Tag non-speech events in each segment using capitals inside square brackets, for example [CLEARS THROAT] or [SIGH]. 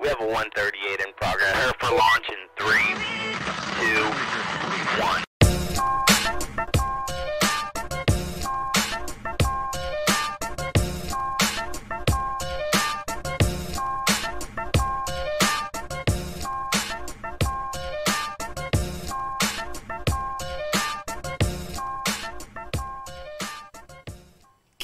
We have a 138 in progress. Prepare for launch in three, two, one.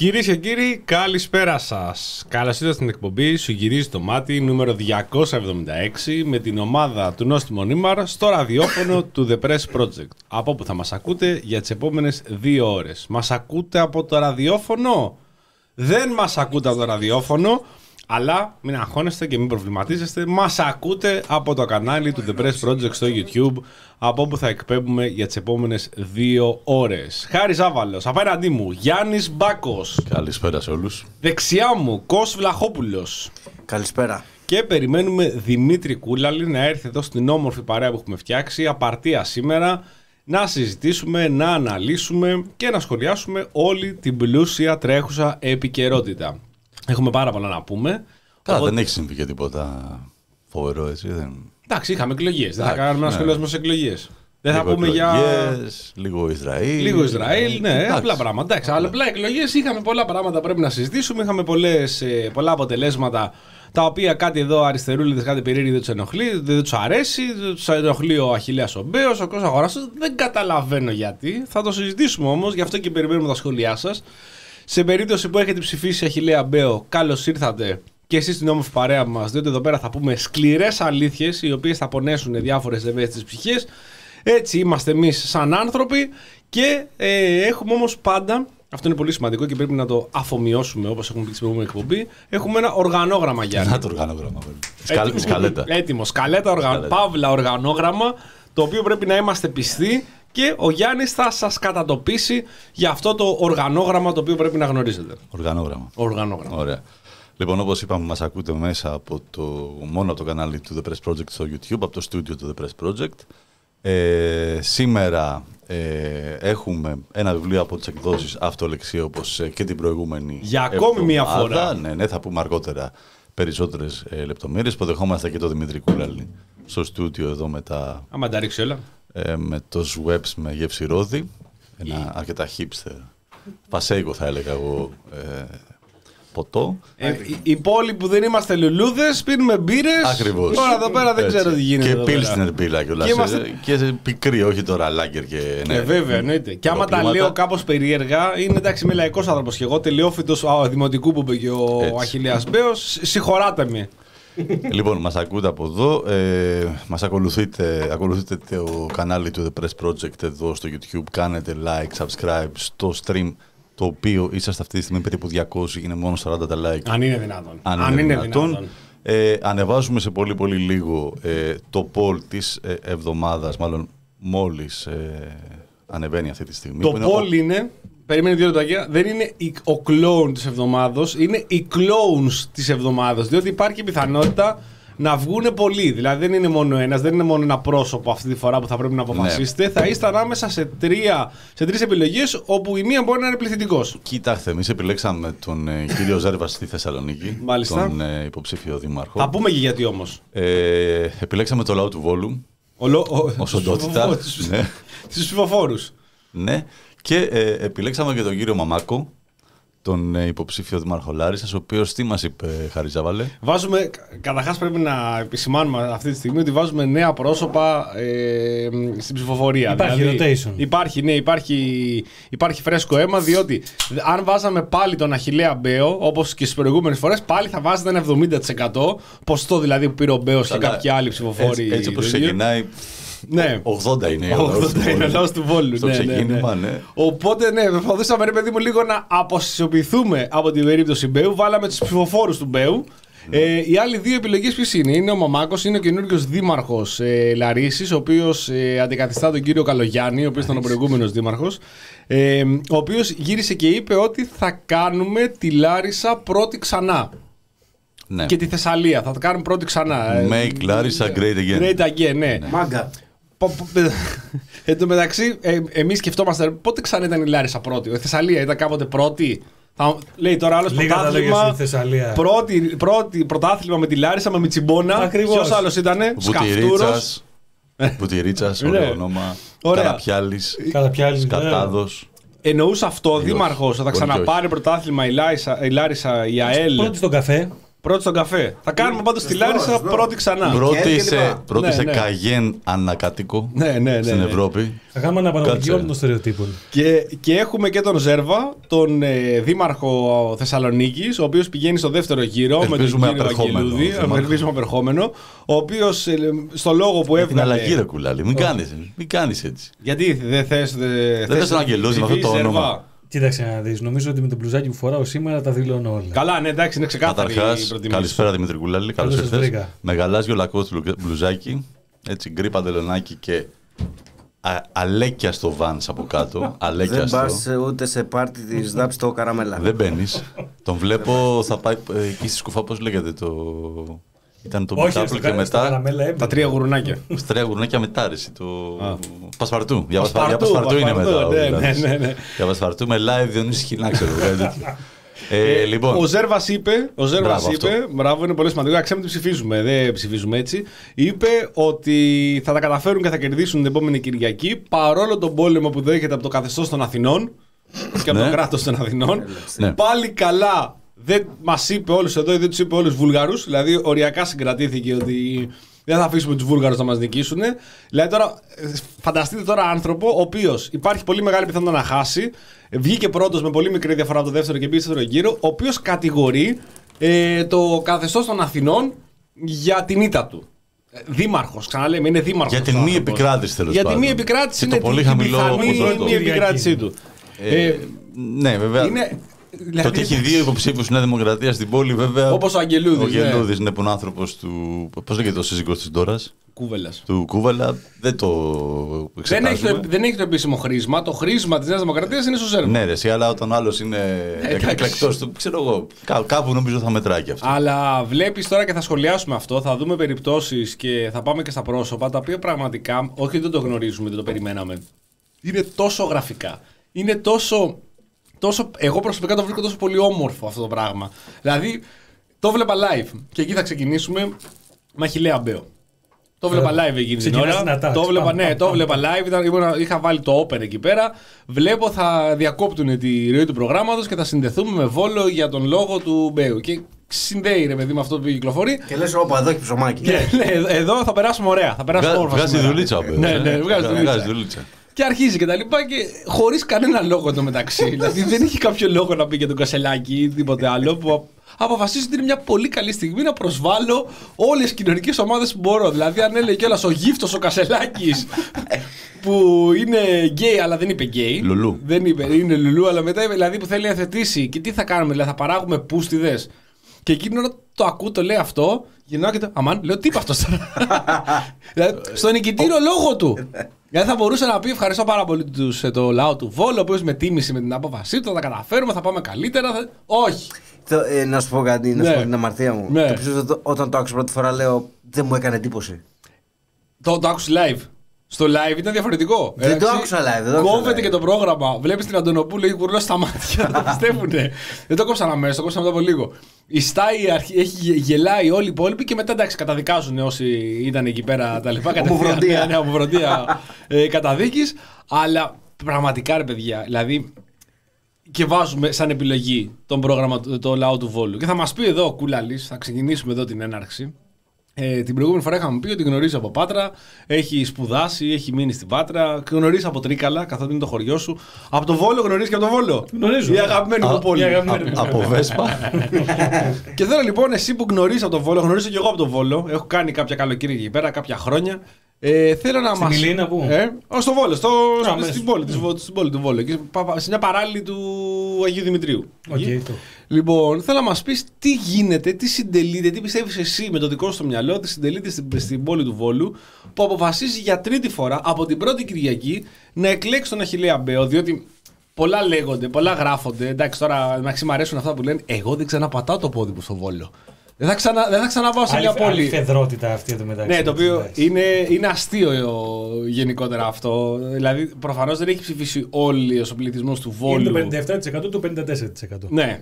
Κυρίες και κύριοι, καλησπέρα σας. Καλώς ήρθατε στην εκπομπή Σου γυρίζει το μάτι νούμερο 276 με την ομάδα του Νόστιμο Νίμαρ στο ραδιόφωνο του The Press Project. Από όπου θα μας ακούτε για τις επόμενες δύο ώρες. Μας ακούτε από το ραδιόφωνο; Δεν μας ακούτε από το ραδιόφωνο. Αλλά μην αγχώνεστε και μην προβληματίζεστε. Μας ακούτε από το κανάλι του The Press Project στο YouTube, από όπου θα εκπέμπουμε για τις επόμενες δύο ώρες. Χάρη Ζάβαλος, απέναντί μου Γιάννης Μπάκος. Καλησπέρα σε όλους. Δεξιά μου Κος Βλαχόπουλος. Καλησπέρα. Και περιμένουμε Δημήτρη Κούλαλη να έρθει εδώ στην όμορφη παρέα που έχουμε φτιάξει, απαρτία σήμερα, να συζητήσουμε, να αναλύσουμε και να σχολιάσουμε όλη την πλούσια τρέχουσα επικαιρότητα. Έχουμε πάρα πολλά να πούμε. Καλά, Οπότε- δεν έχει συμβεί και τίποτα φοβερό έτσι. Δεν... Εντάξει, είχαμε εκλογές. Δεν θα Εντάξει, κάνουμε ένα ναι. σχολιασμό σε εκλογές. Δεν θα Λίγο πούμε για. εκλογές, Λίγο Ισραήλ. Λίγο Ισραήλ, ναι, Εντάξει. απλά πράγματα. Εντάξει, αλλά απλά εκλογές είχαμε πολλά πράγματα πρέπει να συζητήσουμε. Είχαμε πολλές, ε, πολλά αποτελέσματα τα οποία κάτι εδώ αριστερούλιδες, κάτι περίεργοι δεν τους ενοχλεί, δεν τους αρέσει, δεν τους ενοχλεί ο Αχηλέα ο Μπέος, ο κόσμος αγοραστό. Δεν καταλαβαίνω γιατί. Θα το συζητήσουμε όμως, γι' αυτό και περιμένουμε τα σχόλιά σας. Σε περίπτωση που έχετε ψηφίσει Αχηλέα Μπέο, καλώς ήρθατε και εσείς στην όμορφη παρέα μας, διότι εδώ πέρα θα πούμε σκληρές αλήθειες, οι οποίες θα πονέσουν διάφορες ευαίσθητες ψυχές. Έτσι είμαστε εμείς σαν άνθρωποι και ε, έχουμε όμως πάντα. Αυτό είναι πολύ σημαντικό και πρέπει να το αφομοιώσουμε όπως έχουμε πει στην προηγούμενη εκπομπή. Έχουμε ένα οργανόγραμμα Γιάννη. Να το οργανόγραμμα. βέβαια. Σκαλ- Σκαλέτα. Έτοιμο. Σκαλέτα, οργα... Σκαλέτα. παύλα οργανόγραμμα, το οποίο πρέπει να είμαστε πιστοί και ο Γιάννης θα σας κατατοπίσει για αυτό το οργανόγραμμα το οποίο πρέπει να γνωρίζετε. Οργανόγραμμα. Οργανόγραμμα. Ωραία. Λοιπόν, όπως είπαμε, μας ακούτε μέσα από το, μόνο από το κανάλι του The Press Project στο YouTube, από το στούντιο του The Press Project. Ε, σήμερα ε, έχουμε ένα βιβλίο από τις εκδόσεις Αυτολεξία, όπως και την προηγούμενη. Για ακόμη μία εβδομάδα. φορά. Ναι, ναι, θα πούμε αργότερα περισσότερες ε, λεπτομέρειες. Υποδεχόμαστε και τον Δημήτρη Κούλαλη στο στούντιο εδώ με, τα, Άμα τα ρίξει όλα. Ε, με το Sweps με γεύση ρόδι. Ένα αρκετά hipster. Πασέικο θα έλεγα εγώ. Ε, ποτό. Ε, η- οι πόλοι που δεν είμαστε λουλούδες, πίνουμε μπύρες. Ακριβώς. Τώρα εδώ πέρα δεν ξέρω τι γίνεται. Και εδώ πέρα. πίλσνερ μπύλα κιόλας. Και είμαστε- Και σε πικρή, όχι τώρα λάγκερ και. Ναι. Ε, βέβαια, εννοείται. Και άμα τα Ολοκλήρωματα. λέω κάπως περίεργα, είναι εντάξει, είμαι λαϊκός άνθρωπος και εγώ τελειόφυτος δημοτικού που είπε και ο Έτσι. Αχηλέα Μπέος. Συγχωράτε με. Λοιπόν, μας ακούτε από εδώ. Ε, μας ακολουθείτε, ακολουθείτε το κανάλι του The Press Project εδώ στο YouTube. Κάνετε like, subscribe στο stream. Το οποίο είσαστε αυτή τη στιγμή περίπου 200, είναι μόνο 40 τα like. Αν είναι δυνατόν. αν, είναι, δυνατόν. Ε, ανεβάζουμε σε πολύ πολύ λίγο ε, το poll της ε, εβδομάδας, μάλλον μόλις ε, ανεβαίνει αυτή τη στιγμή. Το που είναι poll είναι. Περίμενε δύο λεπτάκια. Δεν είναι η- ο κλόουν της εβδομάδα, είναι οι clones της εβδομάδας. Διότι υπάρχει πιθανότητα να βγουν πολλοί. Δηλαδή δεν είναι μόνο ένας, δεν είναι μόνο ένα πρόσωπο αυτή τη φορά που θα πρέπει να αποφασίσετε. Θα είστε ανάμεσα σε, τρία, σε τρεις επιλογές, όπου η μία μπορεί να είναι πληθυντικός. Κοιτάξτε, εμείς επιλέξαμε τον ε, κύριο Ζέρβα στη Θεσσαλονίκη, Μάλιστα. τον ε, υποψήφιο δήμαρχο. Θα πούμε και γιατί όμως. Ε, επιλέξαμε το λαό του Βόλου, ως οντότητα. [LAUGHS] ναι. Στου ψηφοφόρους. ναι. Και ε, επιλέξαμε και τον κύριο Μαμάκο, τον ε, υποψήφιο δήμαρχο Λάρισας, ο οποίος τι μας είπε, Χαρή Ζαβαλέ. Βάζουμε, καταρχάς πρέπει να επισημάνουμε αυτή τη στιγμή ότι βάζουμε νέα πρόσωπα ε, στην ψηφοφορία. Υπάρχει rotation. Υπάρχει, ναι, υπάρχει, υπάρχει φρέσκο αίμα, διότι αν βάζαμε πάλι τον Αχηλέα Μπέο, όπως και στις προηγούμενες φορές, πάλι θα βάζετε ένα 70%. Ποστό δηλαδή που πήρε ο Μπέος και Καλά, κάποιοι άλλοι ψηφοφόροι. Έτσι, έτσι όπως το ίδιο. ξεκινάει, Ναι. 80 είναι ο λαός του 80 είναι Βόλου. ο λαός του Βόλου. Στο ναι, ναι, ναι. ξεκίνημα, ναι. Οπότε, ναι, προσπαθούσαμε, ρε παιδί μου, λίγο να αποσυσιοποιηθούμε από την περίπτωση Μπέου. Βάλαμε τους ψηφοφόρους του Μπέου. Ε, οι άλλοι δύο επιλογές ποιες είναι; Είναι ο Μαμάκος, είναι ο καινούριο δήμαρχος ε, Λαρίσης, ο οποίος ε, αντικαθιστά τον κύριο Καλογιάννη, ο οποίος ήταν ο προηγούμενος δήμαρχος. Ε, ο οποίος γύρισε και είπε ότι θα κάνουμε τη Λάρισα πρώτη ξανά. Ναι. Και τη Θεσσαλία. Θα το κάνουμε πρώτη ξανά. Ε, Make Larissa great again. Great again, ναι. Μάγκα. Πο- πο- Εν τω μεταξύ, ε, εμείς σκεφτόμαστε πότε ξανά ήταν η Λάρισα πρώτη; Η Θεσσαλία ήταν κάποτε πρώτη; Θα, λέει τώρα άλλος Λίγα τα λέγε πρωτάθλημα. στη Θεσσαλία. Πρώτη, πρώτη πρωτάθλημα με τη Λάρισα με Μιτσιμπόνα. Ακριβώς. Ποιος άλλος ήταν, Σκαφτούρος. Βουτυρίτσας. Βουτυρίτσας, Ναι. ωραίο όνομα. Ωραία. Καραπιάλης. Κατά πια άλλη. Σκατάδος. Εννοούσε αυτό ο όχι. Δήμαρχος θα Μπορεί και ξαναπάρει πρωτάθλημα η Λάρισα, η, Λάρισα, η ΑΕΛ. Πρώτη στον καφέ. Πρώτη στον καφέ. Θα κάνουμε πάντως τη Σωστό, Λάρισα σωστό. πρώτη ξανά. Προ- Πρώτη και σε, λοιπά. πρώτη Ναι, σε ναι. καγέν ανακάτοικο Ναι, ναι, ναι, στην ναι. Ευρώπη. Θα κάνουμε ένα παραγωγή Κάτσε. όλων των στερεοτύπων. Και, και έχουμε και τον Ζέρβα, τον ε, δήμαρχο Θεσσαλονίκης, ο οποίος πηγαίνει στο δεύτερο γύρο με τον Ελπίζουμε κύριο απερχόμενο Αγγελούδη. δήμαρχο. Ελπίζουμε απερχόμενο. Ο οποίος στο λόγο που Την έβγαλε. αλλαγή ρε κουλάλη. Μην κάνεις, μην κάνεις έτσι. Γιατί δεν θε. Δεν θες τον Αγγελούδη με αυτό το όνομα. Κοίταξε να δεις. Νομίζω ότι με το μπλουζάκι που φοράω σήμερα τα δηλώνω όλα. Καλά, ναι, εντάξει, είναι ξεκάθαρη η Καταρχάς, προτιμήση. καλησπέρα Δημήτρη Κουλάλη. Καλώς Καλώς σας ήρθες. βρήκα. Με γαλάζιο λακκό μπλουζάκι. Έτσι, γκρι παντελονάκι και α, αλέκια στο βαν από κάτω. [LAUGHS] Αλέκια Δεν στο. πας ούτε σε πάρτι της ΔΑΠ στο καραμέλα. Δεν μπαίνεις. Τον βλέπω, θα πάει ε, εκεί στη σκουφά, πώς λέγεται το. Ήταν το Όχι, Μπιτάπλ στο και κα- στο μετά. καραμέλα έμπαινε. Τα τρία γουρνάκια. [LAUGHS] Στρέα γουρνάκια μετά, ρε, εσύ, το. Α. Πασπαρτού. Για Πασπαρτού, Πασπαρτού, για Πασπαρτού είναι Πασπαρτού, μετά. ο ναι, Βιλάνης. ναι, ναι, ναι. Για Πασπαρτού με live Διονύση Χινά, ξέρω. κάτι τέτοιο. Ε, λοιπόν, Ο Ζέρβας είπε, ο Ζέρβας Μπράβο, είπε, αυτό. μπράβο, είναι πολύ σημαντικό. Ξέρουμε τι ψηφίζουμε, δεν ψηφίζουμε έτσι. Είπε ότι θα τα καταφέρουν και θα κερδίσουν την επόμενη Κυριακή παρόλο τον πόλεμο που δέχεται από το καθεστώς των Αθηνών και από Ναι. το κράτος των Αθηνών. Ναι. Πάλι καλά δεν μας είπε όλους εδώ ή δεν τους είπε όλους Βούλγαρους. Δηλαδή, οριακά συγκρατήθηκε ότι δεν θα αφήσουμε τους Βούλγαρους να μας νικήσουν. Δηλαδή, τώρα, ε, φανταστείτε τώρα άνθρωπο ο οποίος υπάρχει πολύ μεγάλη πιθανότητα να χάσει. Βγήκε πρώτος με πολύ μικρή διαφορά από το δεύτερο και πήγε στο δεύτερο γύρο. Ο οποίος κατηγορεί ε, το καθεστώς των Αθηνών για την ήττα του. Δήμαρχος, ξαναλέμε, είναι δήμαρχος. Για την μη επικράτηση, τέλος Για τη μη πάντων. επικράτηση Και είναι το πολύ την χαμηλό πιθανή ποσοστό. μη επικράτησή του. ε, Ε, ναι, βέβαια. είναι, Το ότι έχει δύο υποψήφιους Νέα Δημοκρατία στην πόλη, βέβαια. Όπως ο Αγγελούδης, Ο ναι. Αγγελούδης είναι που είναι άνθρωπος του. Πώς λέγεται ο σύζυγος της Ντόρας, Κούβελας. του Κούβαλα. Δεν το Δεν έχει, το, εξετάζουμε. δεν έχει το επίσημο χρήσμα. Το χρήσμα της Νέας Δημοκρατίας είναι στο Σέρβο. Ναι, ρε, εσύ, αλλά όταν άλλος είναι εντάξει. εκλεκτός του, ξέρω εγώ. κά- Κάπου νομίζω θα μετράει και αυτό. Αλλά βλέπεις τώρα και θα σχολιάσουμε αυτό. Θα δούμε περιπτώσεις και θα πάμε και στα πρόσωπα τα οποία πραγματικά, όχι ότι δεν το γνωρίζουμε, δεν το περιμέναμε. Είναι τόσο γραφικά. Είναι τόσο. Τόσο εγώ προσωπικά το βρίσκω τόσο πολύ όμορφο αυτό το πράγμα. Δηλαδή, το βλέπα live και εκεί θα ξεκινήσουμε με Αχιλέα Μπέο. Το βλέπα live εκείνη την Ξεκινάς ώρα. δυνατά. Το βλέπα, Παμ, ναι, παμ, το παμ, βλέπα παμ. live. Ήταν, ήμουνα- είχα βάλει το open εκεί πέρα. Βλέπω θα διακόπτουν τη ροή του προγράμματος και θα συνδεθούμε με βόλο για τον λόγο του Μπέου. Και συνδέει ρε παιδί με αυτό που κυκλοφορεί. Και λες, όπα, εδώ έχει ψωμάκι. Και λέει, εδώ θα περάσουμε ωραία. Θα περάσουμε Βγα- όμορφα. Βγάζει σήμερα. δουλίτσα ο Μπέος, Ναι, ε. ναι, βγάζει Βγάζει δουλίτσα. Δουλίτσα. Και αρχίζει και τα λοιπά και χωρίς κανένα λόγο εντωμεταξύ. [LAUGHS] δηλαδή δεν έχει κάποιο λόγο να πει για τον Κασελάκη ή τίποτε άλλο. Που αποφασίζει ότι είναι μια πολύ καλή στιγμή να προσβάλλω όλες τις κοινωνικές ομάδες που μπορώ. Δηλαδή, αν έλεγε κιόλας ο γύφτος ο Κασελάκης [LAUGHS] που είναι γκέι, αλλά δεν είπε γκέι. Λουλού. Δεν είπε, είναι λουλού, αλλά μετά είπε δηλαδή που θέλει να θετήσει. Και τι θα κάνουμε, δηλαδή θα παράγουμε πούστηδες. Και εκείνη ώρα το ακούω, το λέει αυτό, γυρνάω και το. Αμάν, λέω τι είπε αυτός τώρα; [LAUGHS] δηλαδή, στον νικητήριο λόγο του. Δηλαδή θα μπορούσε να πει ευχαριστώ πάρα πολύ τους, ε, το λαό του Βόλου, ο οποίος με τίμησε με την απόφασή του, θα τα καταφέρουμε, θα πάμε καλύτερα. Θα... Όχι. Το, ε, να σου πω κάτι, να σου Ναι. πω την αμαρτία μου. Ναι. Το πιστεύω ότι όταν το άκουσα πρώτη φορά λέω δεν μου έκανε εντύπωση. Το, το άκουσες live. Στο live ήταν διαφορετικό. Δεν το Εντάξει, άκουσα live, δεν το άκουσα Κόβεται live. και το πρόγραμμα. Βλέπεις την Αντωνοπούλου, έχει γουρλό στα μάτια. [LAUGHS] το πιστεύουνε. δεν το κόψαν αμέσως, το κόψαν μετά από λίγο. Η Στάι αρχι- έχει γε- γελάει όλοι οι υπόλοιποι και μετά εντάξει καταδικάζουν όσοι ήταν εκεί πέρα τα λοιπά. [LAUGHS] κατευθείαν. Ομοφροντία. Ναι, ναι, ομοφροντία ε, καταδίκης. Αλλά πραγματικά ρε παιδιά, δηλαδή και βάζουμε σαν επιλογή τον πρόγραμμα του- το λαό του Βόλου. Και θα μας πει εδώ ο Κούλαλης, θα ξεκινήσουμε εδώ την έναρξη. Ε, την προηγούμενη φορά είχαμε πει ότι γνωρίζει από Πάτρα, έχει σπουδάσει, έχει μείνει στην Πάτρα, γνωρίζει από Τρίκαλα, καθότι είναι το χωριό σου. Από το Βόλο γνωρίζεις και από το Βόλο. Γνωρίζω. Η αγαπημένη μου Α, πόλη. η αγαπημένη Α- μου. Από Βέσπα. [LAUGHS] Και θέλω λοιπόν εσύ που γνωρίζεις από το Βόλο, γνωρίζω και εγώ από το Βόλο, έχω κάνει κάποια καλοκαίρια εκεί πέρα, κάποια χρόνια. Ε, θέλω να Στη μας... Μιλίνα πού; Ε, ω, στο Βόλο, στο, Α, στην, μέσα. πόλη, της Βο- στην πόλη του Βόλου, εκεί, πα- πα- σε μια παράλληλη του Αγίου Δημητρίου. Οκ, Εκεί. το. Λοιπόν, θέλω να μας πεις τι γίνεται, τι συντελείται, τι πιστεύεις εσύ με το δικό σου το μυαλό, τι συντελείται στην, στην πόλη του Βόλου, που αποφασίζει για τρίτη φορά από την πρώτη Κυριακή να εκλέξει τον Αχηλέα Μπέο, διότι πολλά λέγονται, πολλά γράφονται. Εντάξει, τώρα μεταξύ μου αρέσουν αυτά που λένε. Εγώ δεν ξαναπατάω το πόδι μου στο Βόλο. Δεν θα, ξανα, δεν θα ξαναπάω σε μια Άλλη, άλλη πόλη. φεδρότητα αυτή εδώ μεταξύ. Ναι, το οποίο εντάξει. είναι, είναι αστείο ε, γενικότερα αυτό. Δηλαδή, προφανώς δεν έχει ψηφίσει όλοι ο πληθυσμός του Βόλου. Είναι το 57% του 54%. Ναι.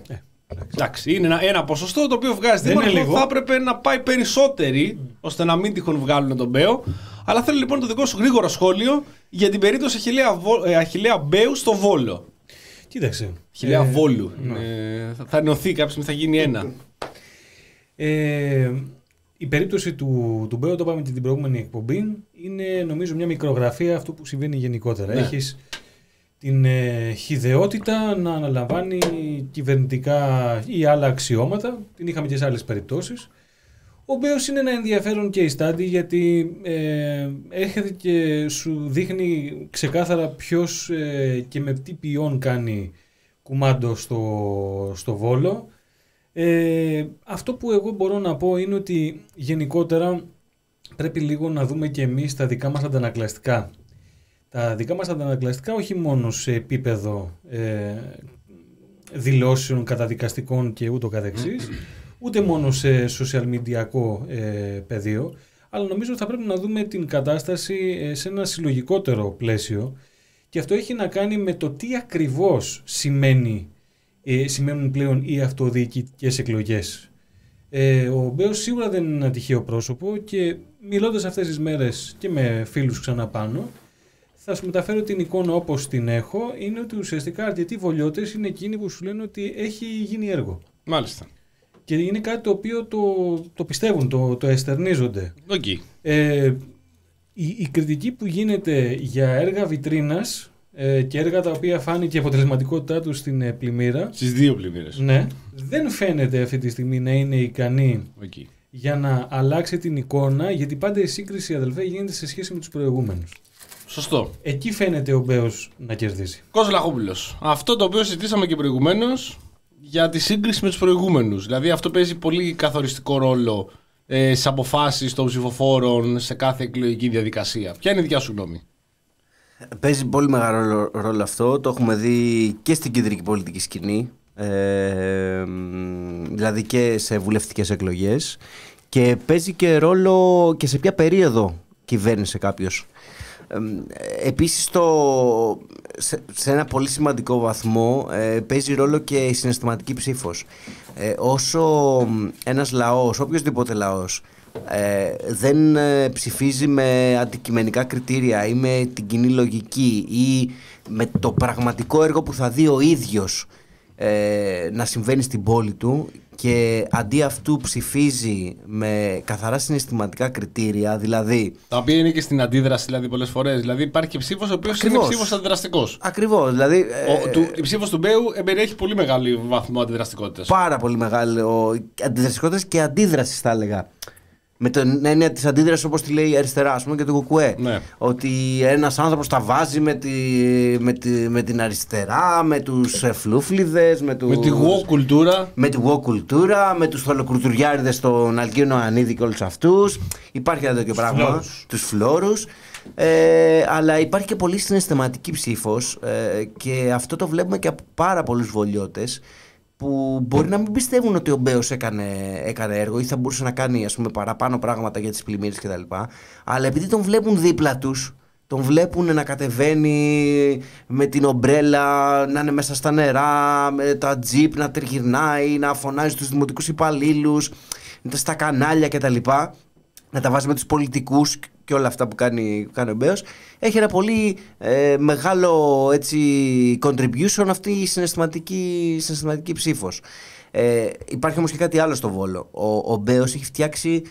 Εντάξει, είναι ένα, ένα ποσοστό το οποίο βγάζει Δεν είναι δήμαρχο. λίγο. Θα έπρεπε να πάει περισσότεροι ώστε να μην τυχόν βγάλουν τον Μπέο. Αλλά θέλω λοιπόν το δικό σου γρήγορο σχόλιο για την περίπτωση Αχιλέα, Βο- ε, Αχιλλέα Μπέου στο Βόλο. Κοίταξε. Αχιλλέα Ε, Βόλου. Ε, θα, θα ενωθεί κάποια στιγμή, θα γίνει ένα. Ε, η περίπτωση του, του Μπέο, το είπαμε και την προηγούμενη εκπομπή, είναι νομίζω μια μικρογραφία αυτού που συμβαίνει γενικότερα. Ναι. Έχεις την ε, χιδεότητα να αναλαμβάνει κυβερνητικά ή άλλα αξιώματα. Την είχαμε και σε άλλες περιπτώσεις. Ο Μπέος είναι ένα ενδιαφέρον case study γιατί ε, έρχεται και σου δείχνει ξεκάθαρα ποιος ε, και με τι ποιόν κάνει κουμάντο στο, στο Βόλο. Ε, αυτό που εγώ μπορώ να πω είναι ότι γενικότερα πρέπει λίγο να δούμε και εμείς τα δικά μας αντανακλαστικά. Τα δικά μας αντανακλαστικά όχι μόνο σε επίπεδο ε, δηλώσεων καταδικαστικών και ούτω καθεξής, ούτε μόνο σε social media ε, πεδίο, αλλά νομίζω ότι θα πρέπει να δούμε την κατάσταση ε, σε ένα συλλογικότερο πλαίσιο και αυτό έχει να κάνει με το τι ακριβώς σημαίνει, ε, σημαίνουν πλέον οι αυτοδιοικητικές εκλογές. Ε, ο Μπέος σίγουρα δεν είναι ένα τυχαίο πρόσωπο και μιλώντας αυτές τις μέρες και με φίλους ξανά πάνω, θα σου μεταφέρω την εικόνα όπως την έχω, είναι ότι ουσιαστικά αρκετοί Βολιώτες είναι εκείνοι που σου λένε ότι έχει γίνει έργο. Μάλιστα. Και είναι κάτι το οποίο το, το πιστεύουν, το, το εστερνίζονται. Οκ. Ε, η, η κριτική που γίνεται για έργα βιτρίνας ε, και έργα τα οποία φάνηκε η αποτελεσματικότητά τους στην ε, πλημμύρα, Στις δύο πλημμύρες. ναι, δεν φαίνεται αυτή τη στιγμή να είναι ικανή Okay. για να αλλάξει την εικόνα, γιατί πάντα η σύγκριση, αδελφέ, γίνεται σε σχέση με τους προηγούμενους. Σωστό. Εκεί φαίνεται ο Μπέος να κερδίζει. Κώστα Λαχόπουλος. Αυτό το οποίο συζητήσαμε και προηγουμένως για τη σύγκριση με τους προηγούμενους. Δηλαδή αυτό παίζει πολύ καθοριστικό ρόλο ε, στις αποφάσεις των ψηφοφόρων σε κάθε εκλογική διαδικασία. Ποια είναι η δικιά σου γνώμη; Παίζει πολύ μεγάλο ρόλο αυτό. Το έχουμε δει και στην κεντρική πολιτική σκηνή. Ε, μ, δηλαδή και σε βουλευτικές εκλογές. Και παίζει και ρόλο και σε ποια περίοδο κυβέρνησε κάποιος. Ε, μ, επίσης το, σε, σε ένα πολύ σημαντικό βαθμό ε, παίζει ρόλο και η συναισθηματική ψήφος. Ε, όσο μ, ένας λαός, οποιοδήποτε λαός, ε, δεν ε, ψηφίζει με αντικειμενικά κριτήρια ή με την κοινή λογική ή με το πραγματικό έργο που θα δει ο ίδιος ε, να συμβαίνει στην πόλη του και αντί αυτού ψηφίζει με καθαρά συναισθηματικά κριτήρια, δηλαδή Τα οποία είναι και στην αντίδραση δηλαδή πολλές φορές. Δηλαδή υπάρχει και ψήφος ο οποίος είναι Ακριβώς. ψήφος αντιδραστικός. ακριβώς, δηλαδή ε, η ψήφος του Μπέου εμπεριέχει πολύ μεγάλο βαθμό αντιδραστικότητας. πάρα πολύ μεγάλο αντιδραστικότητας και αντίδρασης θα έλεγα. Με την έννοια της αντίδρασης όπως τη λέει η αριστερά, ας πούμε, και το κουκουέ. Ναι. Ότι ένας άνθρωπος τα βάζει με, τη, με, τη, με την αριστερά, με τους φλούφλιδες, με, τους, Με τη γουό κουλτούρα. με τη γουό κουλτούρα, με τους θολοκουρτουριάριδες στον Αλκίνο Ανίδη και όλους αυτούς. Υπάρχει ένα τέτοιο πράγμα. φλόρους. Τους φλόρους. Ε, αλλά υπάρχει και πολύ συναισθηματική ψήφος ε, και αυτό το βλέπουμε και από πάρα πολλούς βολιώτες που μπορεί να μην πιστεύουν ότι ο Μπέος έκανε, έκανε έργο ή θα μπορούσε να κάνει ας πούμε, παραπάνω πράγματα για τις πλημμύρες κτλ. Αλλά επειδή τον βλέπουν δίπλα τους, τον βλέπουν να κατεβαίνει με την ομπρέλα, να είναι μέσα στα νερά, με τα τζιπ να τριγυρνάει, να φωνάζει στους δημοτικούς υπαλλήλους, στα κανάλια κτλ. Να τα βάζει με τους πολιτικούς και όλα αυτά που κάνει, που κάνει ο Μπέος. Έχει ένα πολύ ε, μεγάλο έτσι, contribution αυτή η συναισθηματική, συναισθηματική ψήφος. Ε, υπάρχει όμως και κάτι άλλο στο Βόλο. Ο, ο Μπέος έχει φτιάξει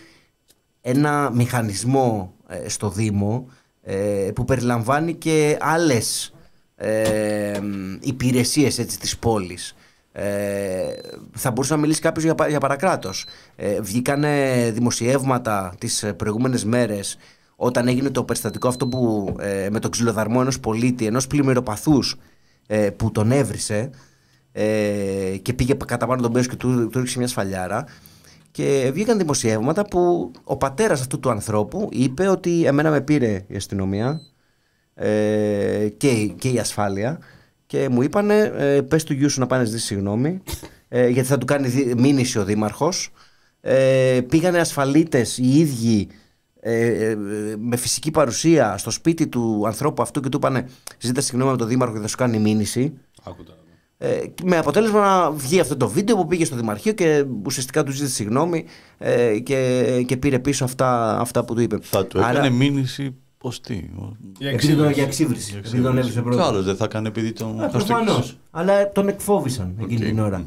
ένα μηχανισμό ε, στο Δήμο ε, που περιλαμβάνει και άλλες ε, υπηρεσίες έτσι, της πόλης. Ε, θα μπορούσε να μιλήσει κάποιος για, πα- για παρακράτος. Ε, βγήκανε δημοσιεύματα τις ε, προηγούμενες μέρες όταν έγινε το περιστατικό αυτό που, ε, με τον ξυλοδαρμό ενός πολίτη, ενός πλημμυροπαθούς ε, που τον έβρισε ε, και πήγε κατά πάνω τον Μπέος και του, του ρίξε μια σφαλιάρα και βγήκαν δημοσιεύματα που ο πατέρας αυτού του ανθρώπου είπε ότι εμένα με πήρε η αστυνομία ε, και, η- και η ασφάλεια και μου είπανε ε, πες του γιου σου να πάνε να ζητήσει συγγνώμη ε, γιατί θα του κάνει δι- μήνυση ο δήμαρχος. Ε, πήγανε ασφαλίτες οι ίδιοι ε, ε, με φυσική παρουσία στο σπίτι του ανθρώπου αυτού και του είπανε ζήτα συγγνώμη από τον Δήμαρχο και θα σου κάνει μήνυση. Άκου τώρα. Ε, με αποτέλεσμα να βγει αυτό το βίντεο που πήγε στο Δημαρχείο και ουσιαστικά του ζήτησε συγγνώμη ε, και, και πήρε πίσω αυτά, αυτά που του είπε. Θα του έκανε μήνυση πώ τι. Για Επειδή τον, εξήγηση. για εξύβριση. Επειδή τον έβρισε Ποιο πρώτος. άλλος δεν θα έκανε επειδή τον. θα στο- Προφανώς. Αλλά τον εκφόβησαν εκείνη Οκ. την ώρα.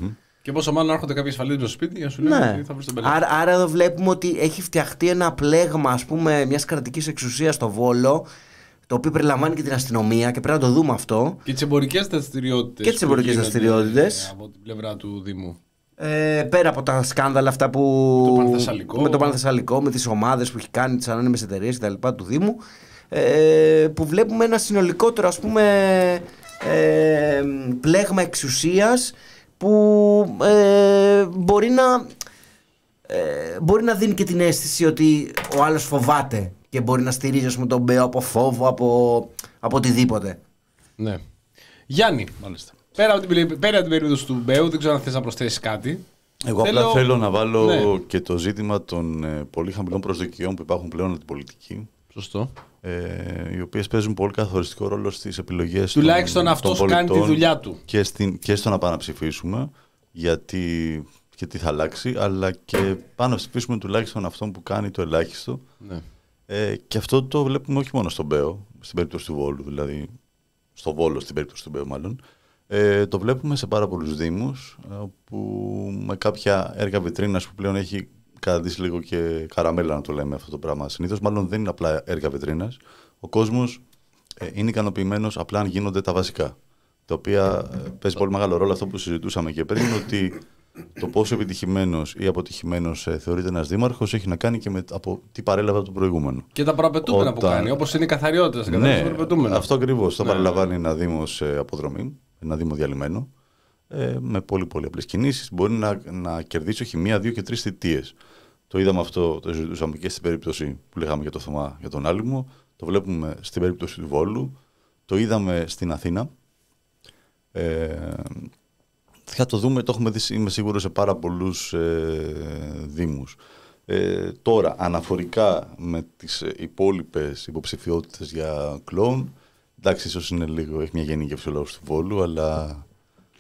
Και πόσο μάλλον έρχονται κάποιοι ασφαλίτες στο σπίτι για να σου λένε Ναι. ότι θα βρεις τον πελάτη. Άρα, άρα εδώ βλέπουμε ότι έχει φτιαχτεί ένα πλέγμα ας πούμε μιας κρατικής εξουσίας στο Βόλο το οποίο περιλαμβάνει και την αστυνομία και πρέπει να το δούμε αυτό. Και τις εμπορικές δραστηριότητες. Και τις εμπορικές δραστηριότητες. Από την πλευρά του Δήμου. Ε, πέρα από τα σκάνδαλα αυτά που. Το Πανθεσσαλικό. Με το Πανθεσσαλικό, με τις ομάδες που έχει κάνει, τις ανώνυμες εταιρείες κτλ. του Δήμου. Ε, που βλέπουμε ένα συνολικότερο ας πούμε ε, πλέγμα εξουσίας που ε, μπορεί να ε, μπορεί να δίνει και την αίσθηση ότι ο άλλος φοβάται και μπορεί να στηρίζει ας πούμε, τον Μπέο από φόβο, από, από οτιδήποτε. Ναι. Γιάννη, Μάλιστα. πέρα από την, περί- πέρα από την περίπτωση του Μπέου, δεν ξέρω αν θες να προσθέσεις κάτι. Εγώ απλά θέλω να βάλω Ναι. και το ζήτημα των ε, πολύ χαμηλών προσδοκιών που υπάρχουν πλέον από την πολιτική. Σωστό. Ε, οι οποίες παίζουν πολύ καθοριστικό ρόλο στις επιλογές Τουλάχιστον αυτός κάνει τη δουλειά του. Και, στην, και στο να πάμε να ψηφίσουμε, γιατί και τι θα αλλάξει, αλλά και πάνω να ψηφίσουμε τουλάχιστον αυτόν που κάνει το ελάχιστο. Ναι. Ε, και αυτό το βλέπουμε όχι μόνο στον Μπέο, στην περίπτωση του Βόλου, δηλαδή στο Βόλο στην περίπτωση του Μπέου μάλλον. Ε, το βλέπουμε σε πάρα πολλούς δήμους ε, που με κάποια έργα βιτρίνας που πλέον έχει καταντήσει λίγο και καραμέλα να το λέμε αυτό το πράγμα. Συνήθως μάλλον δεν είναι απλά έργα βιτρίνας. Ο κόσμος ε, είναι ικανοποιημένος απλά αν γίνονται τα βασικά. Τα οποία ε, παίζει πολύ μεγάλο ρόλο αυτό που συζητούσαμε και πριν, ότι το πόσο επιτυχημένος ή αποτυχημένος θεωρείται ένας δήμαρχος έχει να κάνει και με από τι παρέλαβε από το προηγούμενο. Και τα προαπαιτούμενα που Όταν- κάνει, όπως είναι η καθαριότητα στην κατάσταση των προαπαιτούμενων. αυτό ακριβώς. Το Ναι. παραλαμβάνει ένα Δήμος σε αποδρομή, ένα Δήμο διαλυμένο, ε, με πολύ πολύ απλές κινήσεις. Μπορεί να, να κερδίσει όχι μία, δύο και τρεις θητείες. Το είδαμε αυτό, το συζητούσαμε και στην περίπτωση που λέγαμε για το Θωμά για τον Άλυμο. Το βλέπουμε στην περίπτωση του Βόλου. Το είδαμε στην Αθήνα. Ε, θα το δούμε, το έχουμε δει, είμαι σίγουρος, σε πάρα πολλούς ε, δήμους. Ε, τώρα, αναφορικά με τις ε, υπόλοιπες υποψηφιότητες για κλόουν, εντάξει, ίσως είναι λίγο, έχει μια γενίκευση ο λόγος του Βόλου, αλλά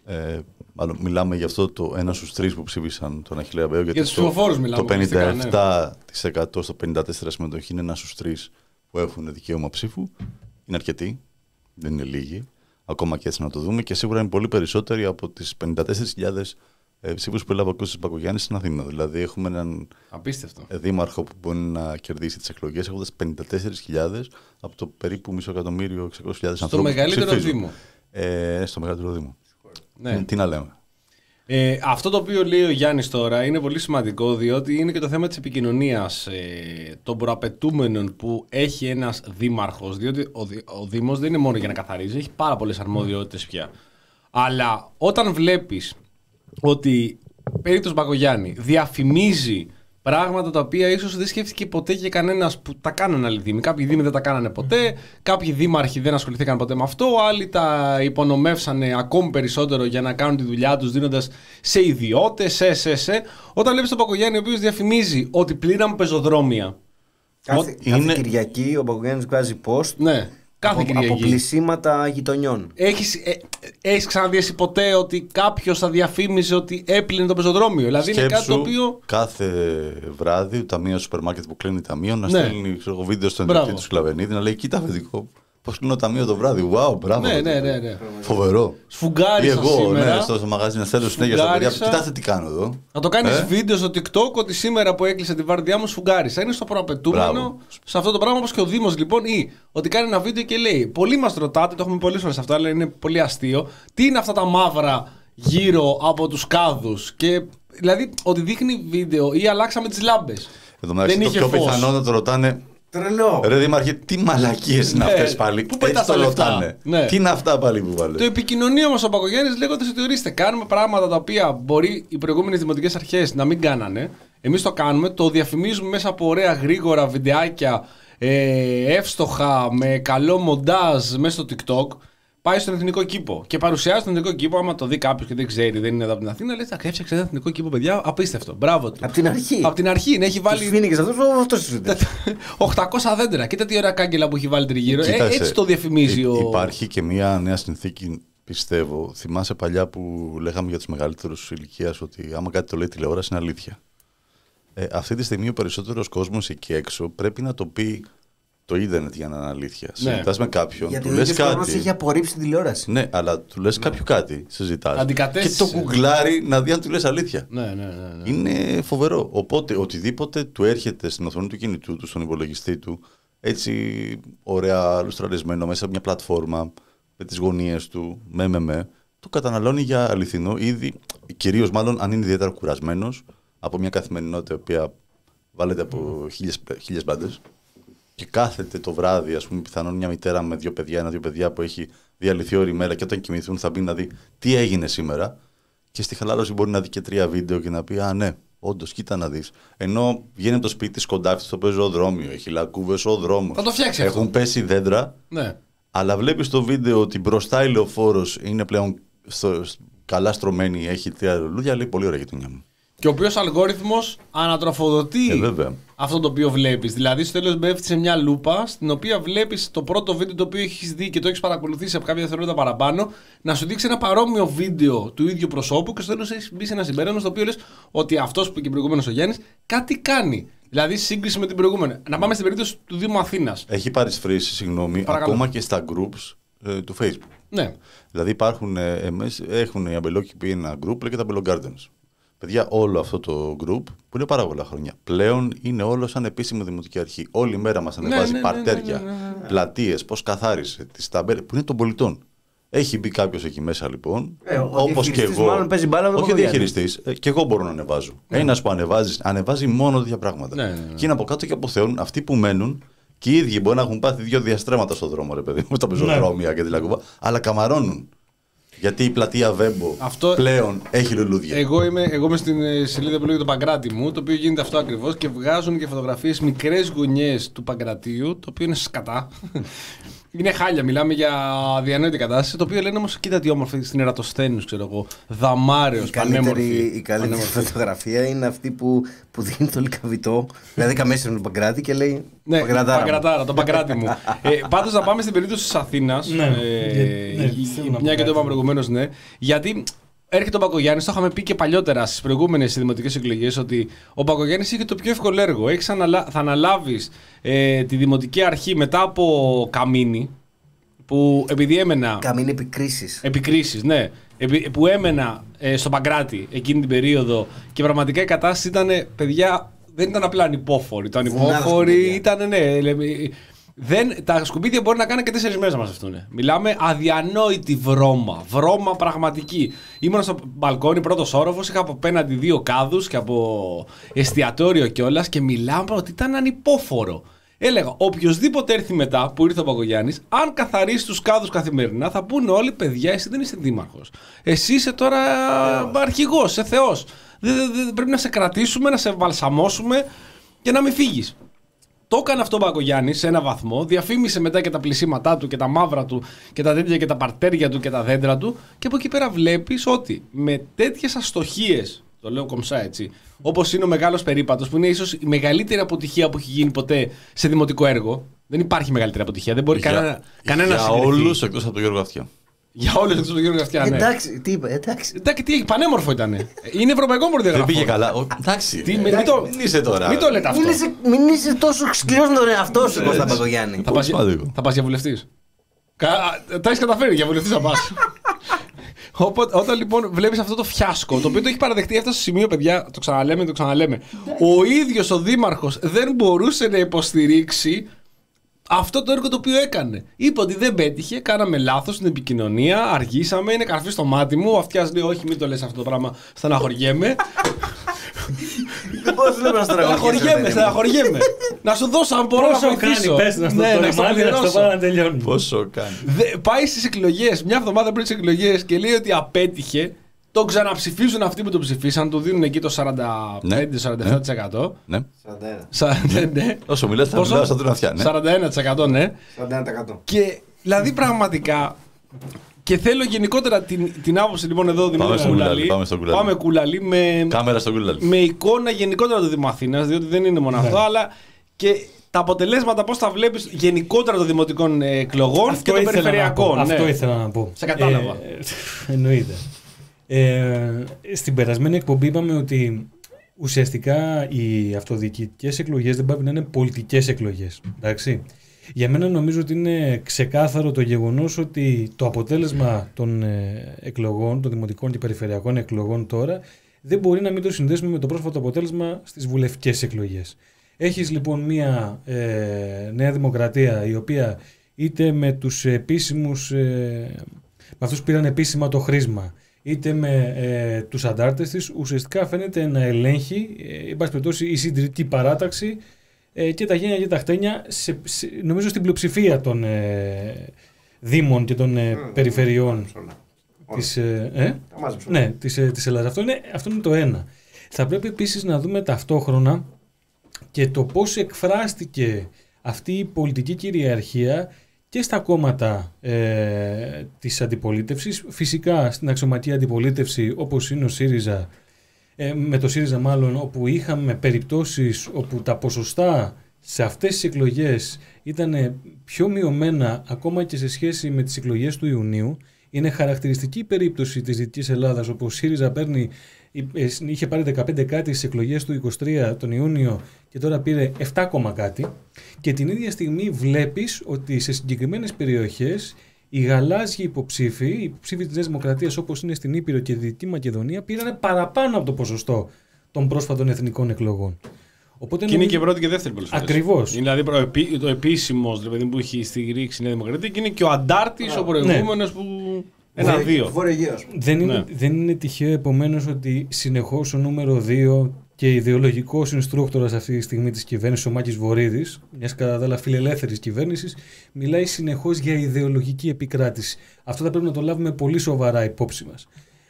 ε, μάλλον μιλάμε για αυτό το ένα στους τρεις που ψήφισαν τον Αχιλέα Μπέο, γιατί τους ψηφοφόρους μιλάμε το ουσιαστικά, ναι. 57% στο 54% συμμετοχή είναι ένας στους τρεις που έχουν δικαίωμα ψήφου. Είναι αρκετοί, δεν είναι λίγοι. Ακόμα και έτσι να το δούμε και σίγουρα είναι πολύ περισσότεροι από τις 54.000 ε, ψήφους που έλαβε ο Κώστας Πακογιάννης στην Αθήνα. Δηλαδή έχουμε έναν Απίστευτο. ε, δήμαρχο που μπορεί να κερδίσει τις εκλογές έχοντας 54.000 από το περίπου μισό εκατομμύριο 600.000 ανθρώπους. που μεγαλύτερο ψηφίζουν. δήμο. Ε, στο μεγαλύτερο δήμο. Ναι. Τι να λέμε. Ε, αυτό το οποίο λέει ο Γιάννης τώρα είναι πολύ σημαντικό διότι είναι και το θέμα της επικοινωνίας ε, των προαπαιτούμενων που έχει ένας δήμαρχος. Διότι ο, Δη- ο Δήμος δεν είναι μόνο για να καθαρίζει, έχει πάρα πολλές αρμοδιότητες πια. Αλλά όταν βλέπεις ότι περίπτωση Μπακογιάννη διαφημίζει πράγματα τα οποία ίσως δεν σκέφτηκε ποτέ και κανένας που τα κάνανε άλλοι δήμοι. Κάποιοι δήμοι δεν τα κάνανε ποτέ, κάποιοι δήμαρχοι δεν ασχοληθήκαν ποτέ με αυτό, άλλοι τα υπονομεύσανε ακόμη περισσότερο για να κάνουν τη δουλειά τους δίνοντας σε ιδιώτες, σε, σε, σε. Όταν βλέπεις τον Πακογιάννη ο οποίος διαφημίζει ότι πλήραμε πεζοδρόμια. Κάθε, είναι- κάθε Κυριακή ο Παγκογιάννης βγάζει post Ναι, κάθε από, από Κυριακή. πλησίματα γειτονιών. Έχεις, ε, έχεις ξαναδεί εσύ ποτέ ότι κάποιος θα διαφήμιζε ότι έπλυνε το πεζοδρόμιο; Δηλαδή είναι κάτι το Σκέψου οποίο. κάθε βράδυ τα μία σούπερ μάρκετ που κλείνει ταμείο να Ναι. στέλνει ξέρω, εγώ, βίντεο στον Μπράβο. ιδιοκτήτη του Σκλαβενίδη να λέει Κοίτα, παιδικό, πώς κλείνω ταμείο το βράδυ. Wow, μπράβο. Ναι, ναι, ναι, ναι. Φοβερό. Ή Σφουγγάρισα εγώ, σήμερα. ναι, στο μαγαζί να στέλνω συνέχεια στα παιδιά. Σφουγγάρισα. Κοιτάξτε τι κάνω εδώ. Να το κάνεις Ε; βίντεο στο TikTok ότι σήμερα που έκλεισε τη βάρδιά μου σφουγγάρισα. Είναι στο προαπαιτούμενο Μπράβο. σε αυτό το πράγμα όπως και ο Δήμος λοιπόν. Ή ότι κάνει ένα βίντεο και λέει: Πολλοί μας ρωτάτε, το έχουμε πολλές φορές αυτό, αλλά είναι πολύ αστείο. Τι είναι αυτά τα μαύρα γύρω από τους κάδους. Και δηλαδή ότι δείχνει βίντεο ή αλλάξαμε τις λάμπες. Εδώ μεταξύ το πιο πιθανό να το ρωτάνε. Τρελό. Ρε Δήμαρχε, τι μαλακίες είναι Ναι. αυτές πάλι. Πού Έτσι πετάς το τα λεφτά; ρωτάνε. Ναι. Τι είναι αυτά πάλι που Το βάλε. επικοινωνεί όμω ο Πακογέννη λέγοντα ότι ορίστε, κάνουμε πράγματα τα οποία μπορεί οι προηγούμενες δημοτικές αρχές να μην κάνανε. Εμείς το κάνουμε, το διαφημίζουμε μέσα από ωραία γρήγορα βιντεάκια, ε, εύστοχα, με καλό μοντάζ μέσα στο TikTok. Πάει στον εθνικό κήπο και παρουσιάζει τον εθνικό κήπο. Άμα το δει κάποιος και δεν ξέρει, δεν είναι εδώ από την Αθήνα, λέει: Θα έφτιαξε ένα εθνικό κήπο, παιδιά. Απίστευτο. Μπράβο του. Από την αρχή. Από την αρχή, ναι, έχει Τους βάλει φοίνικες αυτούς, αυτός τους είδε. 800 [LAUGHS] δέντρα. Κοίτα τι ωραία κάγκελα που έχει βάλει τριγύρω. Ε, Κοίταξε, έτσι το διαφημίζει υ- ο. Υπάρχει και μια νέα συνθήκη, πιστεύω. Θυμάσαι παλιά που λέγαμε για τους μεγαλύτερους ηλικίας ότι άμα κάτι το λέει τηλεόραση είναι αλήθεια. Ε, αυτή τη στιγμή ο περισσότερος κόσμος εκεί έξω πρέπει να το πει το ίντερνετ για να είναι αλήθεια. Ναι. Συζητάς με κάποιον, Γιατί του ο λες ίδιος κόσμος κάτι. έχει απορρίψει την τηλεόραση. Ναι, αλλά του λες κάποιου κάτι, συζητάς. Και Αντικατέστησε. το κουγκλάρει να δει αν του λες αλήθεια. Ναι, ναι, ναι. ναι. Είναι φοβερό. Οπότε οτιδήποτε του έρχεται στην οθόνη του κινητού του, στον υπολογιστή του, έτσι ωραία λουστραρισμένο μέσα από μια πλατφόρμα, με τις γωνίες του, με με με, το καταναλώνει για αληθινό ήδη, κυρίως μάλλον αν είναι ιδιαίτερα κουρασμένος από μια καθημερινότητα η οποία βάλετε από χίλιες, χίλιες μπάντες και κάθεται το βράδυ, ας πούμε, πιθανόν μια μητέρα με δύο παιδιά, ένα-δύο παιδιά που έχει διαλυθεί όλη μέρα και όταν κοιμηθούν θα μπει να δει τι έγινε σήμερα και στη χαλάρωση μπορεί να δει και τρία βίντεο και να πει Α, ναι, όντως, κοίτα να δεις. Ενώ βγαίνει από το σπίτι τη κοντά στο πεζοδρόμιο, έχει λακκούβες ο δρόμος. Θα το φτιάξει αυτό. Έχουν πέσει δέντρα, ναι. αλλά βλέπεις στο βίντεο ότι μπροστά η λεωφόρος είναι πλέον στο, καλά στρωμένη, έχει τρία λουλούδια, λέει πολύ ωραία γειτονιά μου. Και ο οποίος αλγόριθμος ανατροφοδοτεί Ε, βέβαια. Αυτό το οποίο βλέπεις. Δηλαδή, στο τέλος πέφτει σε μια λούπα, στην οποία βλέπεις το πρώτο βίντεο το οποίο έχεις δει και το έχεις παρακολουθήσει από κάποια δευτερόλεπτα παραπάνω, να σου δείξει ένα παρόμοιο βίντεο του ίδιου προσώπου και στο τέλος έχεις μπει σε ένα συμπέρασμα στο οποίο λες ότι αυτός που είπε και προηγουμένω ο Γιάννης κάτι κάνει. Δηλαδή, σύγκριση με την προηγούμενη. Να πάμε στην περίπτωση του Δήμου Αθήνας. Έχει παρισφρήσει, συγγνώμη, Παρακαλώ. ακόμα και στα groups ε, του Facebook. Ναι. Δηλαδή υπάρχουν, ε, εμείς, έχουν οι αμπελόκηποι ένα group, λέγεται Αμπελό Gardens. Παιδιά, όλο αυτό το group που είναι πάρα πολλά χρόνια. Πλέον είναι όλο σαν επίσημη δημοτική αρχή. Όλη η μέρα μας ανεβάζει ναι, ναι, παρτέρια, ναι, ναι, ναι, πλατείες, πώς καθάρισε, τις ταμπέλες που είναι των πολιτών. Έχει μπει κάποιος εκεί μέσα λοιπόν. Ε, ο Όπως και διαχειριστής εγώ. μάλλον παίζει μπάλα με τον όχι ο Παπαγιάννη. διαχειριστής, ε, και εγώ μπορώ να ανεβάζω. Ένας που ανεβάζει, ανεβάζει μόνο τέτοια πράγματα. Ναι, ναι, ναι. Και είναι από κάτω και αποθεώνουν αυτοί που μένουν και οι ίδιοι μπορεί να έχουν πάθει δύο διαστρέμματα στον δρόμο, ρε παιδί μου, στα πεζοδρόμια και τη λακκούβα, αλλά καμαρώνουν. Γιατί η πλατεία Βέμπο Αυτό- πλέον έχει λουλούδια. Εγώ είμαι, εγώ είμαι στην ε, σελίδα που λέγεται το Παγκράτη μου, το οποίο γίνεται αυτό ακριβώς και βγάζουν και φωτογραφίες μικρές γωνιές του Παγκρατίου, το οποίο είναι σκατά. Είναι χάλια, μιλάμε για διανόητη κατάσταση. Το οποίο λένε όμως, κοίτα τι όμορφη στην Ερατοσθένους, ξέρω εγώ. Δαμάριος, Η καλύτερη, πανέμορφη. η καλύτερη πανέμορφη. φωτογραφία είναι αυτή που, που δίνει το λικαβιτό. δηλαδή καμέσαι με τον Παγκράτη και λέει Ναι, Παγκρατάρα. μου». Παγκρατάρα, το Παγκράτη μου. ε, Πάντως να πάμε στην περίπτωση της Αθήνας. Ναι, ε, ναι, η- θέλω να πω μια και το κάτι. είπαμε προηγουμένως, ναι. Γιατί έρχεται ο Παγκογιάννη, το είχαμε πει και παλιότερα στις προηγούμενες δημοτικές εκλογές, ότι ο Παγκογιάννη είχε το πιο εύκολο έργο. Έχεις αναλα... Θα αναλάβεις ε, τη δημοτική αρχή μετά από καμίνη, που επειδή έμενα. Καμίνη επικρίσει. Επικρίσεις, ναι. Επι- Που έμενα ε, στο Παγκράτη εκείνη την περίοδο και πραγματικά η κατάσταση ήταν, παιδιά, δεν ήταν απλά ανυπόφορη. Το Βουνάδα ανυπόφορη σκουπίδια. ήταν, ναι. Λέμε, δεν, τα σκουπίδια μπορεί να κάνουν και τέσσερις μέρες να μαζευτούν. Μιλάμε αδιανόητη βρώμα. Βρώμα πραγματική. Ήμουν στο μπαλκόνι, πρώτος όροφος, είχα από απέναντι δύο κάδους και από εστιατόριο κιόλας και μιλάμε ότι ήταν ανυπόφορο. Έλεγα, οποιοδήποτε έρθει μετά που ήρθε ο Παγκογιάννη, αν καθαρίσει τους κάδους καθημερινά, θα πούνε όλοι παιδιά, εσύ δεν είσαι δήμαρχος. Εσύ είσαι τώρα αρχηγός, είσαι θεός. Πρέπει να σε κρατήσουμε, να σε βαλσαμώσουμε και να μην φύγεις. Το έκανε αυτό ο Μπακογιάννη σε ένα βαθμό. Διαφήμισε μετά και τα πλησίματά του και τα μαύρα του και τα τέτοια και τα παρτέρια του και τα δέντρα του. Και από εκεί πέρα βλέπεις ότι με τέτοιες αστοχίες, το λέω κομψά έτσι, όπως είναι ο μεγάλος περίπατος, που είναι ίσως η μεγαλύτερη αποτυχία που έχει γίνει ποτέ σε δημοτικό έργο. Δεν υπάρχει μεγαλύτερη αποτυχία. Δεν μπορεί κανένα, κανένα για όλους εκτός από τον Γιώργο Αυτιά. Για όλου εκτό του Γιώργου Αυτιά. Ναι. Εντάξει, τι είπε, εντάξει. Εντάξει, τι, πανέμορφο ήταν. Είναι ευρωπαϊκό Δεν προδιαγραφό. πήγε καλά. Ο- Εντάξει. Τι, ε, μην, το, μην είσαι τώρα. μην το λέτε αυτό. Μην είσαι, μην είσαι τόσο σκληρός με τον εαυτό σου, Κώστα Παγκογιάννη. Θα Πολύ πας, σημαντικό. θα πας για βουλευτής. Τα έχεις καταφέρει για βουλευτής να πας. [LAUGHS] Οπότε, όταν λοιπόν βλέπεις αυτό το φιάσκο, το οποίο το έχει παραδεχτεί αυτό στο σημείο, παιδιά, το ξαναλέμε, το ξαναλέμε. Ο ίδιος ο Δήμαρχος δεν μπορούσε να υποστηρίξει αυτό το έργο το οποίο έκανε. Είπε ότι δεν πέτυχε, κάναμε λάθος στην επικοινωνία, αργήσαμε, είναι καρφί στο μάτι μου. Ο αυτιάς λέει: Όχι, μην το λες αυτό το πράγμα, στεναχωριέμαι. Δεν μπορώ να Στεναχωριέμαι, στεναχωριέμαι. να σου δώσω αν μπορώ να Πόσο βοηθήσω. κάνει, πες να στο Ναι, το να στο ρημάδι, να στο πληρώσω. πάω να τελειώνει. Πόσο κάνει. Δε- πάει στις εκλογές, μια εβδομάδα πριν τις εκλογές και λέει ότι απέτυχε. Τον ξαναψηφίζουν αυτοί που τον ψηφίσαν, του δίνουν εκεί το 45-47%. Ναι. 41. Σα- ναι, ναι. Όσο μιλάς θα Πόσο; μιλάω σαν τον Αυτιά. Ναι. 41% ναι. 41%. Και δηλαδή πραγματικά Και θέλω γενικότερα την, την άποψη λοιπόν εδώ Δημήτρη στο Κουλαλή. Κουλαλή, πάμε στο Κουλαλή. Πάμε Κουλαλή με, Κάμερα στο Google. με εικόνα γενικότερα του Δήμου Αθήνας, διότι δεν είναι μόνο αυτό, αλλά και τα αποτελέσματα πώς τα βλέπεις γενικότερα των δημοτικών ε, εκλογών και των ήθελα να πω. περιφερειακών. Αυτό ναι. ήθελα να πω. Σε κατάλαβα. Ε, εννοείται. Ε, στην περασμένη εκπομπή είπαμε ότι ουσιαστικά οι αυτοδιοικητικές εκλογές δεν πρέπει να είναι πολιτικές εκλογές. Εντάξει. Για μένα νομίζω ότι είναι ξεκάθαρο το γεγονός ότι το αποτέλεσμα των ε, εκλογών, των δημοτικών και περιφερειακών εκλογών τώρα, δεν μπορεί να μην το συνδέσουμε με το πρόσφατο αποτέλεσμα στις βουλευτικές εκλογές. Έχεις λοιπόν μια ε, νέα δημοκρατία η οποία είτε με τους επίσημους, ε, με αυτούς που πήραν επίσημα το χρήσμα, είτε με ε, τους αντάρτες της, ουσιαστικά φαίνεται να ελέγχει, ε, εν πάση περιπτώσει, η συντηρητική παράταξη ε, και τα γένια και τα χτένια, σε, σε- νομίζω στην πλειοψηφία των ε, δήμων και των ε, περιφερειών της, ε, ε? Ναι, της, ε, της Ελλάδας. Αυτό είναι, αυτό είναι το ένα. Θα πρέπει επίσης να δούμε ταυτόχρονα και το πώς εκφράστηκε αυτή η πολιτική κυριαρχία και στα κόμματα ε, της αντιπολίτευσης. Φυσικά στην αξιωματική αντιπολίτευση όπως είναι ο ΣΥΡΙΖΑ, ε, με το ΣΥΡΙΖΑ μάλλον, όπου είχαμε περιπτώσεις όπου τα ποσοστά σε αυτές τις εκλογές ήταν πιο μειωμένα ακόμα και σε σχέση με τις εκλογές του Ιουνίου. Είναι χαρακτηριστική η περίπτωση της Δυτικής Ελλάδας όπου ο ΣΥΡΙΖΑ παίρνει, ε, είχε πάρει 15 κάτι στις εκλογές του 23 τον Ιούνιο και τώρα πήρε 7 ακόμα κάτι και την ίδια στιγμή βλέπεις ότι σε συγκεκριμένες περιοχές οι γαλάζιοι υποψήφοι, οι υποψήφοι της Νέας Δημοκρατίας όπως είναι στην Ήπειρο και τη Δυτική Μακεδονία πήραν παραπάνω από το ποσοστό των πρόσφατων εθνικών εκλογών. Οπότε Και είναι νομίζω- και πρώτη και δεύτερη πολλές φορές. Ακριβώς. Είναι δηλαδή προ- επί- το επίσημος δηλαδή, που έχει στηρίξει η Νέα Δημοκρατία και είναι και ο αντάρτης ο προηγούμενος που. Ένα-δύο. Βορειογέος. Δεν είναι, Ναι. δεν είναι τυχαίο επομένως ότι συνεχώς ο νούμερο 2 και ιδεολογικός instructor αυτή τη στιγμή της κυβέρνησης, ο Μάκης Βορύδης, μιας κατά τα άλλα φιλελεύθερης κυβέρνησης, μιλάει συνεχώς για ιδεολογική επικράτηση. Αυτό θα πρέπει να το λάβουμε πολύ σοβαρά υπόψη μας.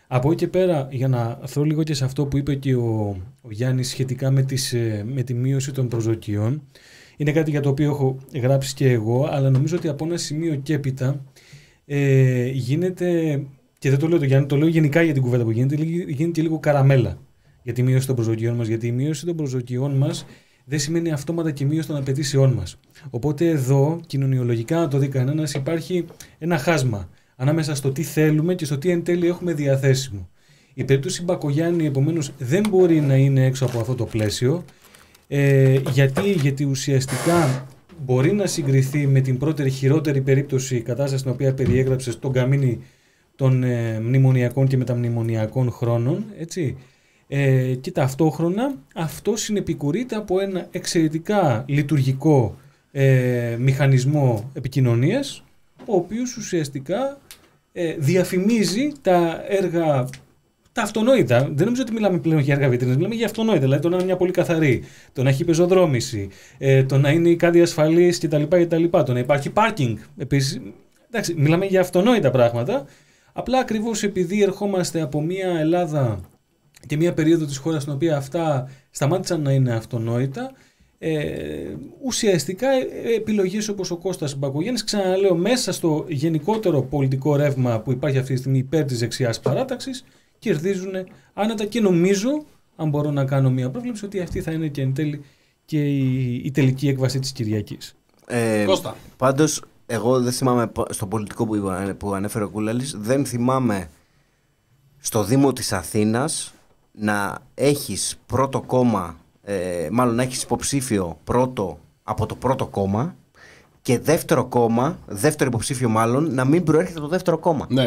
Από εκεί και πέρα, για να θρώ λίγο και σε αυτό που είπε και ο, ο Γιάννης σχετικά με, τις, ε, με τη μείωση των προσδοκιών, είναι κάτι για το οποίο έχω γράψει και εγώ, αλλά νομίζω ότι από ένα σημείο και έπειτα ε, γίνεται, και δεν το λέω το Γιάννη, το λέω γενικά για την κουβέντα που γίνεται, λίγη- γίνεται και λίγο καραμέλα για τη μείωση των προσδοκιών μας, γιατί η μείωση των προσδοκιών μας δεν σημαίνει αυτόματα και μείωση των απαιτήσεών μας. Οπότε εδώ, κοινωνιολογικά να το δει κανένας, υπάρχει ένα χάσμα ανάμεσα στο τι θέλουμε και στο τι εν τέλει έχουμε διαθέσιμο. Η περίπτωση Μπακογιάννη, επομένως, δεν μπορεί να είναι έξω από αυτό το πλαίσιο. Ε, γιατί, γιατί ουσιαστικά μπορεί να συγκριθεί με την πρώτερη χειρότερη περίπτωση κατάσταση στην οποία περιέγραψες τον καμίνι των ε, μνημονιακών και μεταμνημονιακών χρόνων. Έτσι. Ε, και ταυτόχρονα αυτό συνεπικουρείται από ένα εξαιρετικά λειτουργικό ε, μηχανισμό επικοινωνίας ο οποίος ουσιαστικά ε, διαφημίζει τα έργα τα αυτονόητα. Δεν νομίζω ότι μιλάμε πλέον για έργα βιτρίνες, μιλάμε για αυτονόητα. Δηλαδή το να είναι μια πολύ καθαρή, το να έχει πεζοδρόμηση, ε, το να είναι η κάτι ασφαλής κτλ, κτλ. Το να υπάρχει πάρκινγκ. Επίσης, εντάξει, μιλάμε για αυτονόητα πράγματα. Απλά ακριβώς επειδή ερχόμαστε από μια Ελλάδα και μια περίοδο της χώρας στην οποία αυτά σταμάτησαν να είναι αυτονόητα, ε, ουσιαστικά ε, επιλογές όπως ο Κώστας Μπακογιάννης, ξαναλέω, μέσα στο γενικότερο πολιτικό ρεύμα που υπάρχει αυτή τη στιγμή υπέρ της δεξιάς παράταξης, κερδίζουν άνετα και νομίζω, αν μπορώ να κάνω μια πρόβλεψη, ότι αυτή θα είναι και εν τέλει και η, η τελική έκβαση της Κυριακής. Ε, Κώστα. Πάντως, εγώ δεν θυμάμαι πο- στο πολιτικό που, είπα- που ανέφερε ο Κούλαλης, δεν θυμάμαι στο Δήμο της Αθήνας να έχεις πρώτο κόμμα, ε, μάλλον να έχεις υποψήφιο πρώτο από το πρώτο κόμμα και δεύτερο κόμμα, δεύτερο υποψήφιο μάλλον, να μην προέρχεται από το δεύτερο κόμμα. Ναι.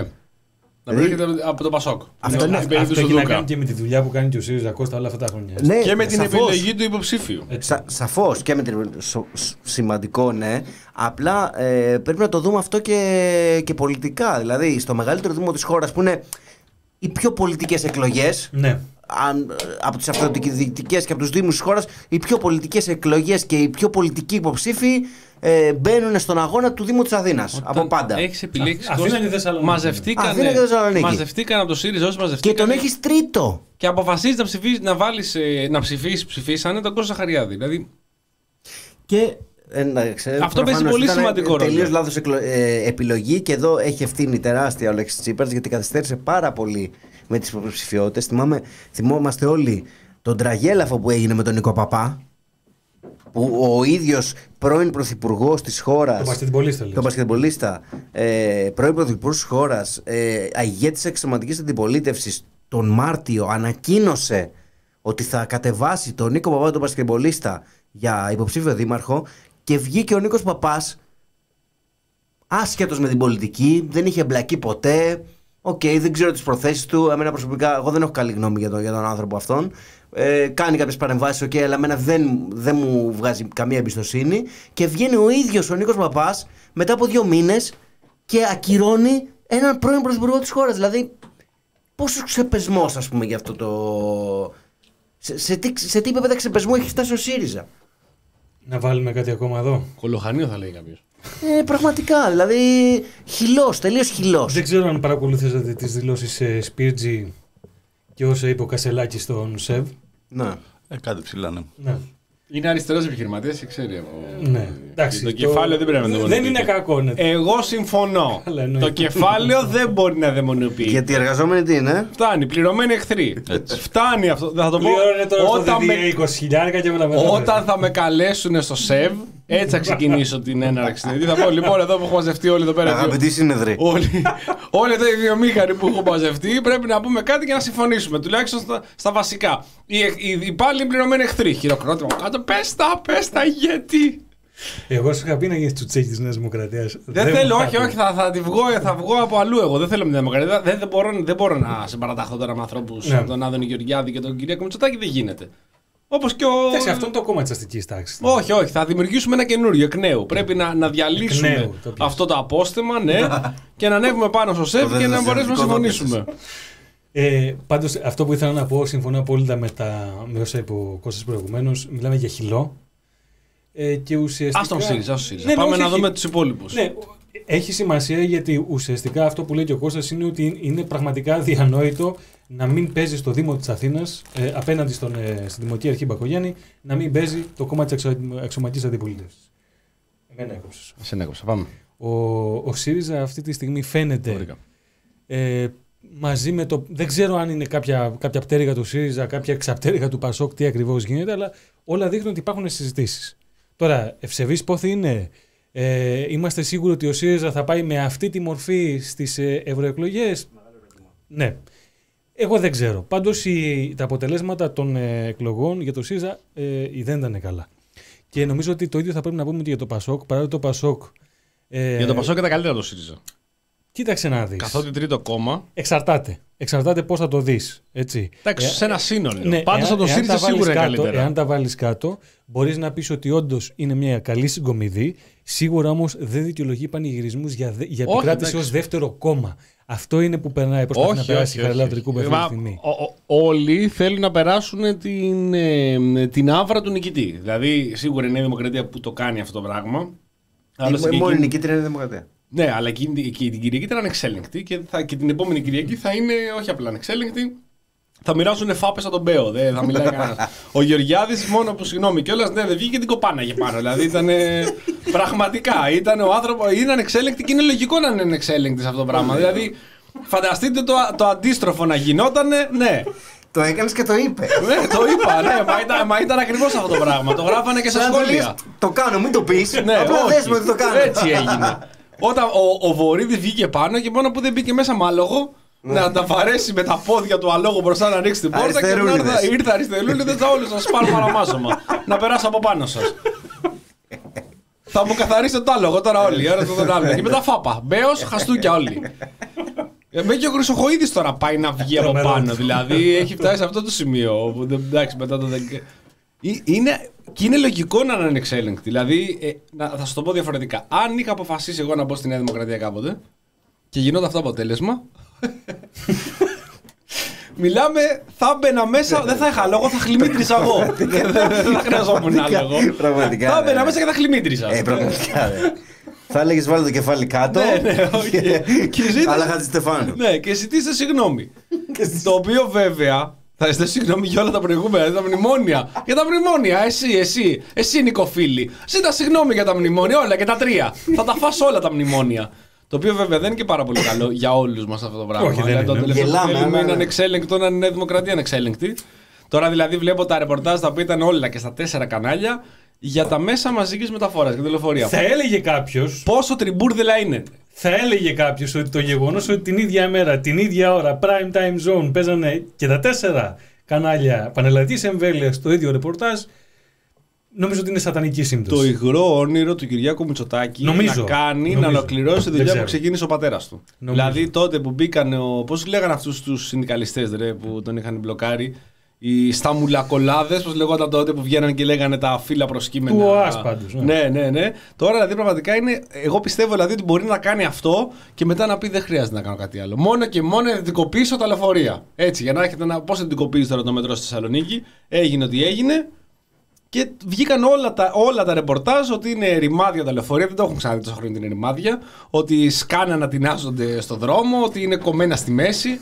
Να Δηλαδή- προέρχεται από το Πασόκ. Αυτό Στην είναι- περίπτωση Αυτό του έχει να Δούκα. κάνει και με τη δουλειά που κάνει και ο ΣΥΡΙΖΑ Κώστα όλα αυτά τα χρόνια. Ναι, Και με την σαφώς. επιλογή του υποψήφιου. Σα, Σαφώς και με την. σο- σ- σημαντικό, ναι. Απλά ε, πρέπει να το δούμε αυτό και, και πολιτικά. Δηλαδή, στο μεγαλύτερο δήμο της χώρας που είναι οι πιο πολιτικές εκλογές. Ναι. Αν, ε, από τις αυτοδιοικητικές και από τους Δήμους της χώρας, οι πιο πολιτικές εκλογές και οι πιο πολιτικοί υποψήφοι ε, μπαίνουν στον αγώνα του Δήμου της Αθήνας. Από πάντα. Έχεις επιλέξεις. Αθήνα Κώστα, και Θεσσαλονίκη. Μαζευτήκανε, Αθήνα και Θεσσαλονίκη. μαζευτήκανε από το ΣΥΡΙΖΑ όσοι Και μαζευτήκανε. τον έχεις τρίτο. Και αποφασίζεις να ψηφίσει, να βάλεις, ε, να ψηφίσει, ψηφίσανε τον Κώστα Ζαχαριάδη. Δηλαδή, Και Εντάξει, Αυτό παίζει προφανώς πολύ ήταν σημαντικό ρόλο. Τελείως λάθος εκλο- ε, επιλογή και εδώ έχει ευθύνη τεράστια ο Λέξη Τσίπρας γιατί καθυστέρησε πάρα πολύ με τις υποψηφιότητες. Θυμόμαστε όλοι τον τραγέλαφο που έγινε με τον Νίκο Παπά. Που ο ίδιος πρώην πρωθυπουργός της χώρα. Το μπασκετμπολίστα, λες. Τον μπασκετμπολίστα. Ε, πρώην πρωθυπουργός της χώρας. Ε, ηγέτη αξιωματικής αντιπολίτευσης τον Μάρτιο ανακοίνωσε ότι θα κατεβάσει τον Νίκο Παππά τον μπασκετμπολίστα για υποψήφιο δήμαρχο και βγήκε ο Νίκος Παππάς άσχετος με την πολιτική, δεν είχε εμπλακεί ποτέ. Οκ, δεν ξέρω τις προθέσεις του. Εμένα προσωπικά, εγώ δεν έχω καλή γνώμη για τον, για τον άνθρωπο αυτόν. Ε, κάνει κάποιες παρεμβάσεις, οκ, αλλά εμένα δεν, δεν μου βγάζει καμία εμπιστοσύνη. Και βγαίνει ο ίδιος ο Νίκος Παπάς μετά από δύο μήνες και ακυρώνει έναν πρώην πρωθυπουργό της χώρας. Δηλαδή, πόσος ξεπεσμός, ας πούμε, για αυτό το... Σε, σε, τι, σε τι επίπεδα ξεπεσμού έχει φτάσει ο ΣΥΡΙΖΑ; Να βάλουμε κάτι ακόμα εδώ. Κολοχανίο θα λέει κάποιος. Ε, πραγματικά, δηλαδή χυλός, τελείως χυλός. Δεν ξέρω αν παρακολουθήσατε τις δηλώσεις ε, Σπίρτζη και όσα είπε ο Κασελάκης στον ΣΕΒ. Ναι. Ε, κάτι ψηλά, ναι. Ναι. Είναι αριστερός επιχειρηματίας και ξέρει από. Ναι. Εντάξει, το, κεφάλαιο δεν πρέπει να Δεν δαιμονοποιείται. είναι κακό, ναι. Εγώ συμφωνώ. [LAUGHS] Καλά, εννοείται. το κεφάλαιο δεν μπορεί να δαιμονοποιεί. Γιατί οι εργαζόμενοι τι είναι; Φτάνει, πληρωμένοι εχθροί. Έτσι. Φτάνει αυτό. Θα το πω. Πληρώνε τώρα στο Όταν με, ΔΔΕ 20 χιλιάρικα και μετά μετά. όταν θα με καλέσουν στο ΣΕΒ, έτσι θα ξεκινήσω την έναρξη. Δηλαδή θα πω; Λοιπόν εδώ που έχω μαζευτεί όλοι εδώ πέρα. Αγαπητοί συνεδροί. Όλοι, όλοι εδώ οι βιομήχανοι που έχουν μαζευτεί πρέπει να πούμε κάτι και να συμφωνήσουμε. Τουλάχιστον στα, στα βασικά. Οι, οι, οι πάλι πληρωμένοι εχθροί. Χειροκρότημα κάτω. Πες τα, πες τα, γιατί; Εγώ σου είχα πει να γίνεις τσουτσέκι της Νέας Δημοκρατίας. Δεν, θέλω, όχι, όχι, θα, θα, τη βγω, θα βγω από αλλού εγώ. Δεν θέλω με τη Δημοκρατία. Δεν, δεν, μπορώ, δεν μπορώ να συμπαραταχθώ τώρα με ανθρώπους Ναι. σαν τον Άδωνη Γεωργιάδη και τον Κυριακό Μητσοτάκη. Δεν γίνεται. Όπως και ο. Εντάξει, αυτό είναι το κόμμα της αστικής τάξης. Όχι, όχι, θα δημιουργήσουμε ένα καινούριο εκ νέου. Πρέπει να, να διαλύσουμε Εκ νέου, το πιάσα. αυτό το απόστημα, ναι, και να ανέβουμε πάνω στο σεφ Το και να δεν- μπορέσουμε να δεν- συμφωνήσουμε. Ε, Πάντως, αυτό που ήθελα να πω, συμφωνώ απόλυτα με, τα, με όσα είπε ο Κώστας προηγουμένως. Μιλάμε για χυλό. Ε, και ουσιαστικά. Α τον ΣΥΡΙΖΑ, ας τον ΣΥΡΙΖΑ. Ναι, ναι, Πάμε όχι, να όχι. δούμε τους υπόλοιπους. Ναι, έχει σημασία γιατί ουσιαστικά αυτό που λέει και ο Κώστας είναι ότι είναι πραγματικά διανόητο να μην παίζει στο Δήμο της Αθήνας ε, απέναντι στον, ε, στην Δημοτική Αρχή Μπακογιάννη να μην παίζει το κόμμα της εξω, εξωματικής αντιπολίτευσης. Εμένα έκοψες. Σε έκοψα, πάμε. Ο, ο ΣΥΡΙΖΑ αυτή τη στιγμή φαίνεται Βρήκα. ε, μαζί με το. Δεν ξέρω αν είναι κάποια, κάποια πτέρυγα του ΣΥΡΙΖΑ, κάποια εξαπτέρυγα του ΠΑΣΟΚ, τι ακριβώς γίνεται, αλλά όλα δείχνουν ότι υπάρχουν συζητήσεις. Τώρα, ευσεβή πόθη είναι. Ε, είμαστε σίγουροι ότι ο ΣΥΡΙΖΑ θα πάει με αυτή τη μορφή στις ε, ευρωεκλογές; Ναι. Εγώ δεν ξέρω. Πάντως τα αποτελέσματα των ε, εκλογών για το ΣΥΡΙΖΑ ε, δεν ήταν καλά. Και νομίζω ότι το ίδιο θα πρέπει να πούμε και για το ΠΑΣΟΚ. Παρά το ΠΑΣΟΚ. Ε, Για το Πασό και τα καλύτερα το ΣΥΡΙΖΑ. Κοίταξε να δεις. Καθότι τρίτο κόμμα. Εξαρτάται. Εξαρτάται πώς θα το δεις. Έτσι. Εντάξει, Ε, σε ένα σύνολο. ναι, Πάντως εάν- από το εάν ΣΥΡΙΖΑ τα βάλεις σίγουρα είναι κάτω, καλύτερα. Εάν τα βάλεις κάτω, μπορείς να πεις ότι όντως είναι μια καλή συγκομιδή. Σίγουρα όμως δεν δικαιολογεί πανηγυρισμούς για, δε- για Όχι, επικράτηση ως εντάξει. δεύτερο κόμμα. Αυτό είναι που περνάει, προσπαθεί να περάσει η Χαραλάου Τρικού αυτή Μα, τη στιγμή. ο- ο- όλοι θέλουν να περάσουν την, ε, την άβρα του νικητή. Δηλαδή, σίγουρα είναι η Δημοκρατία που το κάνει αυτό το πράγμα. Άλλωστε και Η μόνη εκείνη- νικήτρια είναι η Δημοκρατία. Ναι, αλλά εκείνη, εκείνη την Κυριακή ήταν ανεξέλεγκτη και, θα, και την επόμενη Κυριακή θα είναι όχι απλά ανεξέλεγκτη. Θα μοιράζουν φάπες από τον Μπέο. Δεν θα μιλάει [LAUGHS] κανένας. Ο Γεωργιάδης, μόνο που συγγνώμη κιόλας, ναι, δεν βγήκε και την κοπάναγε πάνω. Δηλαδή ήταν. [LAUGHS] πραγματικά. Ήταν ο άνθρωπο. Είναι ανεξέλεγκτη και είναι λογικό να είναι ανεξέλεγκτη σε αυτό το πράγμα. δηλαδή, φανταστείτε το, το αντίστροφο να γινότανε. Ναι, Το έκανες και το είπε. [LAUGHS] ναι, το είπα. Ναι, μα ήταν, μα ήταν ακριβώς αυτό το πράγμα. Το γράφανε και στα Σαν να το σχόλια. λες, Το κάνω, μην το πεις. Ναι, Απλά όχι. δες με ότι το κάνω. Έτσι έγινε. Όταν ο, ο Βορύδη βγήκε πάνω και μόνο που δεν μπήκε μέσα με άλογο, να τα βαρέσει με τα πόδια του αλόγου μπροστά να ανοίξει την πόρτα και να Αριστερούλιδες. έρθει. Ήρθε αριστερούλιδες, θα όλους σας πάρω παραμάζωμα. να περάσω από πάνω σας. θα μου καθαρίσετε το άλογο τώρα όλοι. Ωραία, το τον άλλο. και μετά φάπα. Μπέος, χαστούκια όλοι. Ε, Μέχρι και ο Χρυσοχοίδης τώρα πάει να βγει από Τρομερό. πάνω. Δηλαδή έχει φτάσει σε αυτό το σημείο. Όπου, δεν- εντάξει, μετά το. δεν- Ε, Είναι, και είναι λογικό να είναι ανεξέλεγκτη. Δηλαδή, ε, να, θα σου το πω διαφορετικά. Αν είχα αποφασίσει εγώ να μπω στη Νέα Δημοκρατία κάποτε και γινόταν αυτό το αποτέλεσμα. Μιλάμε, θα μπαίνα μέσα, δεν θα είχα λόγο, θα χλιμίτρισα εγώ. δεν θα χρειαζόμουν άλλο. Πραγματικά, Θα ναι, μπαίνα ναι. μέσα και θα χλιμίτρισα. Ε, πραγματικά. ναι. Θα έλεγες βάλει το κεφάλι κάτω. Ναι, ναι, όχι. και- Και ζήτησε- Αλλά Χατζη Στεφάνου. ναι, και ζητήστε συγγνώμη. το οποίο βέβαια Θα ζητήσω συγγνώμη για όλα τα προηγούμενα, για τα μνημόνια. Για τα μνημόνια, εσύ, εσύ, εσύ Νικοφίλη. Ζήτα συγγνώμη για τα μνημόνια, όλα και τα τρία. θα τα φας όλα τα μνημόνια. Το οποίο βέβαια δεν είναι και πάρα πολύ καλό για όλους μας αυτό το πράγμα. Όχι, δεν Δηλαδή, είναι. Το τελευταίο που Γελάμε, θέλουμε αλλά- είναι ανεξέλεγκτο να είναι η Νέα δημοκρατία ανεξέλεγκτη. Τώρα δηλαδή βλέπω τα ρεπορτάζ τα οποία ήταν όλα και στα τέσσερα κανάλια για τα μέσα μαζικής μεταφοράς και τη λεωφορεία. Θα έλεγε κάποιο. Πόσο τριμπούρδελα είναι. Θα έλεγε κάποιος ότι το γεγονός ότι την ίδια μέρα, την ίδια ώρα, prime time zone παίζανε και τα τέσσερα κανάλια πανελλαδικής εμβέλειας στο ίδιο ρεπορτάζ, νομίζω ότι είναι σατανική Το σύμπτωση. υγρό όνειρο του Κυριάκου Μητσοτάκη Νομίζω. να κάνει να Νομίζω. ολοκληρώσει τη Δεν δουλειά που ξέρω. ξεκίνησε ο πατέρας του. Νομίζω. Δηλαδή τότε που μπήκαν. Ο... Πώς λέγανε αυτούς τους συνδικαλιστές που τον είχαν μπλοκάρει; Οι σταμουλακολάδες, πώς λεγόταν τότε που βγαίναν και λέγανε τα φύλλα προσκύμενα. Του ΟΑΣ πάντως, ναι. Ναι, ναι, ναι. Τώρα δηλαδή πραγματικά είναι. Εγώ πιστεύω δηλαδή ότι μπορεί να κάνει αυτό και μετά να πει δεν χρειάζεται να κάνω κάτι άλλο. Μόνο και μόνο να διδικοποιήσω τα λεωφορεία. Έτσι, για να έχετε ένα. Πώς θα διδικοποιήσει τώρα το μετρό στη Θεσσαλονίκη; Έγινε ό,τι έγινε. Και βγήκαν όλα τα, όλα τα ρεπορτάζ ότι είναι ρημάδια τα λεωφορεία. Δεν το έχουν ξαναδεί τόσο χρόνια ότι είναι ρημάδια. Ότι σκάνε να τεινάζονται στο δρόμο, ότι είναι κομμένα στη μέση.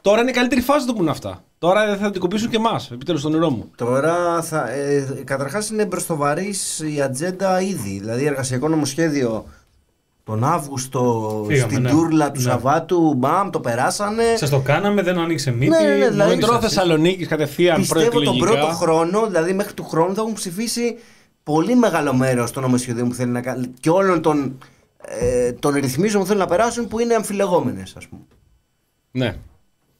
Τώρα είναι η καλύτερη φάση να το πούνε αυτά. Τώρα θα την κοπήσουν και εμάς, επιτέλους στο νερό μου. Τώρα θα, ε, καταρχάς είναι μπροστοβαρής η ατζέντα ήδη. Δηλαδή εργασιακό νομοσχέδιο τον Αύγουστο Φύγαμε, στην ναι. τούρλα του Ναι. Σαββάτου, μπαμ, το περάσανε. Σας το κάναμε, δεν ανοίξε μύτη. Ναι, ναι, ναι, δηλαδή μόλις Μετρό αυτή- Θεσσαλονίκη κατευθείαν Πιστεύω τον προεκλογικά. πρώτο χρόνο, δηλαδή μέχρι του χρόνου, θα έχουν ψηφίσει πολύ μεγάλο μέρος των νομοσχεδίων που θέλει να κάνει και όλων των, ε, των ρυθμίσεων που θέλουν να περάσουν που είναι αμφιλεγόμενες, ας πούμε. Ναι.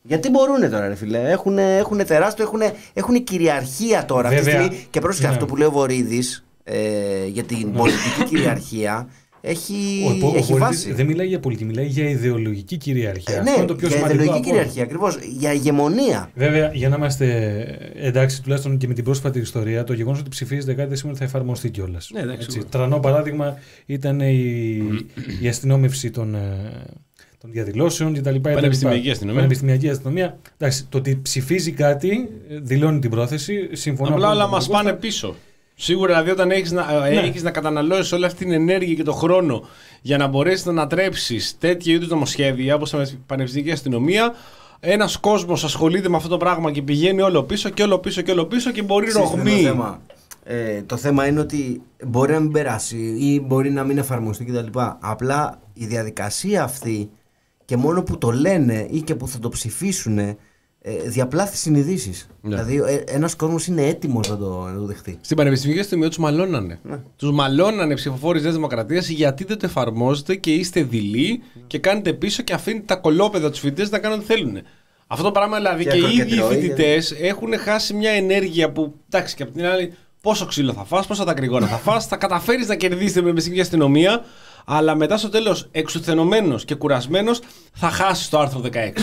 Γιατί μπορούν τώρα, ρε φίλε. Έχουν, έχουν τεράστιο, έχουν, έχουν κυριαρχία τώρα αυτή τη Βέβαια. στιγμή. Και πρόσεχε Ναι. αυτό που λέει ο Βορύδης ε, για την πολιτική κυριαρχία. Έχει, Ο, ο, ο έχει Βορύδης βάση. δεν μιλάει για πολιτική, μιλάει για ιδεολογική κυριαρχία. Ε, Αυτό ναι, είναι το πιο για σημαντικό. ιδεολογική από όλα. κυριαρχία ακριβώς. Για ηγεμονία. Βέβαια, για να είμαστε εντάξει, τουλάχιστον και με την πρόσφατη ιστορία, το γεγονός ότι ψηφίζεται κάτι δεν σημαίνει ότι θα εφαρμοστεί κιόλας. Ναι, εντάξει, σίγουρα. Τρανό παράδειγμα ήταν η, [CLEARS THROAT] η αστυνόμευση των, ε, των διαδηλώσεων κτλ. κτλ. Πανεπιστημιακή αστυνομία. Πανεπιστημιακή αστυνομία. Εντάξει, το ότι ψηφίζει κάτι ε, δηλώνει την πρόθεση. Συμφωνώ Απλά απόλυτα όλα με μας τον πάνε Κώστα. πίσω. Σίγουρα δηλαδή όταν έχεις να, Ναι. έχεις να καταναλώσεις όλη αυτή την ενέργεια και τον χρόνο για να μπορέσεις να ανατρέψεις τέτοια είδους νομοσχέδια όπως η Πανεπιστημιακή Αστυνομία, ένας κόσμος ασχολείται με αυτό το πράγμα και πηγαίνει όλο πίσω και όλο πίσω και όλο πίσω και μπορεί Ξέρεις τι είναι ρογμή. Το θέμα. Ε, το θέμα είναι ότι μπορεί να μην περάσει ή μπορεί να μην εφαρμοστεί κτλ. Απλά η διαδικασία αυτή και μόνο που το λένε ή και που θα το ψηφίσουν ε, διαπλάθεις συνειδήσεις. Ναι. Δηλαδή ε, ένας κόσμος είναι έτοιμος να το, να το δεχτεί. Στην Πανεπιστημιακή Αστυνομία τους μαλώνανε. Ναι. Τους μαλώνανε οι ψηφοφόροι της Νέας Δημοκρατίας γιατί δεν το εφαρμόζετε και είστε δειλοί και κάνετε πίσω και αφήνετε τα κολόπεδα τους φοιτητές να κάνουν ό,τι θέλουν. Αυτό το πράγμα δηλαδή Και και, οι ίδιοι οι ακροκεντρώοι, φοιτητές έχουν χάσει μια ενέργεια που. Εντάξει, και από την άλλη, πόσο ξύλο θα φας, πόσα τα γρήγορα θα φας, θα καταφέρεις να κερδίσεις την Πανεπιστημιακή Αστυνομία, αλλά μετά στο τέλος, εξουθενωμένος και κουρασμένος, θα χάσεις το άρθρο 16.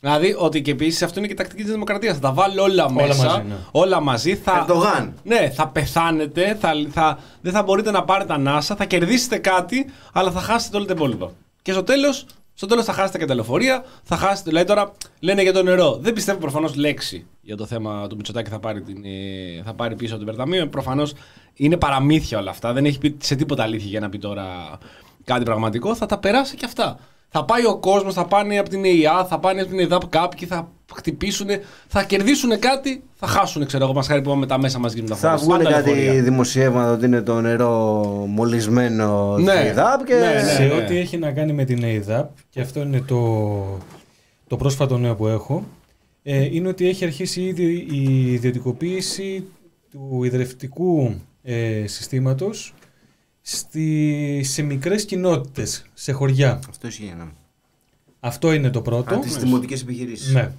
Δηλαδή ότι και επίσης αυτό είναι και η τακτική της Δημοκρατίας. Θα τα βάλω όλα μέσα, μαζί, ναι. όλα μαζί. Θα, Ερντογάν. ναι, θα πεθάνετε, θα, θα, δεν θα μπορείτε να πάρετε ανάσα, θα κερδίσετε κάτι, αλλά θα χάσετε όλα τα υπόλοιπα. Και στο τέλος, στο τέλος θα χάσετε και τα λεωφορεία, θα χάσετε. Δηλαδή τώρα λένε για το νερό. Δεν πιστεύω προφανώς λέξη για το θέμα του Μητσοτάκη θα πάρει, την, ε, θα πάρει πίσω το Περταμείο. Προφανώς είναι παραμύθια όλα αυτά. Δεν έχει πει σε τίποτα αλήθεια για να πει τώρα κάτι πραγματικό. Θα τα περάσει και αυτά. Θα πάει ο κόσμος, θα πάνε από την ΕΙΑ, θα πάνε από την ΕΔΑΠ κάποιοι, θα χτυπήσουν, θα κερδίσουν κάτι, θα χάσουν, ξέρω εγώ, μας χάρη που πάμε με τα μέσα μας και Θα βγουν κάτι δημοσιεύματα ότι είναι το νερό μολυσμένο Ναι. στη ΔΑΠ και. Ναι, ναι. σε ό,τι έχει να κάνει με την ΕΙΔΑΠ, και αυτό είναι το, το πρόσφατο νέο που έχω, ε, είναι ότι έχει αρχίσει ήδη η ιδιωτικοποίηση του ιδρευτικού ε, συστήματος στη, σε μικρές κοινότητες, σε χωριά. Αυτό ισχύει. Ναι. Αυτό είναι το πρώτο. Από τις δημοτικές επιχειρήσεις. Ναι.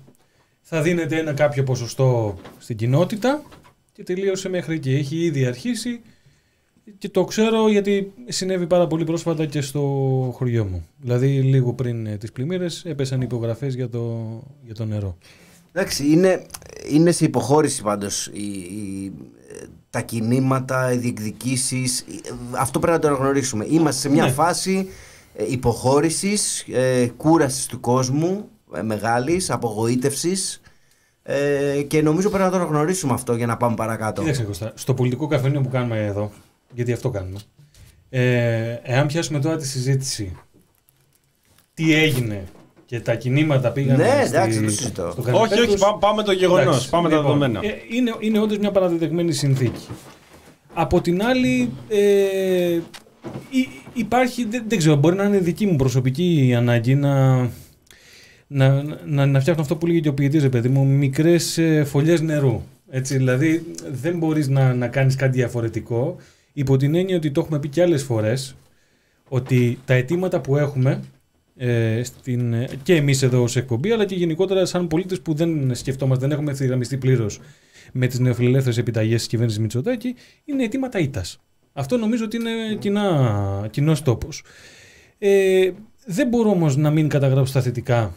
Θα δίνεται ένα κάποιο ποσοστό στην κοινότητα και τελείωσε μέχρι εκεί. Έχει ήδη αρχίσει και το ξέρω γιατί συνέβη πάρα πολύ πρόσφατα και στο χωριό μου. Δηλαδή λίγο πριν ε, τις πλημμύρες έπεσαν υπογραφές για το, για το νερό. Εντάξει, είναι, είναι σε υποχώρηση πάντως η, η- τα κινήματα, οι διεκδικήσεις. ε, Αυτό πρέπει να το αναγνωρίσουμε. Είμαστε σε μια Ναι. φάση ε, υποχώρησης, ε, κούρασης του κόσμου, ε, μεγάλης, απογοήτευσης ε, και νομίζω πρέπει να το αναγνωρίσουμε αυτό για να πάμε παρακάτω. Κοίταξε Κώστα, στο πολιτικό καφενείο που κάνουμε εδώ, γιατί αυτό κάνουμε, ε, εάν πιάσουμε τώρα τη συζήτηση τι έγινε και τα κινήματα πήγαν Ναι, στη- εντάξει, δεν το συζητώ. στο καναπέ Όχι, όχι, τους. πά- πάμε το γεγονός. Εντάξει, Πάμε τα λοιπόν, δεδομένα. ε, είναι, είναι όντως μια παραδεδεγμένη συνθήκη. Από την άλλη, ε, υ- υπάρχει, δεν, δεν ξέρω, μπορεί να είναι δική μου προσωπική ανάγκη να, να, να, να φτιάχνω αυτό που λέγεται ο ποιητής, ρε παιδί μου, μικρές ε, φωλιές νερού. Έτσι, δηλαδή, δεν μπορείς να, να κάνεις κάτι διαφορετικό, υπό την έννοια ότι το έχουμε πει και άλλες φορές, ότι τα αιτήματα που έχουμε ε, στην, ε, και εμείς εδώ ως εκπομπή, αλλά και γενικότερα σαν πολίτες που δεν σκεφτόμαστε, δεν έχουμε ευθυγραμμιστεί πλήρως με τις νεοφιλελεύθερες επιταγές της κυβέρνησης Μητσοτάκη, είναι αιτήματα ήττας. Αυτό νομίζω ότι είναι κοινά, κοινός τόπος. Ε, δεν μπορώ όμως να μην καταγράψω στα θετικά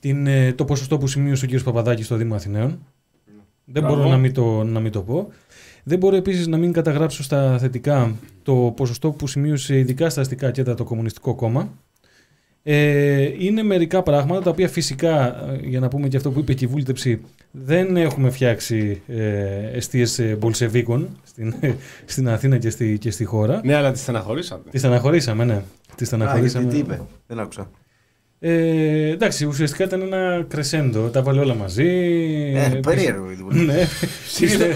την, ε, το ποσοστό που σημείωσε ο κ. Παπαδάκης στο Δήμο Αθηναίων. Δεν Μπράβο. μπορώ να μην, το, να μην το πω. Δεν μπορώ επίσης να μην καταγράψω στα θετικά το ποσοστό που σημείωσε ειδικά στα αστικά κέντρα το Κομμουνιστικό Κόμμα. Ε, είναι μερικά πράγματα τα οποία φυσικά, ε, για να πούμε και αυτό που είπε και η βούλτεψη, δεν έχουμε φτιάξει ε, αιστείες ε, Μπολσεβίκων στην, [LAUGHS] στην Αθήνα και στη, και στη χώρα. Ναι, αλλά τη στεναχωρήσατε. Τη στεναχωρήσαμε, ναι. Τη Α, στεναχωρήσαμε. γιατί, τι είπε, δεν άκουσα. Ε, εντάξει, ουσιαστικά ήταν ένα κρεσέντο. Τα βάλε όλα μαζί. Ε, Ε, περίεργο. Ναι.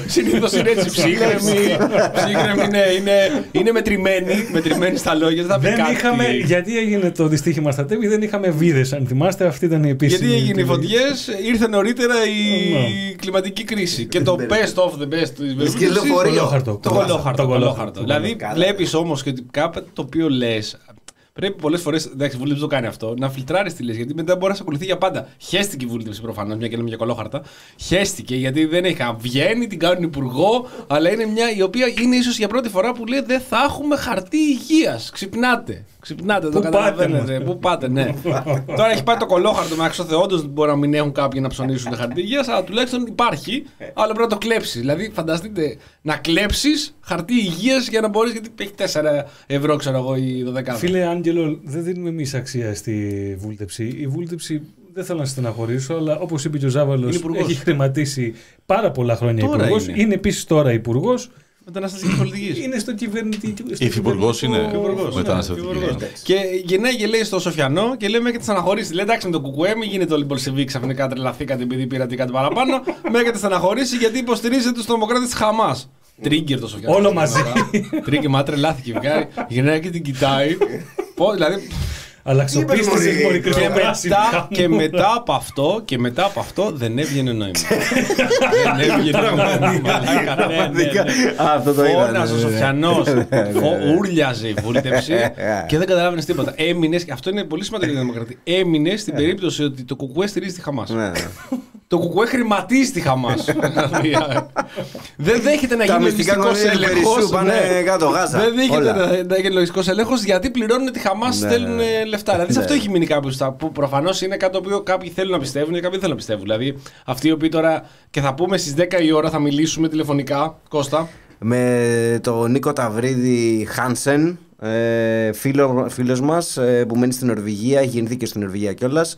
Συνήθω είναι έτσι ψύχρεμη. ψύχρεμη ναι, είναι, είναι μετρημένη, μετρημένη στα λόγια. Δεν θα πει Δεν κάτι. είχαμε, γιατί έγινε το δυστύχημα στα τέμι, δεν είχαμε βίδες. Αν θυμάστε, αυτή ήταν η επίσημη. Γιατί έγινε οι επιλογή. φωτιές, ήρθε νωρίτερα η Ναι. κλιματική κρίση. Και το best of the best της Και λεωφορείο. Κολόχαρτο. Το κολόχαρτο. Το Το κολόχαρτο. κολόχαρτο. Δηλαδή Καλά. βλέπεις όμως και ότι κάτι το οποίο λες. Πρέπει πολλές φορές, εντάξει, η βούλτεψη το κάνει αυτό, να φιλτράρεις τι λε. Γιατί μετά μπορεί να σε ακολουθεί για πάντα. Χαίστηκε η βούλτεψη προφανώς, μια και λέμε για κολόχαρτα. Χαίστηκε γιατί δεν έχει. Βγαίνει, την κάνουν υπουργό, αλλά είναι μια η οποία είναι ίσως για πρώτη φορά που λέει δεν θα έχουμε χαρτί υγείας. Ξυπνάτε. Ξυπνάτε, το Πού πάτε, καταλαβαίνετε. μα. Πού πάτε, ναι. Τώρα έχει πάει το κολόχαρτο με άξιο όντω μπορεί να μην έχουν κάποιοι να ψωνίσουν χαρτί υγείας, αλλά τουλάχιστον υπάρχει, αλλά πρέπει να το κλέψεις. Δηλαδή, φανταστείτε να κλέψεις χαρτί υγείας για να μπορείς, γιατί έχει 4 ευρώ, ξέρω εγώ, ή 12. Φίλε Άγγελο, δεν δίνουμε εμείς αξία στη βούλτεψη. Η βούλτεψη δεν θέλω να στεναχωρήσω, αλλά όπως είπε και ο Ζάβαλος, Είναι υπουργός. έχει χρηματίσει πάρα πολλά χρόνια Τώρα υπουργός. είναι. Είναι, επίσης τώρα υπουργός. Μεταναστευτική πολιτική. Είναι στο κυβερνητικό. στο Υφυπουργός κυβερνητικό- είναι. Υπουργός, ναι, Μεταναστευτική. υπουργός. ναι. Και γεννάει και λέει στο Σοφιανό και λέμε και τη στεναχωρήσει. Λέει εντάξει με τον Κουκουέ, μην γίνεται όλοι Μπολσεβίκ ξαφνικά τρελαθήκατε επειδή πήρατε κάτι παραπάνω. [LAUGHS] με έχετε στεναχωρήσει γιατί υποστηρίζετε τους τρομοκράτες της Χαμάς. Τρίγκερ το Σοφιανό. Όλο μαζί. Τρίγκερ, μα τρελάθηκε. Βγάλει, γεννάει και την κοιτάει. [LAUGHS] Πω, δηλαδή, Αλλαξοπίστησε Είπες, μόλι και μετά, και μετά από αυτό, και μετά από αυτό δεν έβγαινε νόημα. δεν [LAUGHS] έβγαινε νόημα. Μαλάκα, ναι, ναι, ναι. Α, αυτό το είδα. Φώναζε ο ναι, ναι, ναι. Σοφιανό, Ναι, ναι. ούρλιαζε η βούλτεψη [LAUGHS] και δεν καταλάβαινες τίποτα. Έμεινες, και αυτό είναι πολύ σημαντικό για τη δημοκρατία. Έμεινες στην περίπτωση ότι το κουκουέ στηρίζει τη Χαμάς. [LAUGHS] Ναι, ναι. Το κουκουέ χρηματίζει τη Χαμάς. [LAUGHS] δεν δέχεται να Τα γίνει μυστικά λογιστικός κονδύλια του έλεγχος. Περισσού πάνε κάτω, Γάζα. Δεν δέχεται Όλα. να, να γίνει λογιστικός έλεγχος γιατί πληρώνουν τη Χαμάς, Ναι, στέλνουν ναι. ε, λεφτά. Δηλαδή σε Ναι. αυτό έχει μείνει κάποιος που προφανώς είναι κάτι το οποίο κάποιοι θέλουν να πιστεύουν και κάποιοι δεν θέλουν να πιστεύουν. Δηλαδή αυτοί οι οποίοι τώρα και θα πούμε στις 10 η ώρα θα μιλήσουμε τηλεφωνικά. Κώστα. με τον Νίκο Ταυρίδη Χάνσεν, ε, φίλο, φίλος μας ε, που μένει στην Νορβηγία, έχει γεννηθεί και στην Νορβηγία κιόλας.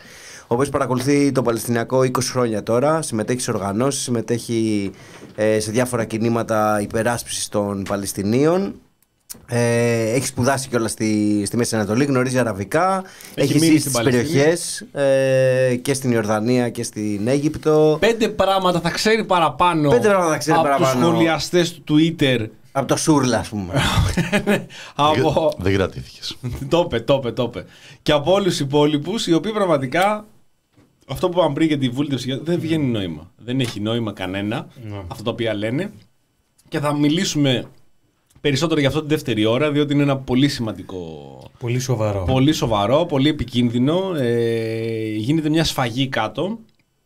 Ο οποίος παρακολουθεί το Παλαιστινιακό 20 χρόνια τώρα, συμμετέχει σε οργανώσεις, συμμετέχει ε, σε διάφορα κινήματα υπεράσπισης των Παλαιστινίων. Ε, έχει σπουδάσει κιόλας στη, στη Μέση Ανατολή, γνωρίζει αραβικά. Έχει Έχει, μείνει ζήσει στην στις Παλαιστίνη. περιοχές ε, και στην Ιορδανία και στην Αίγυπτο. Πέντε πράγματα θα ξέρει παραπάνω Πέντε πράγματα θα ξέρει από παραπάνω. τους σχολιαστές του Twitter. Από το Σούρλα, ας πούμε. [LAUGHS] από... Δεν κρατήθηκε. [LAUGHS] το είπε, το είπε, το είπε. Και από όλους τους υπόλοιπους, οι οποίοι πραγματικά. Αυτό που είπαμε πριν για τη βούλτευση δεν βγαίνει νόημα. Δεν έχει νόημα κανένα αυτό το οποίο λένε. Και θα μιλήσουμε περισσότερο για αυτό την δεύτερη ώρα, διότι είναι ένα πολύ σημαντικό. Πολύ σοβαρό. Πολύ σοβαρό, πολύ επικίνδυνο. Ε, γίνεται μια σφαγή κάτω.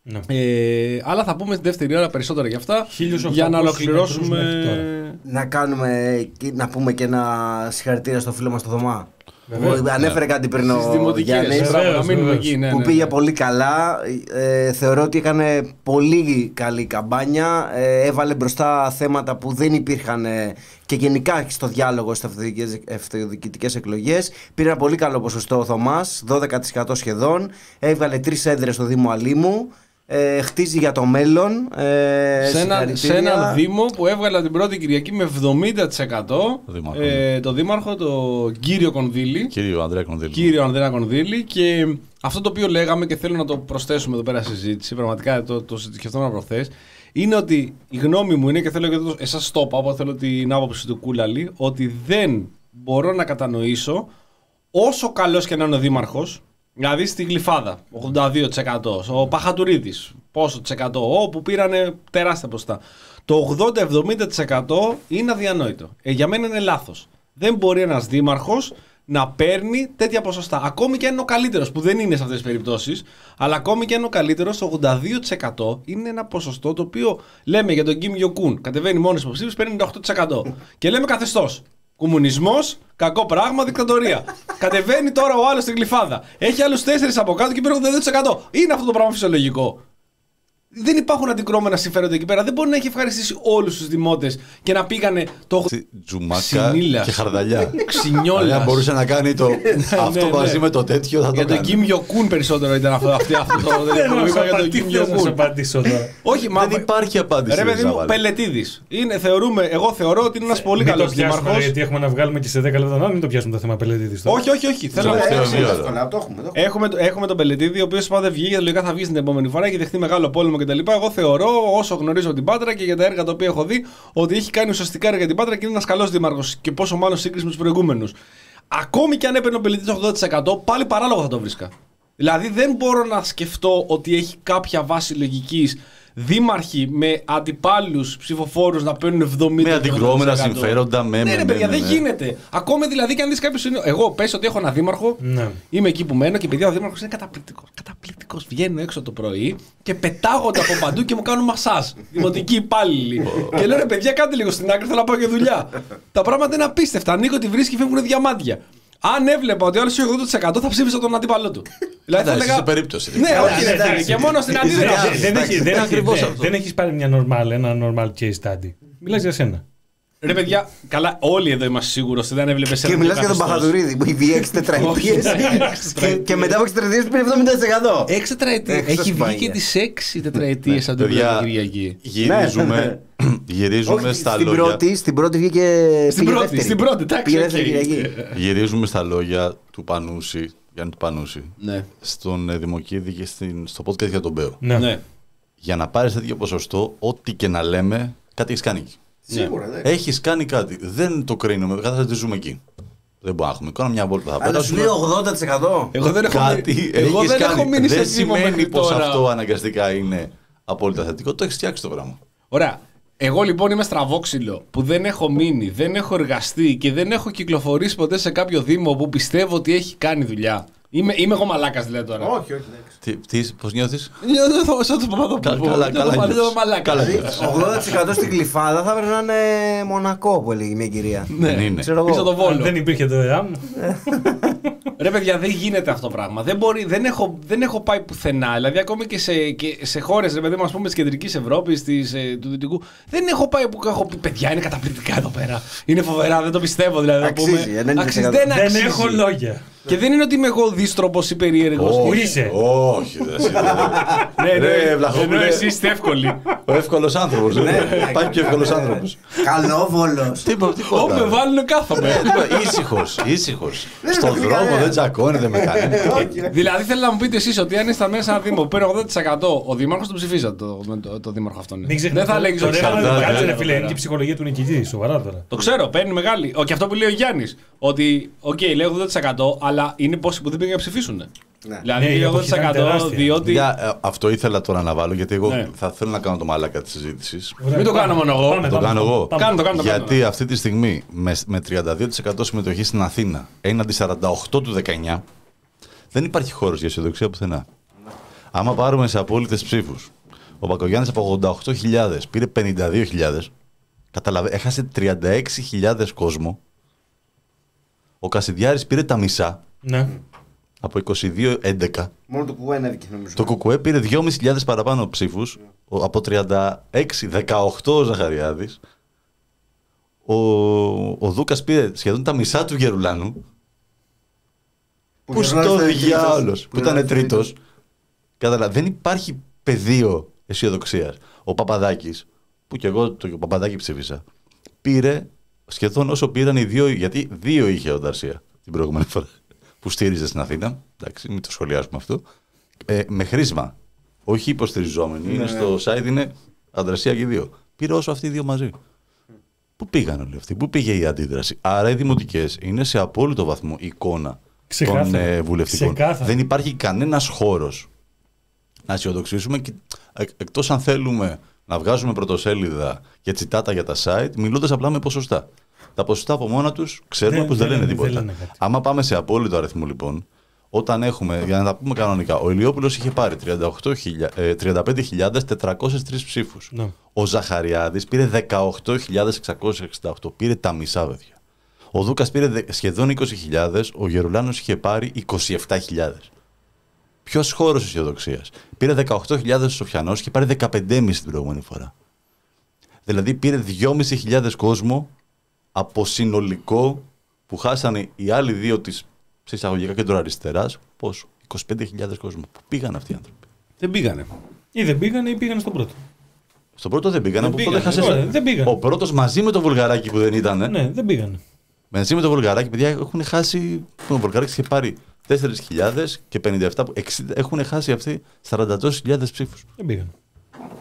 Ναι. Ε, αλλά θα πούμε στη δεύτερη ώρα περισσότερα για αυτά. 1800 Για να μέτρους ολοκληρώσουμε. μέχρι τώρα. να κάνουμε και να πούμε και ένα συγχαρητήρια στο φίλο μας το Δωμά. Βεβαίως. Που Ανέφερε κάτι πριν Στις ο δημοτικές, Γιάννης, μπράβο, να Βεβαίως, μείνουμε βεβαίως. εκεί. ναι, που ναι, πήγε ναι. πολύ καλά. Ε, θεωρώ ότι έκανε πολύ καλή καμπάνια. Ε, έβαλε μπροστά θέματα που δεν υπήρχαν ε, και γενικά στο διάλογο στις αυτοδιοικητικές- αυτοδιοικητικές εκλογές. Πήρε ένα πολύ καλό ποσοστό ο Θωμάς, 12% σχεδόν. Έβγαλε τρεις έδρες στο Δήμο Αλήμου. Ε, χτίζει για το μέλλον. Ε, σε, ένα, σε συγχαρητήρια. έναν Δήμο που έβγαλα την πρώτη Κυριακή με 70% Δήμαρχο. ε, το Δήμαρχο, το κύριο Κονδύλη. Κύριο Ανδρέα Κονδύλη. Κύριο Ανδρέα Κονδύλη και αυτό το οποίο λέγαμε και θέλω να το προσθέσουμε εδώ πέρα στη συζήτηση, πραγματικά το, το σκεφτόμουν προχθέ, είναι ότι η γνώμη μου είναι και θέλω και εσάς το είπα, οπότε θέλω την άποψη του Κούλαλη, ότι δεν μπορώ να κατανοήσω όσο καλός και να είναι ο Δήμαρχος, δηλαδή στη Γλυφάδα, 82%, ο Παχατουρίδης, πόσο τς εκατό, όπου πήρανε τεράστια ποστά. Το 80-70% είναι αδιανόητο. Ε, για μένα είναι λάθος. Δεν μπορεί ένας δήμαρχος να παίρνει τέτοια ποσοστά. Ακόμη και αν είναι ο καλύτερος, που δεν είναι σε αυτές τις περιπτώσεις, αλλά ακόμη και αν είναι ο καλύτερος, το 82% είναι ένα ποσοστό το οποίο λέμε για τον Κιμ Γιοκούν. Κατεβαίνει μόνος υποψήφιος, παίρνει 98%. και λέμε καθεστώς. Κομμουνισμός, κακό πράγμα, δικτατορία. Κατεβαίνει τώρα ο άλλος στην κλειφάδα. Έχει άλλους 4 από κάτω και παίρνει 82%. Είναι αυτό το πράγμα φυσιολογικό. Δεν υπάρχουν αντικρώμενα συμφέροντα εκεί πέρα. Δεν μπορεί να έχει ευχαριστήσει όλου του δημότε και να πήγανε το. Τζουμάκα Ξυνήλας. και χαρδαλιά. Ξινιόλας. Αν μπορούσε να κάνει το, αυτό ναι, μαζί ναι. με το τέτοιο θα το Για τον κάνει. Κιμ Γιοκούν περισσότερο ήταν αυτό. αυτή- αυτό το Δεν δεν να σου είπα για τον απαντήσω, Κιμ δεν να σου Γιοκούν. απαντήσω τώρα. Όχι, μα. Δεν υπάρχει απάντηση. Ρε παιδί μου, Ζαβάλη. Πελετήδη. Είναι, εγώ θεωρώ ότι είναι ένα πολύ Μην καλό το πιάσουμε, δήμαρχο. γιατί έχουμε να βγάλουμε και σε 10 λεπτά. Να μην το πιάσουμε το θέμα πελέτητη τώρα. Όχι, όχι, όχι. Θέλω να Τελευταίο Εντάξει, δύο εύκολα, ώρα. το έχουμε, το έχουμε. Έχουμε, έχουμε τον Πελετίδη, ο οποίο πάντα βγήκε, λογικά θα βγει στην επόμενη φορά και δεχτεί μεγάλο πόλεμο κτλ. Εγώ θεωρώ, όσο γνωρίζω την Πάτρα και για τα έργα τα οποία έχω δει, ότι έχει κάνει ουσιαστικά έργα για την Πάτρα και είναι ένας καλός δήμαρχος. Και πόσο μάλλον σύγκριση με τους προηγούμενους. Ακόμη και αν έπαιρνε ο Πελετίδη 80%, πάλι παράλογο θα το βρίσκα. Δηλαδή δεν μπορώ να σκεφτώ ότι έχει κάποια βάση λογικής δήμαρχοι με αντιπάλους ψηφοφόρους να παίρνουν 70%. Με αντικρώμενα συμφέροντα, με- Ναι, με- ρε με- παιδιά, με- δεν με. γίνεται. Ακόμη δηλαδή και αν δεις κάποιος. Εγώ πες ότι έχω ένα δήμαρχο, Ναι. είμαι εκεί που μένω και παιδιά ο δήμαρχος είναι καταπληκτικός. Καταπληκτικός. Βγαίνω έξω το πρωί και πετάγονται από παντού και μου κάνουν μασάζ. [LAUGHS] Δημοτικοί υπάλληλοι. και λέω ρε παιδιά, κάντε λίγο στην άκρη, θέλω να πάω για δουλειά. Τα πράγματα είναι απίστευτα. Ανοίγω τη βρίσκει και φεύγουν διαμάντια. Αν έβλεπα ότι ο άλλος έχει 80% θα ψήφισα τον αντίπαλό του. δηλαδή θα Εντάξει, έλεγα. σε περίπτωση. Ναι, Καλά, όχι, ρε εντάξει. φίλε, και μόνο στην Δεν- αντίδραση. δεν- δεν εντάξει, έχει- δεν είναι έχει- ακριβώς δεν- αυτό. Δεν έχεις πάρει μια normal, ένα normal case study. Μιλάς για σένα. Ρε παιδιά, καλά, όλοι εδώ είμαστε σίγουροι ότι δεν έβλεπες σε Και ένα μιλάς για τον καθεστώς. Παχαδουρίδη που έχει 6 τετραετίες. Όχι, έξι τετραετίες. Και μετά από 6 τετραετίες πήρε 70%. Έξι τετραετίες. Έξι Έχει βγει σπάγια. και τις έξι τετραετίες από την Παιδιά, πρώτη Κυριακή. γυρίζουμε, γυρίζουμε Όχι, στα στην λόγια. πρώτη, στην πρώτη βγήκε. Στην πήγε πρώτη, δεύτερη. στην πρώτη, εντάξει, Πήγε οκ. δεύτερη Κυριακή. Γυρίζουμε στα λόγια του Πανούση, Γιάννη του Πανούση, Ναι. στον ε, Δημοκίδη και στην, στο podcast για τον Μπέο. Ναι. ναι. Για να πάρεις τέτοιο ποσοστό, ό,τι και να λέμε, κάτι έχεις κάνει. Σίγουρα, ναι. Έχεις κάνει κάτι. Δεν το κρίνουμε. Κάθε τη ζούμε εκεί. Δεν μπορούμε να έχουμε εικόνα, μια βόλτα θα Αλλά σου λέει περάσουμε. 80%. Εγώ δεν έχω Κάτι μείνει, εγώ έχεις δεν έχω κάνει. μείνει σε Δεν Δήμο σημαίνει μέχρι πως τώρα. αυτό αναγκαστικά είναι απόλυτα θετικό. Το έχεις φτιάξει το πράγμα. Ωραία. Εγώ λοιπόν είμαι στραβόξυλο που δεν έχω μείνει, δεν έχω εργαστεί και δεν έχω κυκλοφορήσει ποτέ σε κάποιο Δήμο που πιστεύω ότι έχει κάνει δουλειά. Είμαι, είμαι εγώ μαλάκας δηλαδή τώρα. Όχι, όχι. εντάξει. Τι, τι, πώς νιώθεις; Νιώθω σαν τον Καλά, Παπαδόπουλο. καλά, Νιώθω καλά μαλάκα, νιώθεις. μαλάκα. Καλά Δηλαδή, 80% στην κλειφάδα θα έπρεπε να είναι Μονακό που έλεγε μια κυρία. Δεν είναι. Ξέρω Πίσω εγώ. το Βόλο. Αν δεν υπήρχε το ΕΑΜ. [LAUGHS] Ρε παιδιά, δεν γίνεται αυτό το πράγμα. Δεν, μπορεί, δεν, έχω, δεν έχω πάει πουθενά. Δηλαδή, ακόμη και σε, και σε χώρες, ρε παιδί μου, ας πούμε, της κεντρικής Ευρώπης, ε, του Δυτικού, δεν έχω πάει που έχω πει παιδιά, είναι καταπληκτικά εδώ πέρα. Είναι φοβερά, δεν το πιστεύω δηλαδή. να Αξίζει, πούμε. 90%. Αξίζει, δεν Δεν αξίζει. έχω λόγια. Και δεν είναι ότι είμαι εγώ δίστροπος ή περίεργος. Όχι, είσαι. Όχι, δεν είσαι. [LAUGHS] Ναι, Ρε, ναι, Βλαχόπουλε. ενώ εσύ είστε εύκολοι. Ο εύκολος άνθρωπος. Υπάρχει και εύκολος άνθρωπος. Καλόβολος. Τίποτα. Όπου με βάλουν κάθομαι. Ήσυχος, ήσυχος. Στον δρόμο δεν τσακώνεται με κανένα. δηλαδή, θέλω να μου πείτε εσείς ότι αν είστε μέσα σε ένα Δήμο που παίρνει 80%, ο Δήμαρχος τον ψηφίζατε το, με το, το Δήμαρχο αυτόν. Μην Δεν ξεχνάς θα το- λέγεις το ότι ρεύμα σκανδάλι, του κάτσε, εδώ ρε φίλε, πέρα. είναι και η ψυχολογία του νικητή. Σοβαρά τώρα. Το ξέρω, παίρνει μεγάλη. Ο, και αυτό που λέει ο Γιάννης. Ότι, οκ, λέει 80%, αλλά είναι πόσοι που δεν πήγαν να ψηφίσουν. Ναι. Δηλαδή, Ναι, η λέει αποχή ήταν 80% τεράστια. διότι. Για, ε, αυτό ήθελα τώρα να βάλω γιατί εγώ Ναι. θα θέλω να κάνω το μαλάκα της συζήτησης. Μην το κάνω μόνο εγώ. Πάμε, Το πάμε, κάνω πάμε, εγώ. πάμε. Κάνω το, κάνω το. κάνω το. Γιατί αυτή τη στιγμή με, με 32% συμμετοχή στην Αθήνα έναντι 48 του 19 δεν υπάρχει χώρος για αισιοδοξία πουθενά. Άμα πάρουμε σε απόλυτες ψήφους, ο Πακογιάννη από 88.000 πήρε 52.000. Καταλαβαίνετε, έχασε 36.000 κόσμο. Ο Κασιδιάρης πήρε τα μισά Ναι. από 22-11. Μόνο το κουβέ ανέβηκε νομίζω. Το Κουκουέ πήρε 2.500 παραπάνω ψήφους από 36-18 ο Ζαχαριάδης. Ο, ο Δούκας πήρε σχεδόν τα μισά του Γερουλάνου. Που Γερουλάνος στο ήταν τρίτος. διάολος. Που Που ήταν ήταν τρίτο. τρίτος. Κατάλαβα. Δεν υπάρχει πεδίο αισιοδοξίας. Ο Παπαδάκης, που και εγώ το Παπαδάκη ψήφισα, πήρε σχεδόν όσο πήραν οι δύο, γιατί δύο είχε ο Νταρσία την προηγούμενη φορά που στήριζε στην Αθήνα. Εντάξει, μην το σχολιάσουμε αυτό. Ε, με χρήσμα. Όχι υποστηριζόμενοι. Είναι στο site, είναι Αντρασία και οι δύο. Πήρε όσο αυτοί οι δύο μαζί. Πού πήγαν όλοι αυτοί, πού πήγε η αντίδραση. Άρα οι δημοτικές είναι σε απόλυτο βαθμό εικόνα των Ξεκάθαρα. ε, βουλευτικών. Ξεκάθαρα. Δεν υπάρχει κανένας χώρος να αισιοδοξήσουμε και εκτός αν θέλουμε να βγάζουμε πρωτοσέλιδα και τσιτάτα για τα site, μιλώντας απλά με ποσοστά. Τα ποσοστά από μόνα τους ξέρουμε Δεν- πως δεν, δεν λένε λένε- δεν τίποτα. λένε κάτι. Άμα πάμε σε απόλυτο αριθμό λοιπόν, όταν έχουμε, για να τα πούμε κανονικά, ο Ηλιόπουλος είχε πάρει 38.000, ε, 35.403 ψήφους. Ναι. Ο Ζαχαριάδης πήρε 18.668, πήρε τα μισά βέβαια. Ο Δούκας πήρε δε- σχεδόν 20.000, ο Γερουλάνος είχε πάρει 27.000. Ποιος χώρος αισιοδοξίας; Πήρε 18.000 ο Σοφιανός και πάρει 15.500 την προηγούμενη φορά. Δηλαδή πήρε 2.500 κόσμο από συνολικό που χάσανε οι άλλοι δύο της εισαγωγικά κέντρο αριστεράς. Πόσο, 25.000 κόσμο. Πού πήγαν αυτοί οι άνθρωποι; Δεν πήγανε. Ή δεν πήγανε ή πήγανε στον πρώτο. Στον πρώτο δεν πήγαν. Δεν από πήγανε, τότε χάσες- ωραία, δεν πήγαν. Ο πρώτος μαζί με το βουλγαράκι που δεν ήταν. Ναι, δεν πήγανε. Μαζί με το βουλγαράκι, παιδιά έχουν χάσει. Ο βουλγαράκι είχε πάρει 4.000 και 57. που- 60 έχουν χάσει αυτοί 40.000 ψήφους. Δεν πήγανε.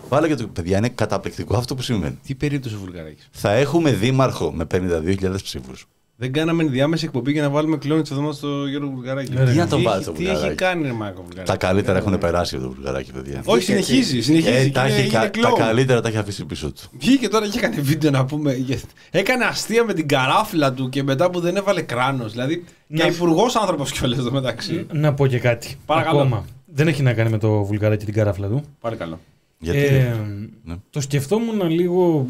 Βάλε και το. Παιδιά, είναι καταπληκτικό αυτό που συμβαίνει. Τι περίπτωση ο Βουλγαράκη. Θα έχουμε δήμαρχο με 52.000 ψήφους. Δεν κάναμε ενδιάμεση εκπομπή για να βάλουμε κλόνη τη εβδομάδα στο Γιώργο Βουλγαράκη. Ναι, ρε. Τι να τον Τι βάλεις έχει- το Τι έχει Βουλγαράκι. κάνει, ρε Μάκο Βουλγαράκη; Τα καλύτερα έχουν περάσει από το βουλγαράκι, παιδιά. Όχι, συνεχίζει. συνεχίζει Ε, και τα, είναι- έχει, είναι κα- κλόουν. τα καλύτερα τα έχει αφήσει πίσω του. Βγήκε τώρα και έκανε βίντεο να πούμε. για- Έκανε αστεία με την καράφλα του και μετά που δεν έβαλε κράνος. Δηλαδή. Και Να- υπουργός άνθρωπος κιόλας εδώ μεταξύ. Να πω και κάτι. Παρακαλώ. Ακόμα. Δεν έχει να κάνει με το βουλγαράκι την καράφλα του. Πάλι καλό. Γιατί. Ε, ναι. Το σκεφτόμουν λίγο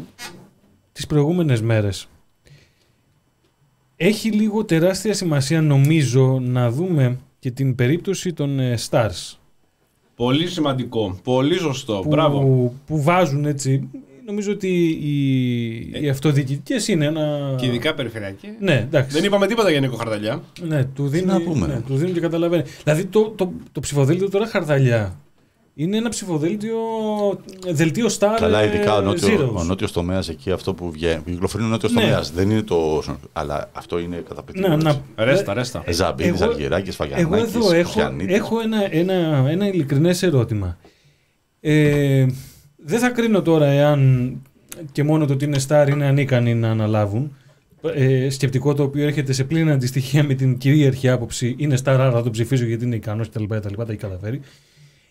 τις προηγούμενες μέρες. Έχει λίγο τεράστια σημασία νομίζω να δούμε και την περίπτωση των ε, stars Πολύ σημαντικό. Πολύ σωστό. που, Μπράβο. που βάζουν έτσι. Νομίζω ότι οι, οι αυτοδιοικητικές είναι ένα... Και ειδικά περιφερειακή. Ναι, εντάξει. Δεν είπαμε τίποτα για Νίκο Χαρδαλιά. Ναι, του δίνει, να πούμε. ναι, του δίνει και καταλαβαίνει. Δηλαδή το, το, το ψηφοδέλτιο τώρα χαρδαλιά είναι ένα ψηφοδέλτιο δελτίο star Καλά, ειδικά ο ε, νότιο zeros. ο νότιος τομέας εκεί, αυτό που βγαίνει. Κυκλοφορεί ο νότιος Ναι. τομέας. Δεν είναι το. Αλλά αυτό είναι καταπληκτικό. Ναι, έτσι. να, Ρέστα, ρέστα. Ε, Ζαμπίδη, Εγώ- Αργυράκη, Εγώ Φαγιανάκης. εδώ έχω, έχω ένα, ένα, ένα ειλικρινές ερώτημα. Ε, δεν θα κρίνω τώρα εάν και μόνο το ότι είναι star είναι ανίκανοι να αναλάβουν. Ε, σκεπτικό το οποίο έρχεται σε πλήρη αντιστοιχεία με την κυρίαρχη άποψη είναι star, άρα θα τον ψηφίζω γιατί είναι ικανός κτλ. Τα, τα έχει καταφέρει.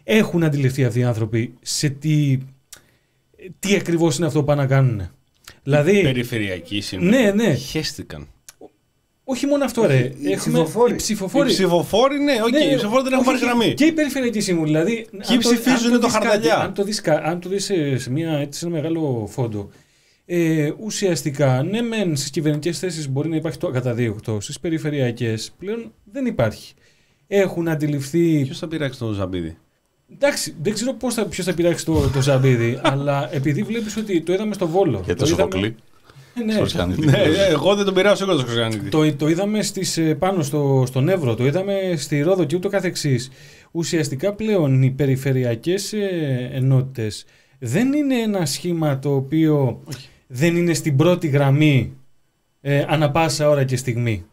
Έχουν αντιληφθεί αυτοί οι άνθρωποι σε τι, τι ακριβώς είναι αυτό που πάνε να κάνουν. Δηλαδή, Περιφερειακή σήμερα. ναι, ναι. Χαίστηκαν. όχι μόνο αυτό, ρε. οι Έχουμε ψηφοφόροι. οι Οι ψηφοφόροι. ψηφοφόροι, ναι, οκ. Ναι, οι ψηφοφόροι δεν έχουν όχι, πάρει γραμμή. Και οι περιφερειακοί σύμβουλοι. Δηλαδή, αν το- ψηφίζουν αν το δεις κάτι, χαρδαλιά. Αν το δεις, κα- αν το δεις σε, σε, μια, έτσι, σε ένα μεγάλο φόντο, ε, ουσιαστικά, ναι, μεν στις κυβερνητικές θέσεις μπορεί να υπάρχει το ακαταδίωκτο, στις περιφερειακές πλέον δεν υπάρχει. Έχουν αντιληφθεί. Ποιος θα πειράξει τον Ζαμπίδη; Εντάξει, δεν ξέρω πώς θα, ποιος θα πειράξει το, το Ζαμπίδι, [LAUGHS] αλλά επειδή βλέπεις ότι το είδαμε στο Βόλο. Και το είδαμε- Σοφοκλή. Ε, ναι, Σοριανίτη. Ναι, ε, εγώ δεν τον πειράζω εγώ τον Σκοζάνητη. το, το είδαμε στις, ε, πάνω στο, στον Εύρο, το είδαμε στη Ρόδο και ούτω καθεξής. Ουσιαστικά πλέον οι περιφερειακές ε, ενότητες δεν είναι ένα σχήμα το οποίο δεν είναι στην πρώτη γραμμή ε, ανα πάσα ώρα και στιγμή.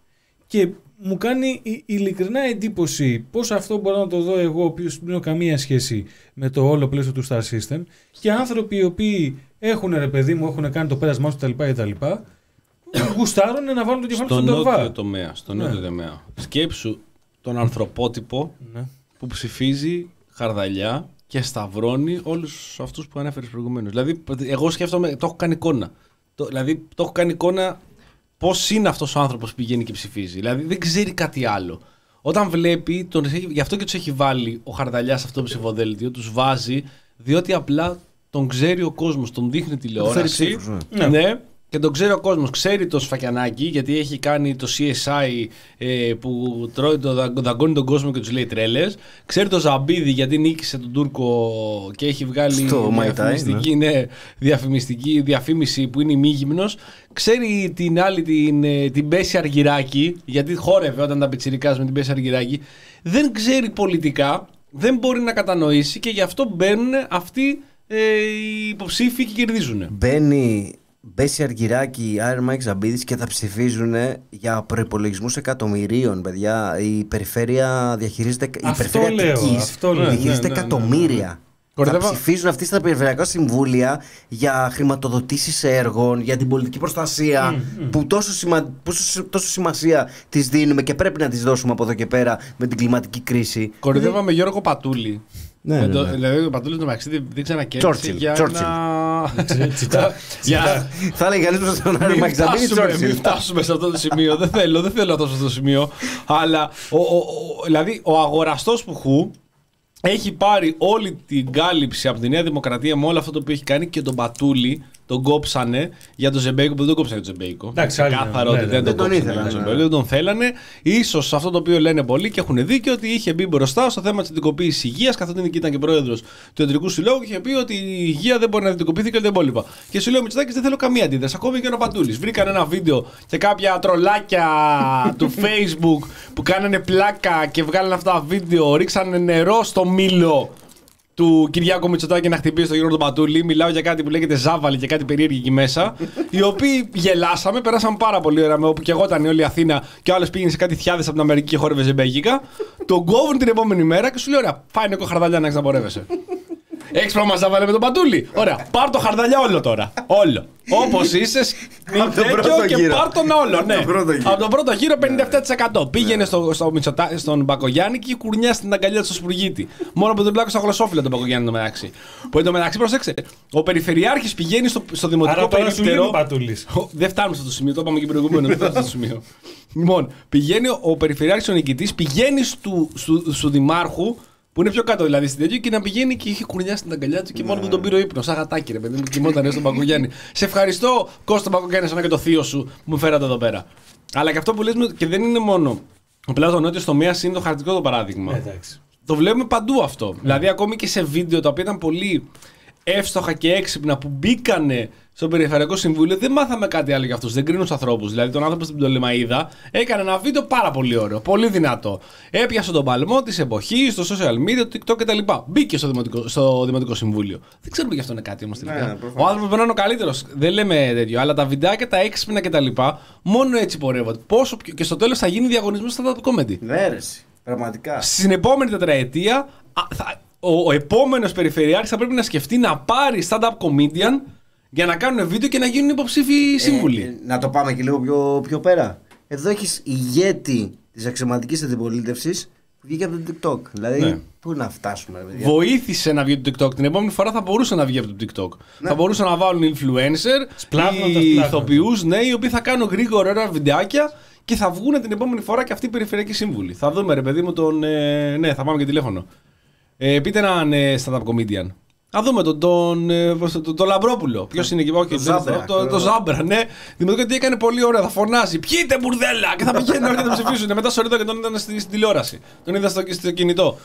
Και μου κάνει η- ειλικρινά εντύπωση πώς αυτό μπορώ να το δω εγώ, ο οποίος δεν έχω καμία σχέση με το όλο πλαίσιο του Star System και άνθρωποι οι οποίοι έχουν ρε παιδί μου, έχουν κάνει το πέρασμά τους κτλ. κτλ γουστάρουν να βάλουν το κεφάλι Στον στον νότιο τορβά. τομέα. Στον Ναι. νότιο τομέα. Σκέψου τον ανθρωπότυπο Ναι. που ψηφίζει χαρδαλιά και σταυρώνει όλους αυτούς που ανέφερες προηγουμένως. Δηλαδή, εγώ σκέφτομαι, το έχω κάνει εικόνα. Το, δηλαδή, το έχω κάνει εικόνα πώς είναι αυτός ο άνθρωπος που πηγαίνει και ψηφίζει. Δηλαδή, δεν ξέρει κάτι άλλο. Όταν βλέπει, τον, έχει- γι' αυτό και τους έχει βάλει ο Χαρδαλιάς σε αυτό το ψηφοδέλτιο, τους βάζει, διότι απλά τον ξέρει ο κόσμος, τον δείχνει τηλεόραση. ψήφους, ναι. ναι. Και τον ξέρει ο κόσμος. Ξέρει το Σφακιανάκι γιατί έχει κάνει το CSI ε, που τρώει το, δα- δαγκώνει τον κόσμο και τους λέει τρέλες. Ξέρει το Ζαμπίδι γιατί νίκησε τον Τούρκο και έχει βγάλει Στο Muay Thai, διαφημιστική, ναι, διαφημιστική διαφήμιση που είναι ημίγυμνος. Ξέρει την άλλη την, ε, την Μπέση Αργυράκη γιατί χόρευε όταν τα πιτσιρικάς με την Μπέση Αργυράκη. Δεν ξέρει πολιτικά. δεν μπορεί να κατανοήσει και γι' αυτό μπαίνουν αυτοί ε, οι υποψήφοι και κερδίζουν. Μπαίνει Μπέση Αργυράκη, Iron Mike Ζαμπίδης και θα ψηφίζουν για προπολογισμού εκατομμυρίων, παιδιά. Η περιφέρεια διαχειρίζεται. η Αυτό περιφέρεια λέω, Αττικής αυτό λέω. διαχειρίζεται Ναι, ναι, ναι, εκατομμύρια. Θα Κορυδεύα- ψηφίζουν αυτοί στα περιφερειακά συμβούλια για χρηματοδοτήσεις έργων, για την πολιτική προστασία, που τόσο, σημα... πόσο- τόσο σημασία τη δίνουμε και πρέπει να τη δώσουμε από εδώ και πέρα με την κλιματική κρίση. Κορυδεύαμε Γιώργο Πατούλη. Ναι, Με ναι, το- ναι. Δηλαδή ο Πατούλη το μεταξύ δεν δεν ξανακέρδισε Τσόρτσιλ, για Τσόρτσιλ. ένα... [LAUGHS] Τσιτά. Για... Θα έλεγε κανεί στον Iron Μην Mike Ζαμπίδη φτάσουμε, μην Τσόρτσιλ. φτάσουμε σε αυτό το σημείο. δεν θέλω, δεν θέλω αυτό το σημείο. Αλλά ο, ο, ο- δηλαδή ο αγοραστός που έχει πάρει όλη την κάλυψη από τη Νέα Δημοκρατία με όλο αυτό το οποίο έχει κάνει και τον Πατούλη τον κόψανε για τον Ζαμπίδη που δεν τον κόψανε τον Ζαμπίδη. Εντάξει, άλλοι, Ξεκάθαρο ναι, ότι ναι, δεν δεν τον τον κόψανε ήθελαν, για τον ναι. Ζαμπίδη, δεν τον θέλανε. σω αυτό το οποίο λένε πολλοί και έχουν δίκιο ότι είχε μπει μπροστά στο θέμα της αντικοποίηση υγείας, καθότι εκεί ήταν και πρόεδρος του Ιατρικού Συλλόγου και είχε πει ότι η υγεία δεν μπορεί να αντικοποιηθεί και όλα τα υπόλοιπα. Και σου λέει ο Μητσοτάκης δεν θέλω καμία αντίδραση. Ακόμη και ο Πατούλη. Βρήκαν ένα βίντεο και κάποια τρολάκια [LAUGHS] του Facebook που κάνανε πλάκα και βγάλανε αυτά τα βίντεο, ρίξανε νερό στο μήλο του Κυριάκου Μητσοτάκη να χτυπήσει τον Γιώργο τον Πατούλη. Μιλάω για κάτι που λέγεται Ζάβαλη και κάτι περίεργη εκεί μέσα. οι οποίοι γελάσαμε, περάσαμε πάρα πολύ ωραία με όπου και εγώ ήταν η όλη η Αθήνα και ο άλλος πήγαινε σε κάτι θιάδες από την Αμερική και χόρευε ζεμπέγικα. τον κόβουν την επόμενη μέρα και σου λέει: Ωραία, φάει ο χαρδαλιά να έχει να πορεύεσαι. Έχεις πρόβλημα Ζάβαλη με τον Πατούλη. Ωραία, πάρ το χαρδαλιά όλο τώρα. Όλο. Όπως είσαι, Από τον τέτοιο πρώτο και γύρο. πάρ τον όλο. Από Ναι. τον πρώτο γύρο. Από τον πρώτο γύρο 57%. Πήγαινε στο, στο Μητσοτά- στον Μπακογιάννη και κουρνιάς στην αγκαλιά του στο Σπουργίτη. Μόνο που τον πλάκο στα γλωσσόφυλλα τον Μπακογιάννη το μεταξύ. Που εν τω μεταξύ, προσέξτε, ο Περιφερειάρχης πηγαίνει στο, στο δημοτικό Άρα τώρα σου λέει ο περίπτερο. Πατούλης. Ο- Δεν φτάνουμε στο σημείο, το είπαμε και προηγουμένω. Δεν φτάνουμε στο σημείο. Λοιπόν, πηγαίνει ο, ο Περιφερειάρχης ο νικητής, πηγαίνει στου, στου, στου Δημάρχου, που είναι πιο κάτω δηλαδή στην τέτοιο, και να πηγαίνει και είχε κουρνιά στην αγκαλιά του και μόνο που τον πήρε ο ύπνος. Σαν γατάκι, ρε παιδί μου, κοιμόταν στον Παγκογιάννη. Σε ευχαριστώ, Κώστα Παγκογιάννη, σαν και το θείο σου που μου φέρατε εδώ πέρα. Αλλά και αυτό που λες, και δεν είναι μόνο. Απλά το νότιο τομέα είναι το χαρτικό το παράδειγμα. Ε, Εντάξει. Το βλέπουμε παντού αυτό. Δηλαδή, ακόμη και σε βίντεο τα οποία ήταν πολύ εύστοχα και έξυπνα που μπήκανε στο Περιφερειακό Συμβούλιο, δεν μάθαμε κάτι άλλο για αυτούς. Δεν κρίνουν του ανθρώπους. Δηλαδή, τον άνθρωπο στην Πτολεμαίδα έκανε ένα βίντεο πάρα πολύ ωραίο, πολύ δυνατό. Έπιασε τον παλμό της εποχής, στο social media, το TikTok κτλ. Μπήκε στο Δημοτικό, στο Δημοτικό Συμβούλιο. Δεν ξέρουμε γι' αυτό είναι κάτι όμως τελικά. Ναι, προφανώς. ο άνθρωπος μπορεί να είναι ο καλύτερος. Δεν λέμε τέτοιο. Αλλά τα βιντεάκια, τα έξυπνα κτλ. Μόνο έτσι πορεύονται. Πόσο πιο... Και στο τέλος θα γίνει διαγωνισμός στα stand-up comedy. Ναι, ρε, εσύ. Πραγματικά. Στην επόμενη τετραετία, α, θα, ο, ο επόμενος περιφερειάρχης θα πρέπει να σκεφτεί να πάρει stand-up comedian για να κάνουν βίντεο και να γίνουν υποψήφοι σύμβουλοι. Ε, ε, να το πάμε και λίγο πιο, πιο πέρα. Εδώ έχεις ηγέτη της αξιωματική αντιπολίτευσης που βγήκε από το TikTok. Δηλαδή, Ναι. πού να φτάσουμε, ρε παιδιά; Βοήθησε να βγει το TikTok. Την επόμενη φορά θα μπορούσε να βγει από το TikTok. Ναι. Θα μπορούσαν να βάλουν influencer Σπλάχνοντας, ή σπλάχνοντας. ηθοποιούς, ναι, οι οποίοι θα κάνουν γρήγορα ωραία βιντεάκια και θα βγουν την επόμενη φορά και αυτοί οι περιφερειακοί σύμβουλοι. Θα δούμε, ρε παιδί μου, τον. ε, ναι, θα πάμε και τηλέφωνο. Ε, πείτε έναν ε, stand-up comedian. Α δούμε τον, τον, ε, πώς το- τον, τον Λαμπρόπουλο. Ποιος είναι εκεί, όχι, δεν είναι Ζάμπρα, αυτό, το, το ξέρω. Ζάμπρα, ναι. Δημοτικό τι έκανε πολύ ωραία, θα φωνάζει. Πιείτε μπουρδέλα! Και θα πηγαίνουν όλοι να τον ψηφίσουν. Μετά στο ρίδο και τον είδαν στη, στην τηλεόραση. Τον είδα στο, στο κινητό.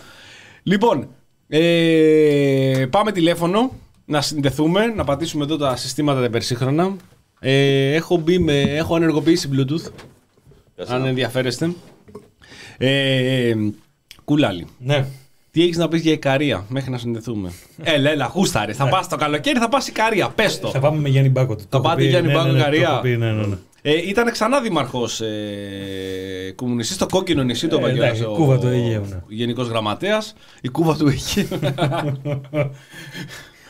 Λοιπόν, ε, πάμε τηλέφωνο να συνδεθούμε, να πατήσουμε εδώ τα συστήματα τα υπερσύγχρονα. Ε, έχω, μπει με, έχω ενεργοποιήσει Bluetooth, αν ενδιαφέρεστε. Ε, κουλάλι. Ναι. Τι έχεις να πεις για Ικαρία μέχρι να συνδεθούμε. έλα, έλα, χούσταρε. Θα πας το καλοκαίρι, θα πας Ικαρία. Πες το. Θα πάμε με Γιάννη Μπάκο. Το έχω πάτε πει, Γιάννη ναι, Μπάκο, ναι, ναι, Καρία. το έχω πει, ναι, ναι, ναι. Ε, ήταν ξανά δήμαρχος ε, κομμουνιστής στο κόκκινο νησί, το Ε, είπα και εντάξει, ο- Κούβα του Αιγαίου, ναι. Ο Γενικός Γραμματέας. Η κούβα του Αιγαίου.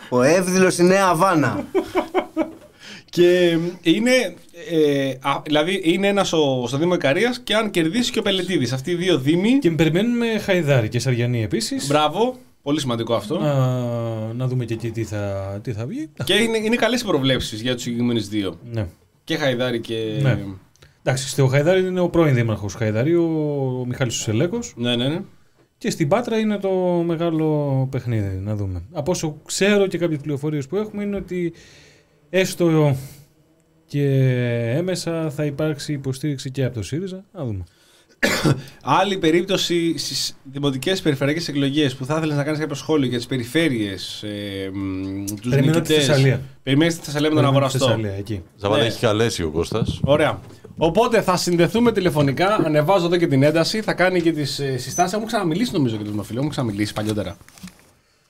Ο Εύδηλος η Νέα Αβάνα. [LAUGHS] και είναι. Ε, α, δηλαδή είναι ένας στο Δήμο Ικαρία και αν κερδίσει και ο Πελετήδη. Αυτοί οι δύο δήμοι. Και περιμένουμε Χαϊδάρη και Σαριανή επίσης. Μπράβο. Πολύ σημαντικό αυτό. Να, να δούμε και εκεί τι θα, τι θα βγει. Και είναι, είναι καλές προβλέψεις για τους συγκεκριμένους δύο. Ναι. Και Χαϊδάρη και. Ναι. Εντάξει, στο Χαϊδάρη είναι ο πρώην δήμαρχος Χαϊδάρη, ο, ο Μιχάλης Σουσελέκος. Ναι, ναι, ναι. Και στην Πάτρα είναι το μεγάλο παιχνίδι. Να δούμε. Από όσο ξέρω και κάποιες πληροφορίες που έχουμε είναι ότι έστω και έμεσα θα υπάρξει υποστήριξη και από το ΣΥΡΙΖΑ. Να δούμε. Άλλη περίπτωση στις δημοτικές περιφερειακές εκλογές που θα ήθελες να κάνεις κάποιο σχόλιο για τις περιφέρειες, ε, τους Περιμένω τη νικητές. Θεσσαλία. Περιμένεις τη Θεσσαλία με τον Περιμένω τη αγοραστό. Θεσσαλία, εκεί. Ζαβάλα Ναι. έχει καλέσει ο Κώστας. Ωραία. Οπότε θα συνδεθούμε τηλεφωνικά. Ανεβάζω εδώ και την ένταση. Θα κάνει και τις συστάσεις. Έχουμε ξαναμιλήσει νομίζω και τον Δημοφιλό. Έχουμε ξαναμιλήσει παλιότερα.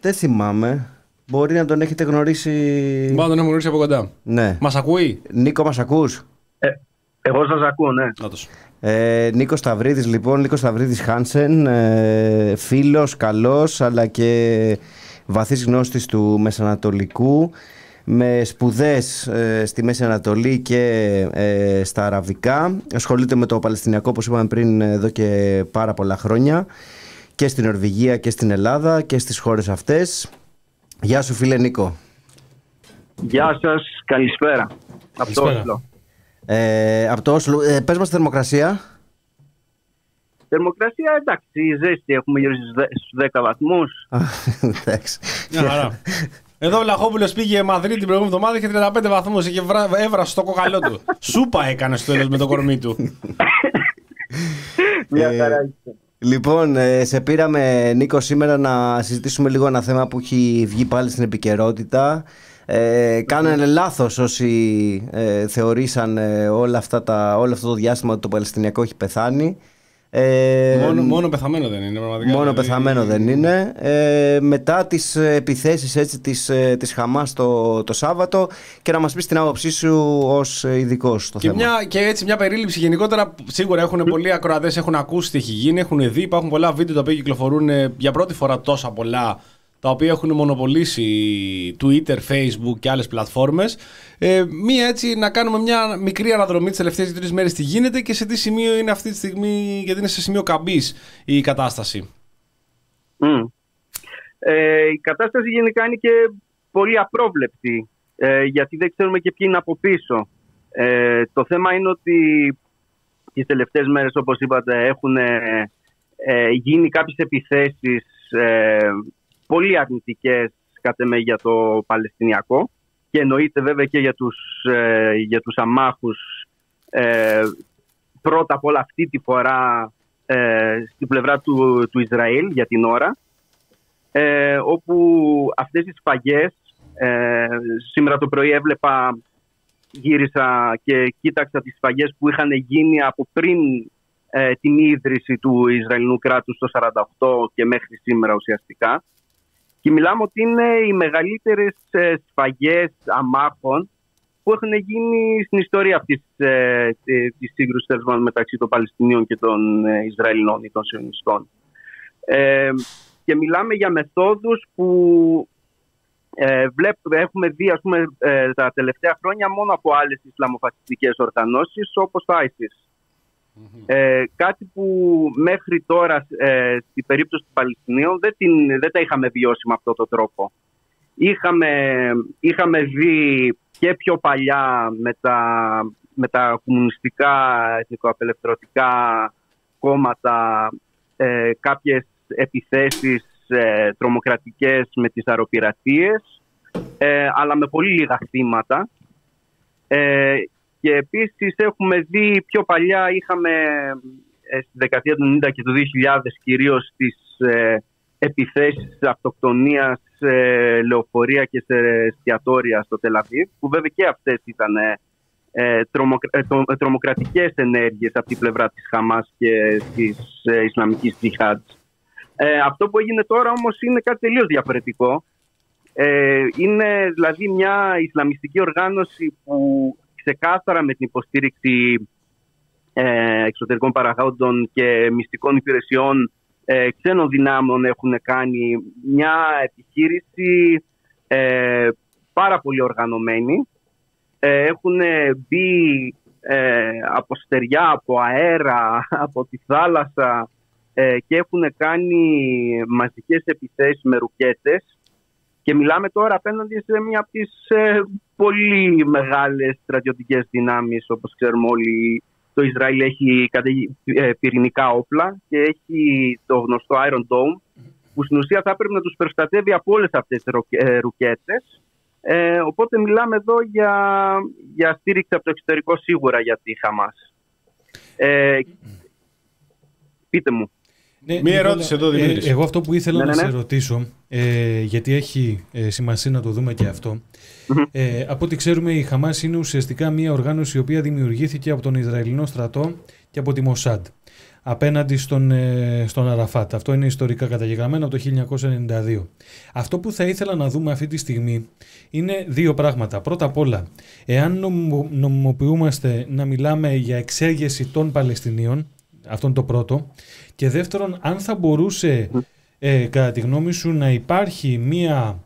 Δεν θυμάμαι. Μπορεί να τον έχετε γνωρίσει. Μπορεί να τον έχουμε γνωρίσει από κοντά. Ναι. Μας ακούει; Νίκο, μας ακούς; Ε, εγώ σας ακούω, ναι. Νάτος. Ε, Νίκος Σταυρίδης λοιπόν, Νίκος Σταυρίδης Χάνσεν, ε, φίλος, καλός αλλά και βαθύς γνώστης του Μεσανατολικού με σπουδές ε, στη Μέση Ανατολή και ε, στα Αραβικά. Ασχολείται με το Παλαιστινιακό όπως είπαμε πριν εδώ και πάρα πολλά χρόνια και στην Νορβηγία και στην Ελλάδα και στις χώρες αυτές. Γεια σου φίλε Νίκο. Γεια σας, καλησπέρα. Από το Καλησπέρα. Όσλο. Ε, από το Όσλο, ε, πες μας τη θερμοκρασία. Θερμοκρασία, εντάξει, ζέστη, έχουμε γύρω στους δε- στους 10 βαθμούς. Α, Εντάξει. Μια χαρά. Εδώ ο Βλαχόπουλος πήγε Μαδρίτη την προηγούμενη εβδομάδα και 35 βαθμούς. Είχε βρά... έβρασε στο κοκαλό του. [LAUGHS] Σούπα έκανε στο τέλος με το κορμί του. Μια Ε, χαρά είστε. Λοιπόν, ε, σε πήραμε Νίκο σήμερα να συζητήσουμε λίγο ένα θέμα που έχει βγει πάλι στην επικαιρότητα. Ε, κάνανε λάθος όσοι ε, θεωρήσαν ε, όλα αυτά τα, όλο αυτό το διάστημα ότι το Παλαιστινιακό έχει πεθάνει. Ε, μόνο, μόνο πεθαμένο δεν είναι, πραγματικά. Μόνο Δηλαδή, πεθαμένο δεν είναι. Ε, μετά τις ε, επιθέσεις έτσι, της, ε, της Χαμάς το, το Σάββατο και να μας πεις την άποψή σου ως ειδικός στο Και, θέμα. μια, και έτσι μια περίληψη γενικότερα. Σίγουρα έχουν πολλοί ακροατές, έχουν ακούσει τι έχει γίνει, έχουν δει. Υπάρχουν πολλά βίντεο τα οποία κυκλοφορούν ε, για πρώτη φορά τόσα πολλά, τα οποία έχουν μονοπολίσει Twitter, Facebook και άλλες πλατφόρμες. Ε, μία έτσι να κάνουμε μια μικρή αναδρομή τις τελευταίες τρει μέρες τι γίνεται και σε τι σημείο είναι αυτή τη στιγμή, γιατί είναι σε σημείο καμπής η κατάσταση. Μμ. Ε, η κατάσταση γενικά είναι και πολύ απρόβλεπτη, ε, γιατί δεν ξέρουμε και ποιοι είναι από πίσω. Ε, το θέμα είναι ότι τις τελευταίες μέρες, όπως είπατε, έχουν ε, ε, γίνει κάποιες επιθέσεις ε, πολύ αρνητικές κατ' εμέ για το Παλαιστινιακό και εννοείται βέβαια και για τους, ε, για τους αμάχους ε, πρώτα απ' όλα αυτή τη φορά ε, στην πλευρά του, του Ισραήλ για την ώρα ε, όπου αυτές οι σφαγές ε, σήμερα το πρωί έβλεπα γύρισα και κοίταξα τις σφαγές που είχαν γίνει από πριν ε, την ίδρυση του Ισραηλινού κράτους το 48 και μέχρι σήμερα ουσιαστικά και μιλάμε ότι είναι οι μεγαλύτερες ε, σφαγές αμάχων που έχουν γίνει στην ιστορία αυτής ε, τη- της σύγκρουσης τέλος πάντων, μεταξύ των Παλαιστινίων και των ε, Ισραηλινών ή των Σιωνιστών. Ε, και μιλάμε για μεθόδους που ε, βλέπουμε, έχουμε δει ας πούμε, ε, τα τελευταία χρόνια μόνο από άλλες Ισλαμοφασιστικές οργανώσεις όπως το ISIS. Ε, κάτι που μέχρι τώρα ε, στην περίπτωση των Παλαιστινίων δεν, την, δεν τα είχαμε βιώσει με αυτόν τον τρόπο. Είχαμε, είχαμε δει και πιο παλιά με τα, με τα κομμουνιστικά εθνικοαπελευθερωτικά κόμματα ε, κάποιες επιθέσεις ε, τρομοκρατικές με τις αεροπειρατείες ε, αλλά με πολύ λίγα θύματα. Ε, και επίσης έχουμε δει πιο παλιά, είχαμε ε, στη δεκαετία του 90 και του 2000 κυρίως τις ε, επιθέσεις αυτοκτονίας σε λεωφορεία και σε εστιατόρια στο Τελαβίβ που βέβαια και αυτές ήταν ε, ε, τρομοκρα- ε, τρο- ε, τρομοκρατικές ενέργειες από την πλευρά της Χαμάς και της ε, Ισλαμικής Τζιχάντ. Ε, αυτό που έγινε τώρα όμως είναι κάτι τελείως διαφορετικό. Ε, είναι δηλαδή μια Ισλαμιστική οργάνωση που ξεκάθαρα με την υποστήριξη ε, εξωτερικών παραγόντων και μυστικών υπηρεσιών ε, ξένων δυνάμεων έχουν κάνει μια επιχείρηση ε, πάρα πολύ οργανωμένη. Ε, έχουν μπει ε, από στεριά, από αέρα, [LAUGHS] από τη θάλασσα ε, και έχουν κάνει μαζικές επιθέσεις με ρουκέτες και μιλάμε τώρα απέναντι σε μια από τις ε, πολύ μεγάλες στρατιωτικές δυνάμεις όπως ξέρουμε όλοι το Ισραήλ έχει καταιγει- ε, πυρηνικά όπλα και έχει το γνωστό Iron Dome που στην ουσία θα έπρεπε να τους προστατεύει από όλες αυτές τις ρουκ- ε, ρουκέτες ε, οπότε μιλάμε εδώ για, για στήριξη από το εξωτερικό σίγουρα για τη Χαμάς. Ε, πείτε μου. Ναι, Μία ερώτηση εδώ, Δημήτρης. εγώ αυτό που ήθελα Ναι, να ναι, σε ναι. ρωτήσω ε, γιατί έχει ε, σημασία να το δούμε και αυτό. Ε, από ό,τι ξέρουμε η Χαμάς είναι ουσιαστικά μια οργάνωση η οποία δημιουργήθηκε από τον Ισραηλινό στρατό και από τη Μοσάντ απέναντι στον, ε, στον Αραφάτ. Αυτό είναι ιστορικά καταγεγραμμένο από το 1992. Αυτό που θα ήθελα να δούμε αυτή τη στιγμή είναι δύο πράγματα. Πρώτα απ' όλα, εάν νομιμοποιούμαστε να μιλάμε για εξέγεση των Παλαιστινίων, αυτό είναι το πρώτο, και δεύτερον, αν θα μπορούσε, ε, κατά τη γνώμη σου, να υπάρχει μία,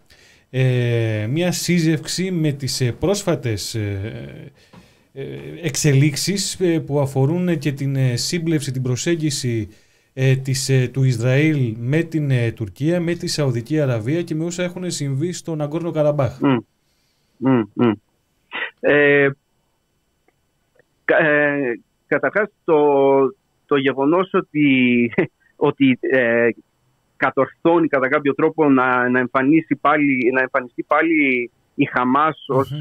ε, μία σύζευξη με τις ε, πρόσφατες ε, εξελίξεις ε, που αφορούν και την ε, σύμπλευση, την προσέγγιση της, του Ισραήλ με την Τουρκία, με τη Σαουδική Αραβία και με όσα έχουν συμβεί στον Αγκόρνο Καραμπάχ. Mm. Mm, Ε, καταρχάς το, το γεγονός ότι, [LAUGHS] ότι κατορθώνει κατά κάποιο τρόπο να, να, εμφανίσει πάλι, να εμφανιστεί πάλι η Χαμάς ως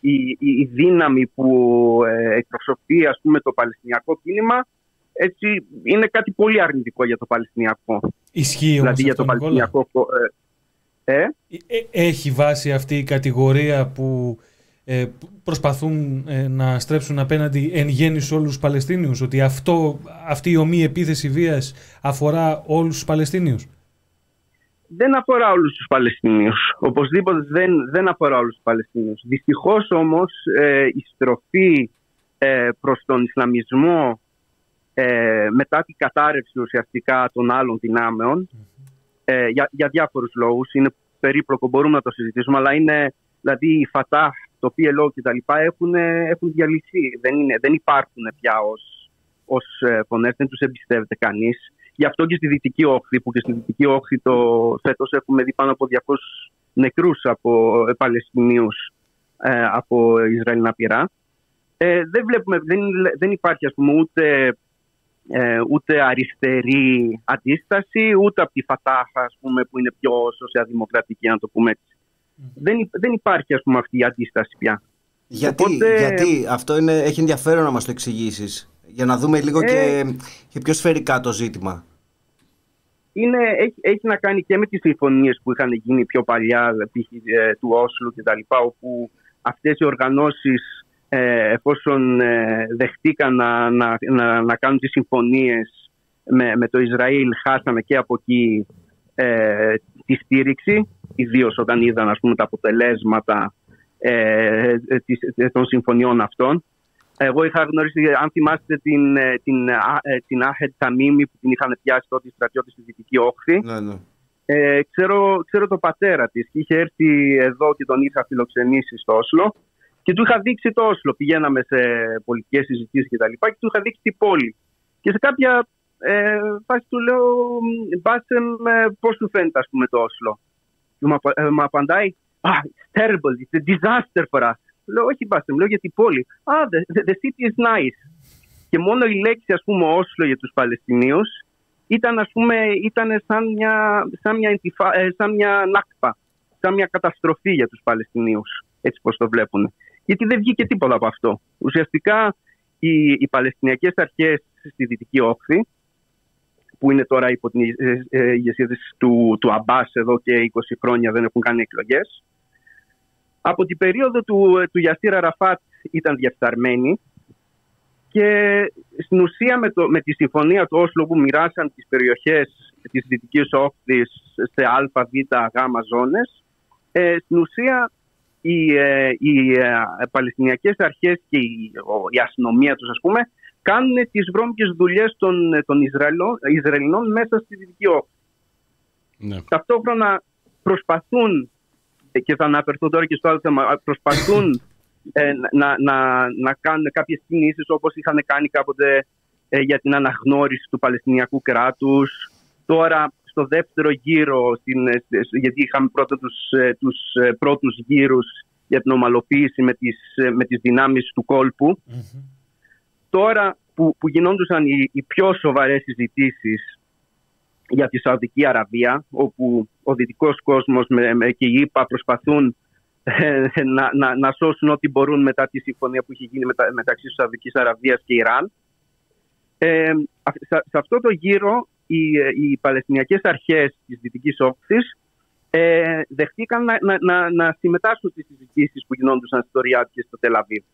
η, η, δύναμη που ε, εκπροσωπεί ας πούμε, το Παλαιστινιακό κίνημα. Έτσι, είναι κάτι πολύ αρνητικό για το Παλαιστινιακό. Ισχύει όμως δηλαδή για το Παλαιστινιακό ε, ε; ε, Έχει βάση αυτή η κατηγορία που ε, προσπαθούν ε, να στρέψουν απέναντι εν γέννη σε όλους τους Παλαιστίνιους ότι αυτό, αυτή η ομή επίθεση βίας αφορά όλους τους Παλαιστίνιους; Δεν αφορά όλους τους Παλαιστινίους. Οπωσδήποτε δεν, δεν αφορά όλους τους Παλαιστινίους. Δυστυχώς όμως ε, η στροφή ε, προς τον Ισλαμισμό ε, μετά την κατάρρευση ουσιαστικά των άλλων δυνάμεων ε, για, για διάφορους λόγους, είναι περίπλοκο, μπορούμε να το συζητήσουμε, αλλά είναι δηλαδή η ΦΑΤΑΧ, το PLO και τα λοιπά έχουν, έχουν διαλυθεί. Δεν, είναι, δεν υπάρχουν πια ως, ως ε, φωνές, δεν τους εμπιστεύεται κανείς. Γι' αυτό και στη Δυτική Όχθη, που και στη Δυτική Όχθη το φέτος έχουμε δει πάνω από 200 νεκρούς από Παλαιστινίους ε, από Ισραηλινά πυρά. Ε, δεν, βλέπουμε, δεν, δεν υπάρχει ας πούμε, ούτε, ε, ούτε αριστερή αντίσταση, ούτε από τη Φατάχα ας πούμε, που είναι πιο σοσιαλδημοκρατική, να το πούμε έτσι. Δεν, δεν υπάρχει ας πούμε, αυτή η αντίσταση πια. Γιατί, γιατί αυτό είναι, έχει ενδιαφέρον να μας το εξηγήσεις για να δούμε λίγο και, ε, και πιο σφαιρικά το ζήτημα. Είναι, έχει, έχει να κάνει και με τις συμφωνίες που είχαν γίνει πιο παλιά, ε, του Όσλου και τα λοιπά, όπου αυτές οι οργανώσεις ε, εφόσον ε, δεχτήκαν να, να, να, να, κάνουν τις συμφωνίες με, με το Ισραήλ, χάσαμε και από εκεί ε, τη στήριξη, ιδίως όταν είδαν ας πούμε, τα αποτελέσματα ε, των συμφωνιών αυτών. Εγώ είχα γνωρίσει, αν θυμάστε, την, ε, την, ε, την Άχετ Ταμίμη που την είχαν πιάσει τότε οι στρατιώτες στη Δυτική Όχθη. Ναι, ναι. Ε, ξέρω, ξέρω το πατέρα της και είχε έρθει εδώ και τον είχα φιλοξενήσει στο Όσλο και του είχα δείξει το Όσλο. Πηγαίναμε σε πολιτικές συζητήσεις κτλ. Και, και του είχα δείξει την πόλη. Και σε κάποια ε, φάση του λέω, Μπάσεμ, πώς σου φαίνεται, ας πούμε, το Όσλο. Και μου απαντάει, Ah, it's terrible, it's a disaster for us. Λέω, όχι μπάστε, λέω για την πόλη. Α, ah, the, the, city is nice. Και μόνο η λέξη, ας πούμε, Όσλο για τους Παλαιστινίους ήταν, ας πούμε, ήταν σαν, μια, σαν, μια, ε, σαν μια νάκπα, σαν μια καταστροφή για τους Παλαιστινίους, έτσι πως το βλέπουν. Γιατί δεν βγήκε τίποτα από αυτό. Ουσιαστικά οι, οι Παλαιστινιακές αρχές στη Δυτική Όχθη, που είναι τώρα υπό την ε, ε, ηγεσία του, του Αμπάς εδώ και 20 χρόνια δεν έχουν κάνει εκλογές, από την περίοδο του, του Γιαστήρα Ραφάτ ήταν διεφθαρμένη και στην ουσία με, το, με τη συμφωνία του Όσλο που μοιράσαν τις περιοχές της Δυτικής Όχθης σε α, β, γ ζώνες, ε, στην ουσία οι, ε, οι ε, Παλαιστινιακές αρχές και η, η αστυνομία τους ας πούμε κάνουν τις βρώμικες δουλειές των, των Ισραηλινών μέσα στη Δυτική Όχθη. Ναι. Ταυτόχρονα προσπαθούν και θα αναφερθώ τώρα και στο άλλο θέμα, προσπαθούν ε, να, να, να κάνουν κάποιες κινήσεις όπως είχαν κάνει κάποτε ε, για την αναγνώριση του Παλαιστινιακού κράτους. Τώρα στο δεύτερο γύρο, στην, ε, γιατί είχαμε πρώτα τους, τους πρώτους γύρους για την ομαλοποίηση με τις, με τις δυνάμεις του κολπου Τώρα που, που γινόντουσαν οι, οι πιο σοβαρές συζητήσεις για τη Σαουδική Αραβία, όπου ο δυτικός κόσμος και οι ΙΠΑ προσπαθούν ε, να, να, να σώσουν ό,τι μπορούν μετά τη συμφωνία που έχει γίνει μεταξύ της Σαουδικής Αραβίας και Ιράν. Ε, σε, αυτό το γύρο οι, οι Παλαιστινιακές αρχές της Δυτικής Όχθης ε, δεχτήκαν να, να, να, να συμμετάσχουν στις συζητήσεις που γινόντουσαν στο Ριάτ και στο Τελαβίβ.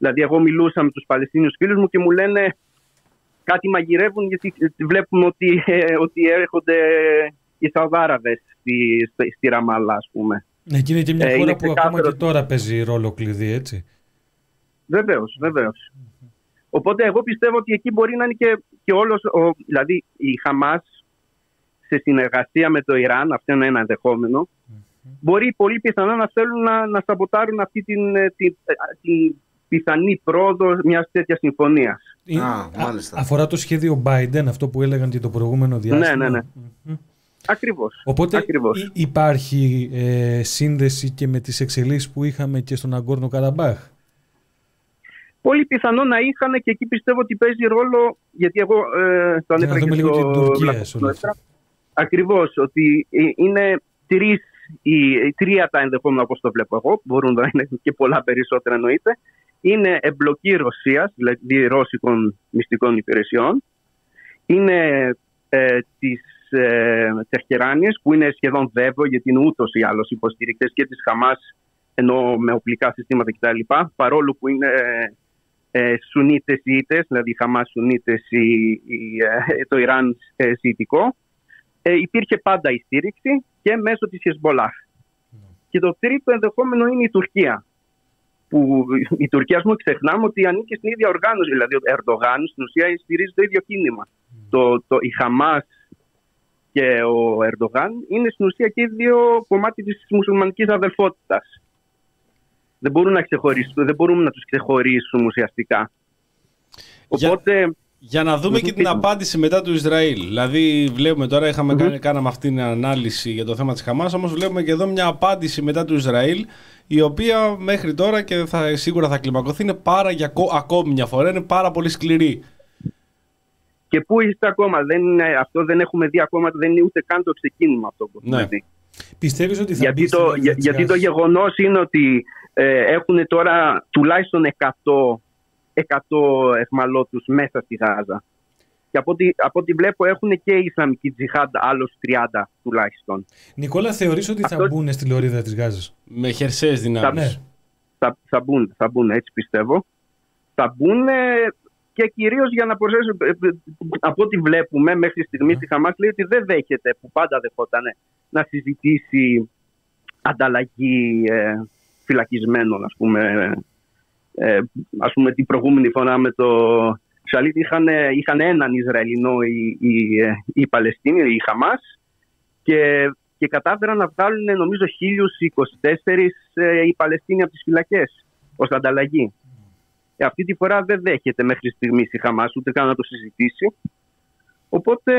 Δηλαδή, εγώ μιλούσα με τους Παλαιστίνιους φίλους μου και μου λένε κάτι μαγειρεύουν γιατί βλέπουμε ότι, ε, ότι έρχονται οι Σαουδάραβες στη, στη, στη Ραμάλα, ας πούμε. Ναι, και είναι και μια Ε, χώρα είναι που ξεκάθαρο ακόμα και ότι- τώρα παίζει ρόλο κλειδί, έτσι. Βεβαίως, βεβαίως. Οπότε εγώ πιστεύω ότι εκεί μπορεί να είναι και, και όλος, ο, δηλαδή η Χαμάς σε συνεργασία με το Ιράν, αυτό είναι ένα ενδεχόμενο, μπορεί πολύ πιθανό να θέλουν να, να σαμποτάρουν αυτή την, ε, την, ε, την πιθανή πρόοδο μιας τέτοιας συμφωνίας. Είναι- Α, μάλιστα. αφορά το σχέδιο Biden, αυτό που έλεγαν και το προηγούμενο διάστημα. Ναι, ναι, ναι. Μμμ. Ακριβώς. Οπότε Ακριβώς. υ- υπάρχει ε, σύνδεση και με τις εξελίξεις που είχαμε και στον Αγκόρνο Καραμπάχ; Πολύ πιθανό να είχαν και εκεί πιστεύω ότι παίζει ρόλο, γιατί εγώ ε, το Για να ανέφερα δούμε και λίγο στο την Τουρκία Black σε όλα Ops αυτά. Ακριβώς, ότι ε, είναι τρεις, οι, οι τρία τα ενδεχόμενα όπως το βλέπω εγώ, μπορούν να είναι και πολλά περισσότερα εννοείται. Είναι εμπλοκή Ρωσίας, δηλαδή ρώσικων μυστικών υπηρεσιών. Είναι ε, τις ε, Τεχεράνιες που είναι σχεδόν βέβαιο γιατί είναι ούτως ή άλλως υποστηρικτές και της Χαμάς ενώ με οπλικά συστήματα κτλ. Παρόλο που είναι ε, Σουνίτες Ιήτες, δηλαδή η Χαμάς Σουνίτες, η, η, ε, το Ιράν ε, Σιητικό, ε, υπήρχε πάντα η στήριξη και μέσω της Χεσμολάχ. Και το τρίτο ενδεχόμενο είναι η Τουρκία. Που η Τουρκία, ας πούμε, ξεχνάμε ότι ανήκει στην ίδια οργάνωση. Δηλαδή, ο Ερντογάν στην ουσία στηρίζει το ίδιο κίνημα. Το, το, η Χαμάς και ο Ερντογάν είναι στην ουσία και οι δύο κομμάτι της μουσουλμανικής αδελφότητας. Δεν μπορούν να ξεχωρίσουν, δεν μπορούμε να τους ξεχωρίσουμε ουσιαστικά. Για- Οπότε, Για να δούμε και την απάντηση μετά του Ισραήλ. Δηλαδή, βλέπουμε τώρα, είχαμε κάνει, κάναμε αυτή την ανάλυση για το θέμα της Χαμάς, όμως βλέπουμε και εδώ μια απάντηση μετά του Ισραήλ, η οποία μέχρι τώρα και θα, σίγουρα θα κλιμακωθεί, είναι πάρα για ακο- ακόμη μια φορά, είναι πάρα πολύ σκληρή. και πού είστε ακόμα, δεν είναι, αυτό δεν έχουμε δει ακόμα, δεν είναι ούτε καν το ξεκίνημα αυτό που έχουμε Ναι. δει. Πιστεύεις ότι θα Γιατί μπει το, στην όρια για- της γιατί το Γάζας; γεγονός είναι ότι ε, έχουν τώρα τουλάχιστον 100, 100 εχμαλώτους μέσα στη Γάζα. Και από ό,τι, από ό,τι βλέπω έχουν και η Ισλαμική Τζιχάντ άλλους 30 τουλάχιστον. Νικόλα, θεωρείς ότι θα Αυτό- μπουν στη λωρίδα της Γάζας; Με χερσαίες δυνάμεις. Ναι. Θα, θα, μπουν, θα μπουν, έτσι πιστεύω. Θα μπουν ε, και κυρίως για να προσθέσω, ε, ε, από ό,τι βλέπουμε μέχρι στιγμή η Χαμάς λέει ότι δεν δέχεται, που πάντα δεχόταν, να συζητήσει ανταλλαγή ε, φυλακισμένων, ας πούμε. Ε, ας πούμε την προηγούμενη φορά με το Σαλίτ είχαν, είχαν έναν Ισραηλινό οι, οι, ε, οι Παλαιστίνοι, η Χαμάς και, και κατάφεραν να βγάλουν νομίζω 1024 ε, οι Παλαιστίνοι από τις φυλακές ως ανταλλαγή. Ε, αυτή τη φορά δεν δέχεται μέχρι στιγμής η Χαμάς ούτε καν να το συζητήσει. Οπότε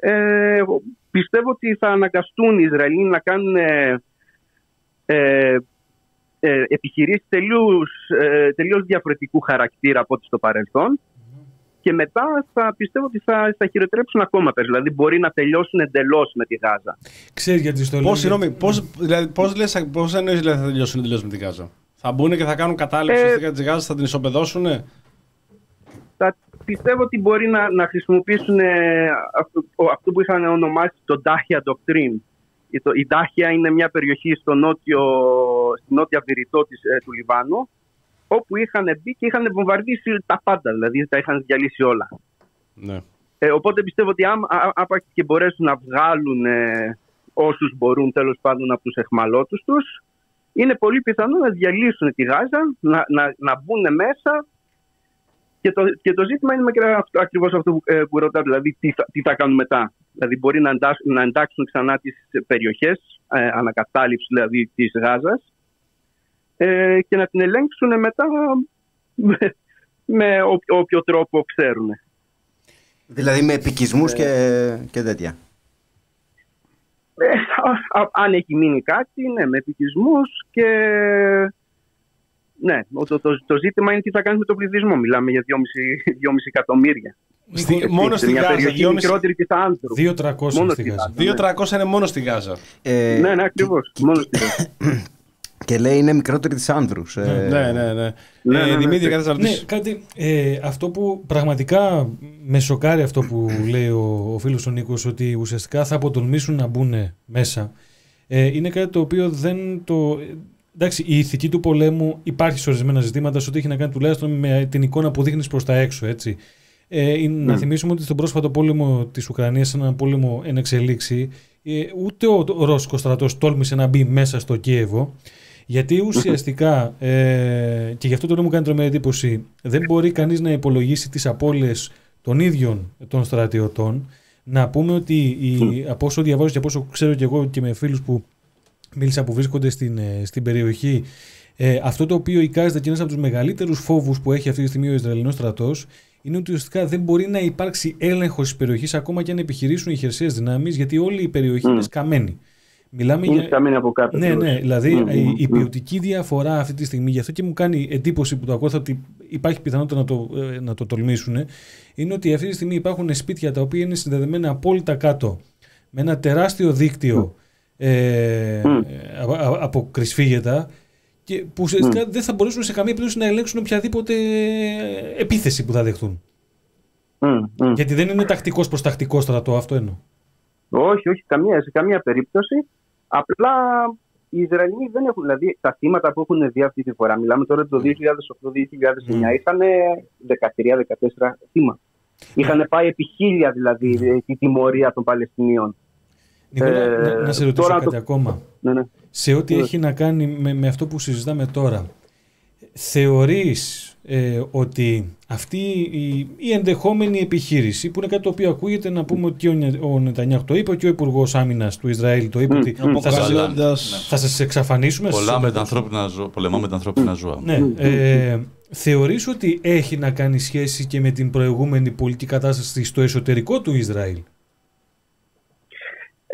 ε, εγώ πιστεύω ότι θα αναγκαστούν οι Ισραηλοί να κάνουν ε, ε, ε, επιχειρήσεις τελείως, ε, τελείως διαφορετικού χαρακτήρα από ό,τι στο παρελθόν και μετά θα πιστεύω ότι θα, θα χειροτρέψουν ακόμα περισσότερο. Δηλαδή μπορεί να τελειώσουν εντελώς με τη Γάζα. Ξέρεις γιατί στο λέω. Πώ, γιατί- συγγνώμη, πώς, δηλαδή, πώς, λες, πώς εννοείς δηλαδή, θα τελειώσουν τελείως με τη Γάζα; Θα μπουν και θα κάνουν κατάληψη Ε, ουσιαστικά της Γάζας, θα την ισοπεδώσουν. θα πιστεύω ότι μπορεί να, να χρησιμοποιήσουν ε, αυτό, ο- αυτό που είχαν ονομάσει το Dahia Doctrine. Η, το, η Dahia είναι μια περιοχή στο νότιο, στη νότια βηρητό της, ε, του Λιβάνου όπου είχαν μπει και είχαν βομβαρδίσει τα πάντα, δηλαδή τα είχαν διαλύσει όλα. Ναι. Ε, οπότε πιστεύω ότι άμα α- άπαξ και μπορέσουν να βγάλουν ε, όσους μπορούν τέλος πάντων από τους εχμαλώτους τους, είναι πολύ πιθανό να διαλύσουν τη Γάζα, να, να, να μπουν μέσα και το, και το ζήτημα είναι και αυτό, ακριβώς αυτό που, ε, που ρωτάτε, δηλαδή τι θα, τι θα κάνουν μετά. Δηλαδή μπορεί να, εντάξ, να εντάξουν ξανά τις περιοχές, ε, ανακατάληψη δηλαδή της Γάζας ε, και να την ελέγξουν μετά με, με όποιο, όποιο τρόπο ξέρουν. Δηλαδή με επικισμούς και, και τέτοια. Ε, α- α- αν έχει μείνει κάτι, ναι, με επικισμούς και... Ναι, το, το, το ζήτημα είναι τι θα κάνεις με τον πληθυσμό. Μιλάμε για 2,5 2,5 εκατομμύρια. Στη, μόνο Σε στη μια Γάζα. περιοχή 2,5 μικρότερη της άνθρωπου. 2.300 Μόνο στη στη Γάζα. Γάζα. 2.300 είναι μόνο στη Γάζα. Ε, Ναι, ναι, ακριβώς. και- Μόνο και- στη Γάζα. [COUGHS] Και λέει είναι μικρότερη της Άνδρους. Ναι, ναι, ναι. Ναι, ναι, Ε, ναι. Δημήτρη, κάτι θα Ναι, ρωτήσεις; κάτι, ε, αυτό που πραγματικά με σοκάρει αυτό που λέει ο, ο φίλος ο Νίκος ότι ουσιαστικά θα αποτολμήσουν να μπουν μέσα ε, είναι κάτι το οποίο δεν το... Εντάξει, η ηθική του πολέμου υπάρχει σε ορισμένα ζητήματα σε ό,τι έχει να κάνει τουλάχιστον με την εικόνα που δείχνεις προς τα έξω. Έτσι. Ε, είναι- Να θυμίσουμε ότι στον πρόσφατο πόλεμο της Ουκρανίας, σε έναν πόλεμο εν εξελίξη, ε, ούτε ο, ο Ρώσικος στρατός τόλμησε να μπει μέσα στο Κίεβο. Γιατί ουσιαστικά, ε, και γι' αυτό το μου κάνει τρομερή εντύπωση, δεν μπορεί κανείς να υπολογίσει τις απώλειες των ίδιων των στρατιωτών. Να πούμε ότι η, από όσο διαβάζω και από όσο ξέρω και εγώ και με φίλους που μίλησα που βρίσκονται στην, ε, στην περιοχή, ε, αυτό το οποίο εικάζεται και ένας από τους μεγαλύτερους φόβους που έχει αυτή τη στιγμή ο Ισραηλινός στρατός είναι ότι ουσιαστικά δεν μπορεί να υπάρξει έλεγχος της περιοχής ακόμα και αν επιχειρήσουν οι χερσαίες δυνάμεις γιατί όλη η περιοχή είναι σκαμμένη. Μιλάμε Είναι για, σκαμμένη από κάτω. ναι, ακριβώς. ναι, δηλαδή Μμμ, η, η μμμ. ποιοτική διαφορά αυτή τη στιγμή, γι' αυτό και μου κάνει εντύπωση που το ακούω ότι υπάρχει πιθανότητα να το, ε, να το τολμήσουν, είναι ότι αυτή τη στιγμή υπάρχουν σπίτια τα οποία είναι συνδεδεμένα απόλυτα κάτω με ένα τεράστιο δίκτυο ε, Μμ. ε, από, α- από κρυσφύγετα και που ουσιαστικά δεν θα μπορέσουν σε καμία περίπτωση να ελέγξουν οποιαδήποτε επίθεση που θα δεχτούν. Μμ, μμ. Γιατί δεν είναι τακτικός προς τακτικός στρατό, αυτό εννοώ. Όχι, όχι, καμία, σε καμία περίπτωση. Απλά οι Ισραηλοί δεν έχουν, δηλαδή τα θύματα που έχουν δει αυτή τη φορά. Μιλάμε τώρα Ναι. το 2008-2009, είχαν 13-14 θύματα. Είχαν πάει επί χίλια δηλαδή Ναι. τη τιμωρία των Παλαιστινίων. Νικόλα, Ε, να, να σε ρωτήσω τώρα κάτι το- ακόμα. Ναι, ναι. σε ό,τι Ναι. έχει να κάνει με, με αυτό που συζητάμε τώρα, θεωρείς ε, ότι αυτή η, η ενδεχόμενη επιχείρηση, που είναι κάτι το οποίο ακούγεται να πούμε ότι και ο, Νε- ο Νετανιάχ το είπε και ο Υπουργός Άμυνας του Ισραήλ το είπε Μμ, ότι μμ. θα, σας, Αποκαλώντας- θα σας εξαφανίσουμε. σας Πολλά με τα εμπεδώσουμε. ανθρώπινα ζώα. Πολεμάμε με τα ανθρώπινα ζώα. Ναι, ε, θεωρείς ότι έχει να κάνει σχέση και με την προηγούμενη πολιτική κατάσταση στο εσωτερικό του Ισραήλ;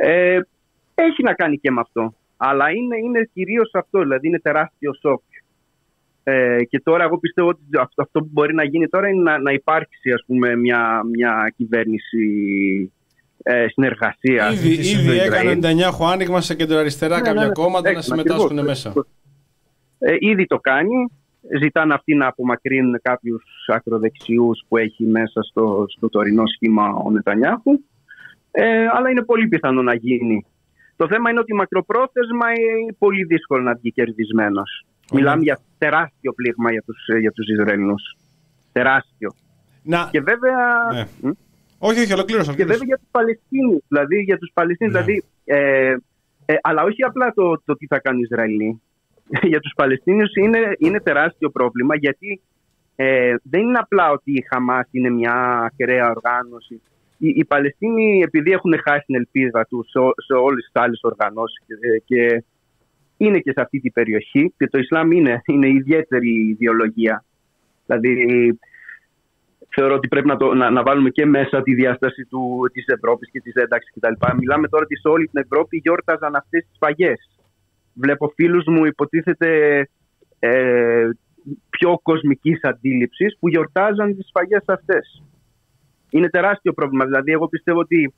Ε, έχει να κάνει και με αυτό. Αλλά είναι, είναι κυρίως αυτό, δηλαδή είναι τεράστιο σοκ. Ε, και τώρα εγώ πιστεύω ότι αυτό, αυτό που μπορεί να γίνει τώρα είναι να, να υπάρξει ας πούμε μια, μια κυβέρνηση ε, συνεργασίας. Ήδη, ήδη έκανε 99 άνοιγμα σε κεντροαριστερά Ναι, κάποια ναι, ναι. κόμματα να Έκανα, συμμετάσχουν ακριβώς. μέσα. Ε, ήδη το κάνει. Ζητάνε αυτοί να απομακρύνουν κάποιους ακροδεξιούς που έχει μέσα στο, στο τωρινό σχήμα ο Νετανιάχου. Ε, αλλά είναι πολύ πιθανό να γίνει. Το θέμα είναι ότι μακροπρόθεσμα είναι πολύ δύσκολο να βγει κερδισμένος. Μιλάμε για τεράστιο πλήγμα για τους, για τους Ισραηλινούς. Τεράστιο. Να, Και βέβαια, Ναι. Μ; όχι, όχι, ολοκλήρωσα. και βέβαια για τους Παλαιστίνους. Δηλαδή, για τους Παλαιστίνους, Ναι. δηλαδή, ε, ε, αλλά όχι απλά το, το τι θα κάνει οι Ισραηλοί. [LAUGHS] για τους Παλαιστίνιους είναι, είναι τεράστιο πρόβλημα γιατί ε, δεν είναι απλά ότι η Χαμάς είναι μια ακραία οργάνωση. Οι, οι Παλαιστίνοι επειδή έχουν χάσει την ελπίδα τους σε, ό- σε όλες τις άλλες οργανώσεις και, και είναι και σε αυτή την περιοχή και το Ισλάμ είναι, είναι ιδιαίτερη ιδεολογία. Δηλαδή θεωρώ ότι πρέπει να, το, να, να βάλουμε και μέσα τη διάσταση του, της Ευρώπης και της ένταξης κτλ. Μιλάμε τώρα ότι σε όλη την Ευρώπη γιόρταζαν αυτές τις φαγές. Βλέπω φίλους μου υποτίθεται ε, πιο κοσμικής αντίληψης που γιορτάζαν τις φαγές αυτές. Είναι τεράστιο πρόβλημα. Δηλαδή εγώ πιστεύω ότι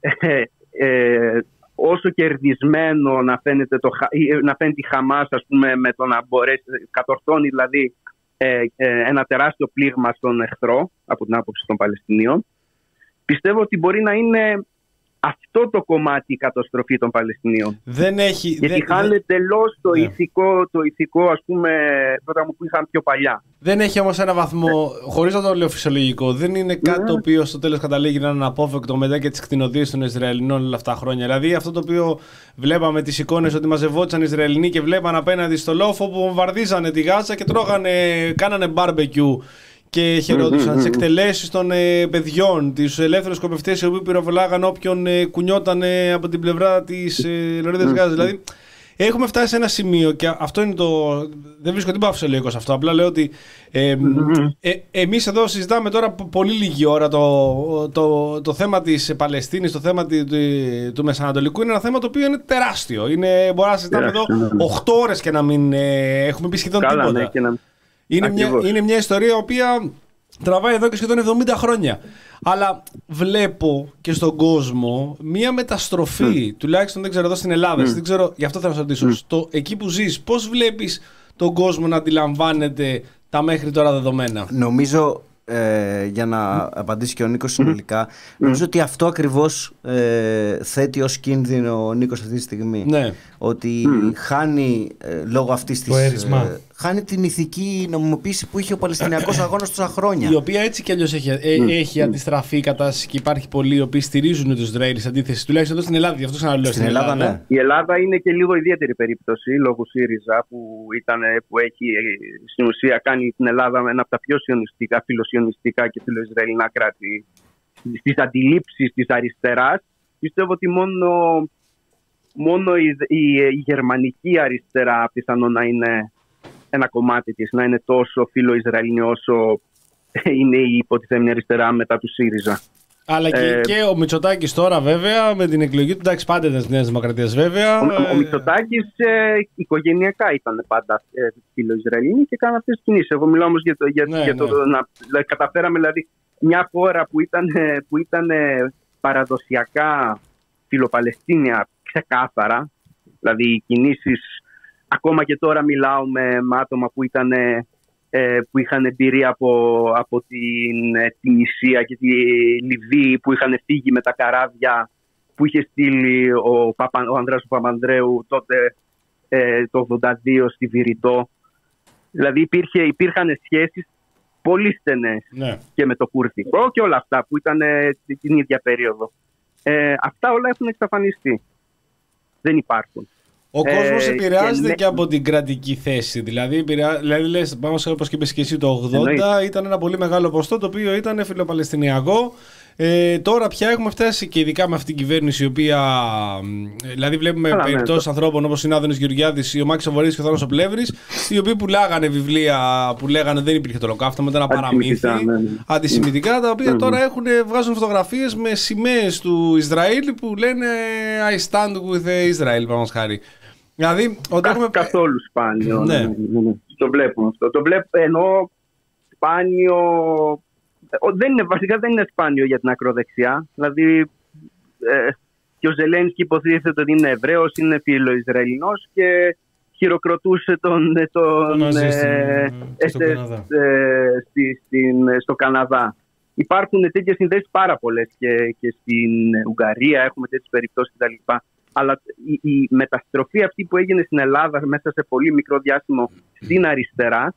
ε, ε, όσο κερδισμένο να φαίνεται, το, Χα- ή, ε, να φαίνεται η Χαμάς ας πούμε, με το να μπορέσει, κατορθώνει δηλαδή ε, ε, ένα τεράστιο πλήγμα στον εχθρό από την άποψη των Παλαιστινίων. Πιστεύω ότι μπορεί να είναι αυτό το κομμάτι η καταστροφή των Παλαιστινίων. Δεν έχει. Γιατί δεν- χάνει εντελώς το, Ναι. ηθικό, το ηθικό, ας πούμε, πρόγραμμα που είχαν πιο παλιά. Δεν έχει όμως ένα βαθμό, χωρίς να το λέω φυσιολογικό, δεν είναι κάτι Ναι. το οποίο στο τέλος καταλήγει να είναι αναπόφευκτο μετά και τις κτηνοδίες των Ισραηλινών όλα αυτά τα χρόνια. Δηλαδή αυτό το οποίο βλέπαμε τις εικόνες ότι μαζευόντουσαν οι Ισραηλινοί και βλέπαν απέναντι στο λόφο που βομβαρδίζανε τη Γάζα και τρώγανε, κάνανε barbecue και χαιρόντουσαν τις εκτελέσεις των ε, παιδιών, του ελεύθερου σκοπευτές οι οποίοι πυροβολάγαν όποιον ε, κουνιόταν ε, από την πλευρά της ε, Λωρίδας Γάζα. Δηλαδή Έχουμε φτάσει σε ένα σημείο και αυτό είναι το. Δεν βρίσκω τίποτα φυσιολογικό σε αυτό. Απλά λέω ότι ε, ε, εμείς εδώ συζητάμε τώρα πο- πολύ λίγη ώρα το, το, το θέμα της Παλαιστίνης, το θέμα τη- του, του Μεσανατολικού. Είναι ένα θέμα το οποίο είναι τεράστιο. Είναι, μπορεί να συζητάμε εδώ Τεράστιο, ναι. 8 ώρες και να μην ε, έχουμε πει σχεδόν Καλά, τίποτα. ναι, και να... Είναι μια, Ακριβώς. είναι μια ιστορία η οποία τραβάει εδώ και σχεδόν 70 χρόνια. Αλλά βλέπω και στον κόσμο μία μεταστροφή, τουλάχιστον δεν ξέρω εδώ στην Ελλάδα, δεν ξέρω, γι' αυτό θέλω να σα ρωτήσω, στο, εκεί που ζεις, πώς βλέπεις τον κόσμο να αντιλαμβάνεται τα μέχρι τώρα δεδομένα; Νομίζω ε, για να απαντήσει και ο Νίκος συνολικά νομίζω ότι αυτό ακριβώς ε, θέτει ως κίνδυνο ο Νίκος αυτή τη στιγμή Ναι. ότι χάνει ε, λόγω αυτής της Το έρισμα. Ε, χάνει την ηθική νομιμοποίηση που είχε ο Παλαιστινιακός [COUGHS] αγώνας τόσα χρόνια Η οποία έτσι κι αλλιώς έχει, ε, έχει αντιστραφεί η κατάσταση και υπάρχει πολλοί οι οποίοι στηρίζουν το Ισραήλ σε αντίθεση. Τουλάχιστον εδώ στην Ελλάδα, γι' αυτό ξαναλέω. στην Ελλάδα ναι Η Ελλάδα είναι και λίγο ιδιαίτερη περίπτωση λόγω ΣΥΡΙΖΑ που, ήταν, που έχει ε, στην ουσία κάνει την Ελλάδα ένα από τα πιο σιωνιστικά, φιλοσιωνιστικά και φιλοϊσραηλινά κράτη στις αντιλήψεις της αριστεράς. Πιστεύω ότι μόνο, μόνο η, η, η γερμανική αριστερά πιθανό να είναι ένα κομμάτι της, να είναι τόσο φιλοϊσραηλινή όσο [LAUGHS] είναι η υποτιθέμενη αριστερά μετά του ΣΥΡΙΖΑ. Αλλά και, Ε, και ο Μητσοτάκης τώρα, βέβαια, με την εκλογή του. Εντάξει, πάντα ήταν τη Νέα Δημοκρατία, βέβαια. Ο, ο Ε, Μητσοτάκης ε, οικογενειακά ήταν πάντα ε, φιλοϊσραηλινή και έκανε αυτές τις κινήσεις. Εγώ μιλάω όμως για το. Για, Ναι, για το ναι. να, δηλαδή, καταφέραμε δηλαδή μια χώρα που ήταν, ε, που ήταν ε, παραδοσιακά φιλοπαλαιστίνια ξεκάθαρα. Δηλαδή οι κινήσεις. Ακόμα και τώρα μιλάω με, με άτομα που ήταν. ε, ε, που είχαν εμπειρία από, από την ε, Τινησία και τη Λιβύη που είχαν φύγει με τα καράβια που είχε στείλει ο, Παπα, ο Ανδρέας του Παπανδρέου τότε ε, το 82 στη Βηρητό. Δηλαδή υπήρχε, υπήρχαν σχέσεις πολύ στενές ναι. και με το κουρδικό και όλα αυτά που ήταν ε, την ίδια περίοδο. Ε, αυτά όλα έχουν εξαφανιστεί. Δεν υπάρχουν. Ο Ε, κόσμος και επηρεάζεται ναι- και από την κρατική θέση. Δηλαδή, επηρεά... δηλαδή λες, πάμε όπως και είπες και εσύ, το 80 Εννοείται. ήταν ένα πολύ μεγάλο ποστό το οποίο ήταν φιλοπαλαιστινιακό. Ε, τώρα πια έχουμε φτάσει και ειδικά με αυτή την κυβέρνηση η οποία. μ, Δηλαδή, βλέπουμε Καλά, ναι, περιπτώσεις ανθρώπων όπως είναι ο Άδωνης Γεωργιάδης, ο Μάκης Αβορή και ο Θάνος Πλεύρη, οι οποίοι πουλάγανε βιβλία που λέγανε δεν υπήρχε το λοκαύτωμα, ήταν ένα παραμύθι. Αντισημιτικά, ναι, ναι. Αντισημιτικά, τα οποία τώρα έχουν, βγάζουν φωτογραφίες με σημαίες του Ισραήλ που λένε I stand with Israel, παραδείγματο χάρη. Δηλαδή, όταν Κα- έχουμε. Καθόλου σπάνιο. Ναι. Ναι. ναι, ναι. Το βλέπουμε αυτό. Το βλέπω ενώ σπάνιο. ο- Δεν είναι, βασικά δεν είναι σπάνιο για την ακροδεξιά. Δηλαδή ε, και ο Ζελένσκι υποτίθεται ότι είναι Εβραίος, είναι φιλοϊσραηλινός και χειροκροτούσε τον, ε, τον, Τον Ναζί στην- ε, στον ε, Καναδά. ε, στη- στην- στο Καναδά. Υπάρχουν τέτοιες συνδέσει πάρα πολλές και, και στην Ουγγαρία έχουμε τέτοιες περιπτώσεις κτλ. Αλλά η, η μεταστροφή αυτή που έγινε στην Ελλάδα μέσα σε πολύ μικρό διάστημα στην αριστερά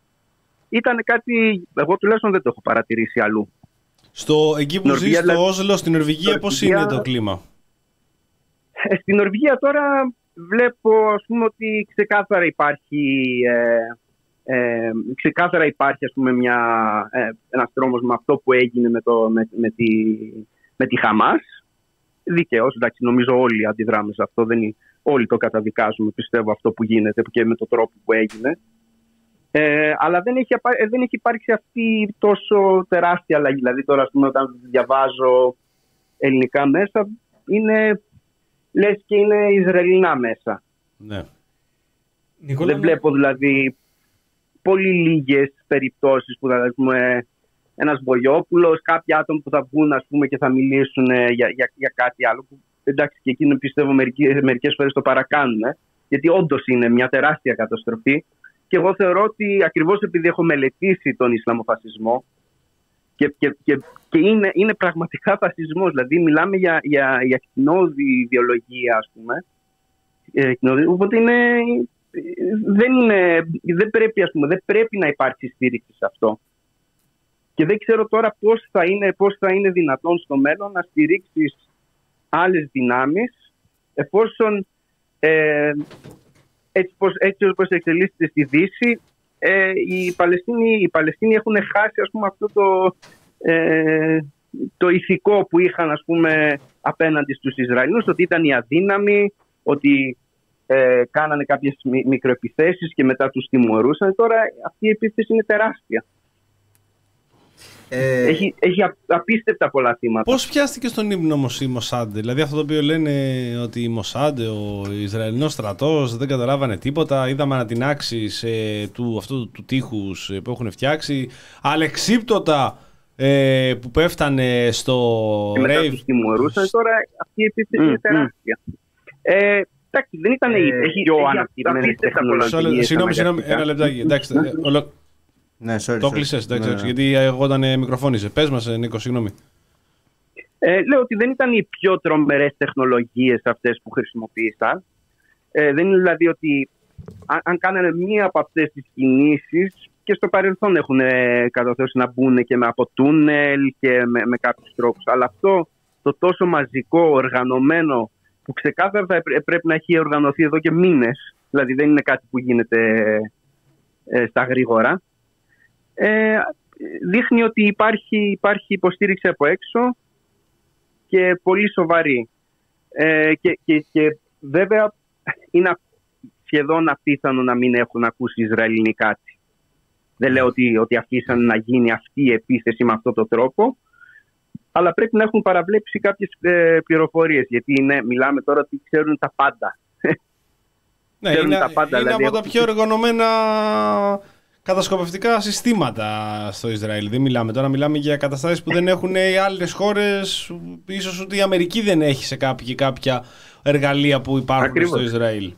ήταν κάτι. Εγώ τουλάχιστον δεν το έχω παρατηρήσει αλλού. Στο, εκεί που ζεις, Νορβηγία, στο δηλαδή- Όσλο, στην Νορβηγία, πώς Νορβηγία- είναι το κλίμα; Ε, Στην Νορβηγία τώρα βλέπω ας πούμε ότι ξεκάθαρα υπάρχει ε, ε, ξεκάθαρα υπάρχει ας πούμε μια, ε, ένας τρόμος με αυτό που έγινε με, το, με, με, τη, με τη Χαμάς δικαίως, εντάξει νομίζω όλοι αντιδράμες σε αυτό δεν είναι, όλοι το καταδικάζουμε πιστεύω αυτό που γίνεται και με τον τρόπο που έγινε ε, αλλά δεν έχει, απα- ε, δεν έχει υπάρξει αυτή τόσο τεράστια αλλαγή δηλαδή τώρα ας πούμε όταν διαβάζω ελληνικά μέσα είναι λες και είναι Ισραηλινά μέσα. Ναι. Νικόλα, Δεν βλέπω δηλαδή πολύ λίγες περιπτώσεις που θα πούμε ένας Βολιόπουλος, κάποιοι άτομα που θα βγουν ας πούμε, και θα μιλήσουν ε, για, για, για κάτι άλλο. Που, εντάξει και εκείνο πιστεύω μερικές, μερικές φορές το παρακάνουν. ε, γιατί όντως είναι μια τεράστια καταστροφή. Και εγώ θεωρώ ότι ακριβώς επειδή έχω μελετήσει τον Ισλαμοφασισμό και, και, και, και είναι, είναι πραγματικά φασισμός. Δηλαδή μιλάμε για, για, για κτηνόδη ιδεολογία ας πούμε. Ε, κτηνόδη, οπότε είναι, δεν, είναι, δεν, πρέπει, ας πούμε, δεν πρέπει να υπάρξει στήριξη σε αυτό. Και δεν ξέρω τώρα πώς θα είναι, πώς θα είναι δυνατόν στο μέλλον να στηρίξεις άλλες δυνάμεις εφόσον ε, έτσι, πως, έτσι όπως εξελίσσεται στη Δύση ε, οι, Παλαιστίνοι, οι Παλαιστίνοι έχουν χάσει ας πούμε, αυτό το, ε, το ηθικό που είχαν ας πούμε, απέναντι στους Ισραηλινούς ότι ήταν οι αδύναμοι, ότι ε, κάνανε κάποιες μι- μικροεπιθέσεις και μετά τους τιμωρούσαν. Τώρα αυτή η επίθεση είναι τεράστια. Ε, Έχει, έχει α- απίστευτα πολλά θύματα. Πώς πιάστηκε στον ύπνο όμως η Μοσάντε, Δηλαδή αυτό το οποίο λένε ότι η Μοσάντε, ο Ισραηλινός στρατός, δεν καταλάβανε τίποτα. Είδαμε ανατινάξεις ε, του, αυτού του τείχους που έχουν φτιάξει. Αλεξίπτωτα ε, που πέφτανε στο Και μετά rave. τους τιμωρούσαν. Τώρα αυτή η επίθεση είναι τεράστια. Ε, εντάξει, δεν ήταν οι έχει- πιο έχει αναπτυγμένες απίστευτα πολλά τεχνολογίες. Συγγνώμη, συγγνώμη, αναγκαστικά. ένα λεπτάκι. Εντάξει, ε, ολο- Ναι, sorry. το sorry. κλεισέ, εντάξει, Ναι, εντάξει, ναι. γιατί εγώ όταν ε, μικροφώνησε. Πες μας, Νίκο, συγγνώμη. Ε, λέω ότι δεν ήταν οι πιο τρομερές τεχνολογίες αυτές που χρησιμοποίησαν. Ε, δεν είναι δηλαδή ότι αν, αν κάνανε μία από αυτές τις κινήσεις και στο παρελθόν έχουν ε, καταθέσει να μπουν και με από τούνελ και με, με κάποιους τρόπους. Αλλά αυτό το τόσο μαζικό, οργανωμένο που ξεκάθαρα θα έπρε- πρέπει να έχει οργανωθεί εδώ και μήνες. Δηλαδή δεν είναι κάτι που γίνεται ε, στα γρήγορα. Ε, δείχνει ότι υπάρχει, υπάρχει υποστήριξη από έξω και πολύ σοβαρή. Ε, και, και, και βέβαια είναι α- σχεδόν απίθανο να μην έχουν ακούσει Ισραηλινοί κάτι. Δεν λέω ότι, ότι αφήσαν να γίνει αυτή η επίθεση με αυτόν τον τρόπο, αλλά πρέπει να έχουν παραβλέψει κάποιες ε, πληροφορίες, γιατί είναι, μιλάμε τώρα ότι ξέρουν τα πάντα. Ναι, Ξέρουν είναι, τα πάντα, είναι δηλαδή, από τα έχουν- πιο οργανωμένα κατασκοπευτικά συστήματα στο Ισραήλ. Δεν μιλάμε τώρα, μιλάμε για καταστάσεις που δεν έχουν οι άλλες χώρες, ίσως ούτε η Αμερική δεν έχει σε κάποια, κάποια εργαλεία που υπάρχουν Ακριβώς. στο Ισραήλ.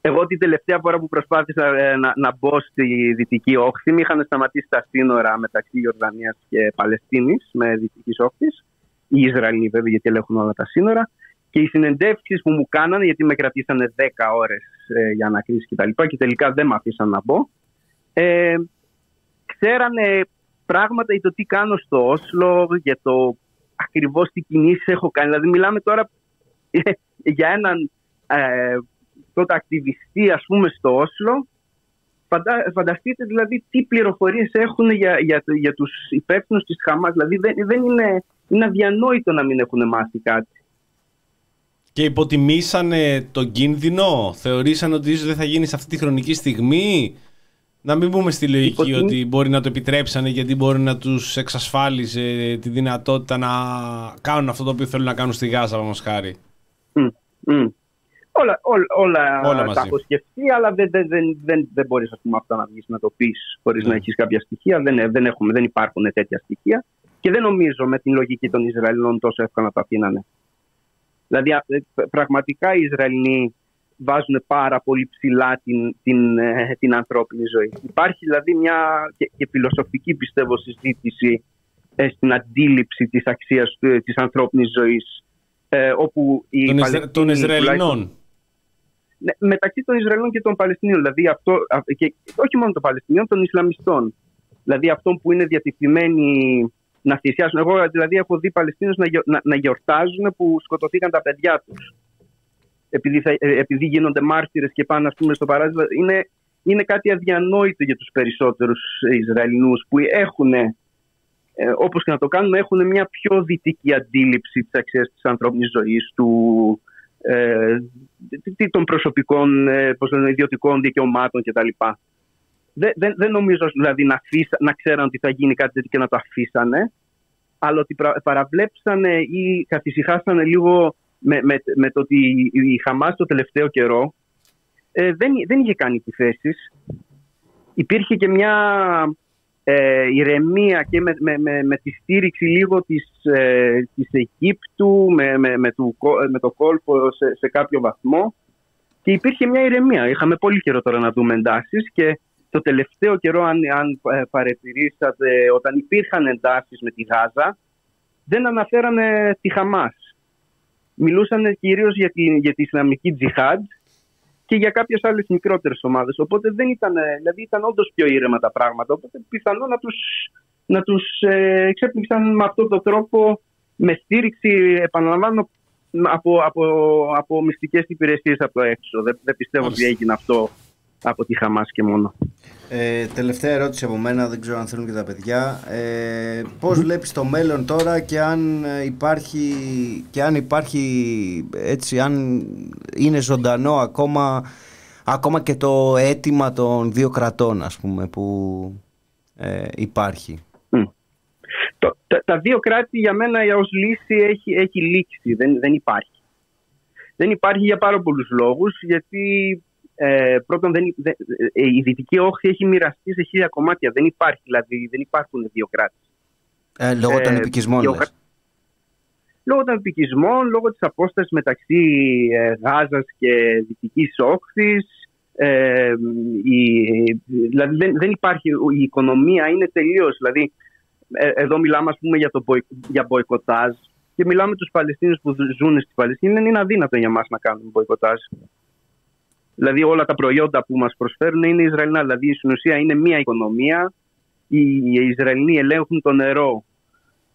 Εγώ την τελευταία φορά που προσπάθησα ε, να, να μπω στη Δυτική Όχθη, με είχαν σταματήσει τα σύνορα μεταξύ Ιορδανίας και Παλαιστίνης με Δυτικής Όχθης. Οι Ισραηλοί βέβαια, γιατί ελέγχουν όλα τα σύνορα. Και οι συνεντεύξεις που μου κάνανε, γιατί με κρατήσανε 10 ώρες ε, για ανακρίσεις κτλ. Και, τα λοιπά, και τελικά δεν με αφήσαν να μπω. Ε, ξέρανε πράγματα για το τι κάνω στο Όσλο, για το ακριβώς τι κινήσεις έχω κάνει. Δηλαδή, μιλάμε τώρα [LAUGHS] για έναν ε, τότε ακτιβιστή ας πούμε στο Όσλο Φαντα, φανταστείτε δηλαδή τι πληροφορίες έχουν για, για, για τους υπεύθυνους της Χαμάς δηλαδή δεν, δεν είναι, είναι αδιανόητο να μην έχουν μάθει κάτι Και υποτιμήσανε τον κίνδυνο, θεωρήσαν ότι ίσως δεν θα γίνει σε αυτή τη χρονική στιγμή; Να μην πούμε στη λογική Υποτιμή- ότι μπορεί να το επιτρέψανε γιατί μπορεί να τους εξασφάλιζε τη δυνατότητα να κάνουν αυτό το οποίο θέλουν να κάνουν στη Γάζα, μας χάρη. Μμ, μμ. Όλα, όλα, όλα, Όλα μαζί. τα έχω σκεφτεί, αλλά δεν, δεν, δεν, δεν, δεν μπορείς ας πούμε, αυτά να βγεις να το πεις χωρίς Ναι. να έχεις κάποια στοιχεία. Δεν, δεν, έχουμε, δεν υπάρχουν τέτοια στοιχεία και δεν νομίζω με την λογική των Ισραηλινών τόσο εύκολα να το αφήνανε. Δηλαδή α- ε, πραγματικά οι Ισραηλινοί βάζουν πάρα πολύ ψηλά την, την, ε, την ανθρώπινη ζωή. Υπάρχει δηλαδή μια και, και φιλοσοφική πιστεύω συζήτηση ε, στην αντίληψη της αξίας του- της ανθρώπινης ζωής ε, όπου οι Των, Ισρα... Παλαιστίνοι των Ισραηλινών. τουλάχιστον- ναι, μεταξύ των Ισραηλινών και των Παλαιστινίων. Δηλαδή αυτό, α, και όχι μόνο των Παλαιστινίων, των Ισλαμιστών. Δηλαδή αυτών που είναι διατεθειμένοι να θυσιάσουν. Εγώ δηλαδή έχω δει Παλαιστίνους να, γιο- να, να γιορτάζουν που σκοτωθήκαν τα παιδιά τους. Επειδή, θα, ε, επειδή γίνονται μάρτυρες και πάνε ας πούμε, στο παράδειγμα. Είναι, είναι κάτι αδιανόητο για τους περισσότερους Ισραηλινούς που έχουν, ε, όπως και να το κάνουν, έχουν μια πιο δυτική αντίληψη της αξίας της ανθρώπινης ζωής, του, ε, τι- τι- των προσωπικών, ε, πώς λένε, ιδιωτικών δικαιωμάτων κτλ. Δεν, δεν, δεν νομίζω δηλαδή να, αφήσα, να ξέραν ότι θα γίνει κάτι τέτοιο και να το αφήσανε, αλλά ότι πρα- παραβλέψανε ή καθησυχάσανε λίγο με, με, με το ότι η Χαμάς το τελευταίο καιρό ε, δεν, δεν είχε κάνει επιθέσεις. Υπήρχε και μια ε, ηρεμία και με, με, με, με τη στήριξη λίγο της, ε, της Αιγύπτου, με, με, με, του, κο- με το κόλπο σε, σε κάποιο βαθμό και υπήρχε μια ηρεμία. Είχαμε πολύ καιρό τώρα να δούμε εντάσεις και το τελευταίο καιρό, αν, αν ε, παρατηρήσατε, όταν υπήρχαν εντάσεις με τη Γάζα, δεν αναφέρανε τη Χαμάς. Μιλούσαν κυρίως για τη, για τη Ισλαμική Τζιχάντ και για κάποιες άλλες μικρότερες ομάδες. Οπότε δεν ήταν, ε, δηλαδή ήταν όντως πιο ήρεμα τα πράγματα. Οπότε πιθανό να τους, να τους ε, εξέπληξαν με αυτόν τον τρόπο με στήριξη, επαναλαμβάνω, από, από, από μυστικές υπηρεσίες από το έξω. Δεν, δεν πιστεύω ότι Μάλιστα. έγινε αυτό από τη Χαμάς και μόνο. Ε, τελευταία ερώτηση από μένα, δεν ξέρω αν θέλουν και τα παιδιά. Ε, πώς βλέπεις το μέλλον τώρα και αν ε, υπάρχει, και αν υπάρχει έτσι, αν είναι ζωντανό ακόμα, ακόμα και το αίτημα των δύο κρατών ας πούμε που ε, υπάρχει; Το, τα, τα δύο κράτη για μένα ως λύση έχει, έχει λήξει, δεν, δεν υπάρχει. Δεν υπάρχει για πάρα πολλούς λόγους, γιατί ε, πρώτον δεν, δεν- ε, η Δυτική Όχθη έχει μοιραστεί σε χίλια κομμάτια. Δεν υπάρχει, δηλαδή, δεν υπάρχουν δύο κράτη. Ε, λόγω των Ε, επικισμών, γεωγρα- λες. λόγω των επικισμών, λόγω της απόστασης μεταξύ ε, Γάζας και Δυτικής Όχθης. Ε, η, δηλαδή δεν, δεν υπάρχει, η οικονομία είναι τελείως, δηλαδή ε, εδώ μιλάμε ας πούμε για, το μποϊ, για μποϊκοτάζ και μιλάμε τους Παλαιστίνους που ζουν στη Παλαιστίνη, είναι αδύνατο για μας να κάνουμε μποϊκοτάζ. Δηλαδή όλα τα προϊόντα που μας προσφέρουν είναι Ισραηλινά, δηλαδή στην ουσία είναι μία οικονομία, οι, οι Ισραηλοί ελέγχουν το νερό,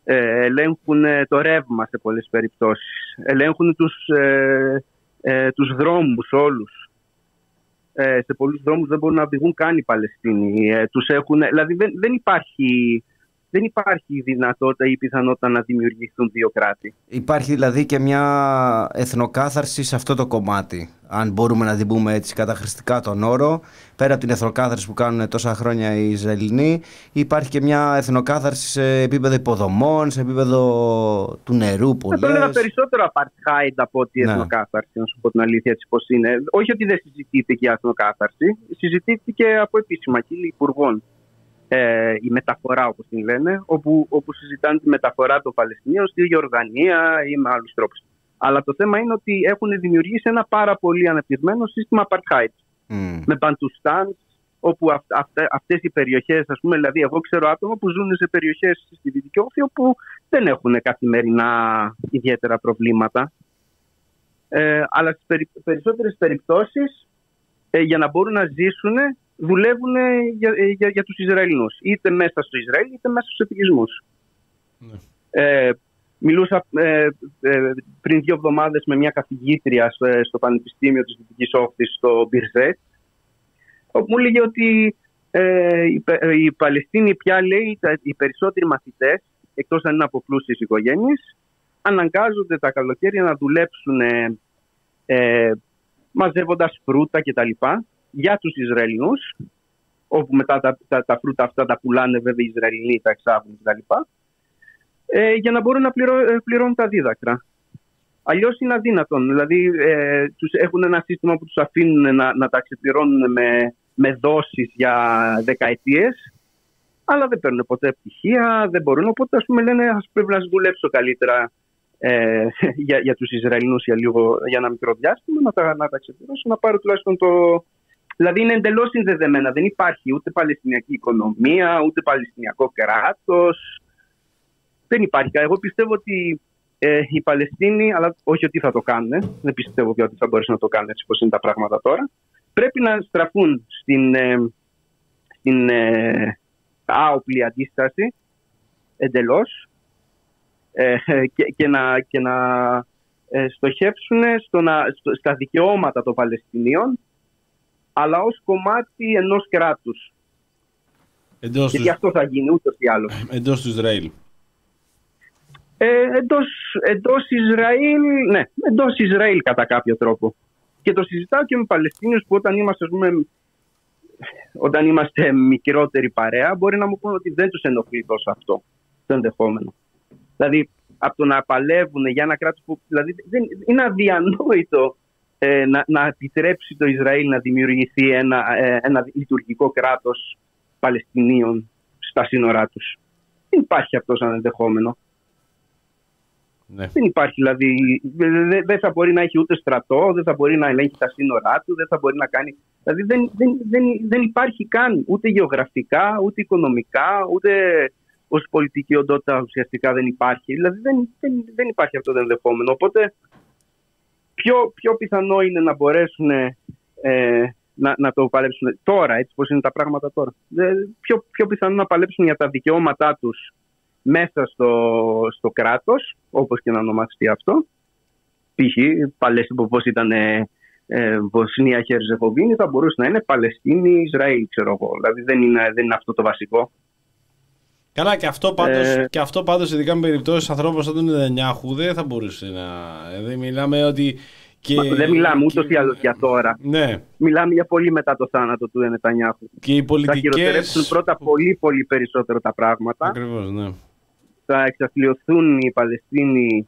ε, ελέγχουν ε, το ρεύμα σε πολλές περιπτώσεις. Ελέγχουν τους, ε, ε, τους δρόμους όλους. Ε, σε πολλούς δρόμους δεν μπορούν να οδηγούν καν οι Παλαιστίνοι. Ε, τους έχουν, δηλαδή δεν, δεν, υπάρχει, δεν υπάρχει δυνατότητα ή πιθανότητα να δημιουργηθούν δύο κράτη. Υπάρχει δηλαδή και μια εθνοκάθαρση σε αυτό το κομμάτι. Αν μπορούμε να την πούμε έτσι καταχρηστικά τον όρο, πέρα από την εθνοκάθαρση που κάνουν τόσα χρόνια οι Ισραηλινοί, υπάρχει και μια εθνοκάθαρση σε επίπεδο υποδομών, σε επίπεδο του νερού που Θα το έλεγα λες. περισσότερο apartheid από ότι Ναι. εθνοκάθαρση, να σου πω την αλήθεια έτσι πώς είναι. Όχι ότι δεν συζητήθηκε η εθνοκάθαρση, συζητήθηκε από επίσημα κύλη υπουργών. Ε, η μεταφορά όπως την λένε, όπου, όπου συζητάνε τη μεταφορά των Παλαιστινίων στη Ιορδανία ή με άλλους τρόπους. Αλλά το θέμα είναι ότι έχουν δημιουργήσει ένα πάρα πολύ αναπτυγμένο σύστημα apartheid Μμ. με μπαντουστάν, όπου αυ, αυτε- αυτές οι περιοχές, ας πούμε, δηλαδή εγώ ξέρω άτομα που ζουν σε περιοχές στη Δυτική Όχθη όπου δεν έχουν καθημερινά ιδιαίτερα προβλήματα. Ε, αλλά στις περι, περισσότερες περιπτώσεις ε, για να μπορούν να ζήσουν δουλεύουν για, ε, για, για τους Ισραηλινούς. Είτε μέσα στο Ισραήλ είτε μέσα στους επικισμούς. Ναι. Ε, μιλούσα ε, ε, πριν δύο εβδομάδες με μια καθηγήτρια στο, στο Πανεπιστήμιο της Δυτικής Όχθης στο Μπιρζέτ όπου μου έλεγε ότι ε, οι, Πα- ε, οι Παλαιστίνοι πια λέει τα- οι περισσότεροι μαθητές εκτός αν είναι από πλούσιες οικογένειες αναγκάζονται τα καλοκαίρια να δουλέψουν ε, ε, μαζεύοντας φρούτα κτλ. Για τους Ισραηλινούς όπου μετά τα, τα, τα φρούτα αυτά τα πουλάνε βέβαια οι Ισραηλινοί, τα εξάγουν κτλ. Ε, για να μπορούν να πληρώ, ε, πληρώνουν τα δίδακτρα. Αλλιώς είναι αδύνατον. Δηλαδή, ε, τους έχουν ένα σύστημα που τους αφήνουν να, να τα ξεπληρώνουν με, με δόσεις για δεκαετίες, αλλά δεν παίρνουν ποτέ πτυχία, δεν μπορούν. Οπότε, ας πούμε, λένε, ας πρέπει να δουλέψω καλύτερα ε, [LAUGHS] για, για τους Ισραηλινούς για, λίγο, για ένα μικρό διάστημα, να τα, να τα ξεπληρώσω, να πάρω τουλάχιστον το. Δηλαδή, είναι εντελώς συνδεδεμένα. Δεν υπάρχει ούτε Παλαιστινιακή οικονομία, ούτε Παλαιστινιακό κράτος. Δεν υπάρχει. Εγώ πιστεύω ότι ε, οι Παλαιστίνοι, αλλά όχι ότι θα το κάνουν, δεν πιστεύω πια ότι θα μπορέσουν να το κάνουν έτσι όπως είναι τα πράγματα τώρα, πρέπει να στραφούν στην, ε, στην ε, άοπλη αντίσταση εντελώς ε, και, και να, και να ε, στοχεύσουν στο να, στο, στα δικαιώματα των Παλαιστινίων αλλά ως κομμάτι ενός κράτους. Εντός του, Γιατί αυτό θα γίνει ούτως ή άλλως. εντός του Ισραήλ. Ε, εντός, εντός Ισραήλ, ναι, εντός Ισραήλ κατά κάποιο τρόπο. Και το συζητάω και με Παλαιστίνιους που όταν είμαστε, ας πούμε, όταν είμαστε μικρότερη παρέα, μπορεί να μου πούνε ότι δεν τους ενοχλεί τόσο αυτό, το ενδεχόμενο. Δηλαδή, από το να παλεύουν για ένα κράτος που, δηλαδή, δεν, είναι αδιανόητο ε, να, να επιτρέψει το Ισραήλ να δημιουργηθεί ένα, ε, ένα λειτουργικό κράτος Παλαιστινίων στα σύνορά τους. Δεν υπάρχει αυτός σαν ενδεχόμενο. Ναι. Δεν υπάρχει δηλαδή. Δεν δεν θα μπορεί να έχει ούτε στρατό, δεν θα μπορεί να ελέγχει τα σύνορά του, δεν θα μπορεί να κάνει. Δηλαδή δεν, δεν, δεν, δεν υπάρχει καν ούτε γεωγραφικά, ούτε οικονομικά, ούτε ως πολιτική οντότητα ουσιαστικά δεν υπάρχει. Δηλαδή δεν, δεν, δεν υπάρχει αυτό το ενδεχόμενο. Οπότε πιο, πιο πιθανό είναι να μπορέσουν ε, να, να το παλέψουν τώρα, έτσι πώς είναι τα πράγματα τώρα. Ε, πιο, πιο πιθανό να παλέψουν για τα δικαιώματά τους μέσα στο, στο κράτος, όπως και να ονομαστεί αυτό. Π.χ. παλέσει όπως ήταν ε, ε, Βοσνία Χερζεχοβίνη θα μπορούσε να είναι Παλαιστίνη, Ισραήλ, ξέρω εγώ. Δηλαδή δεν είναι, δεν είναι αυτό το βασικό. Καλά, και αυτό πάντως, Ε, και αυτό πάντως ειδικά με περιπτώσεις ανθρώπων σαν τον Νετανιάχου δεν θα μπορούσε να. Δεν μιλάμε ότι. Και, Μα δεν μιλάμε ούτως και- ή άλλως για τώρα. Ναι. Μιλάμε για πολύ μετά το θάνατο του Νετανιάχου. Και οι Θα χειροτερέψουν πολιτικές. πρώτα πολύ πολύ περισσότερο τα πράγματα. Ακριβώς, ναι. θα εξαθλειωθούν οι Παλαιστίνοι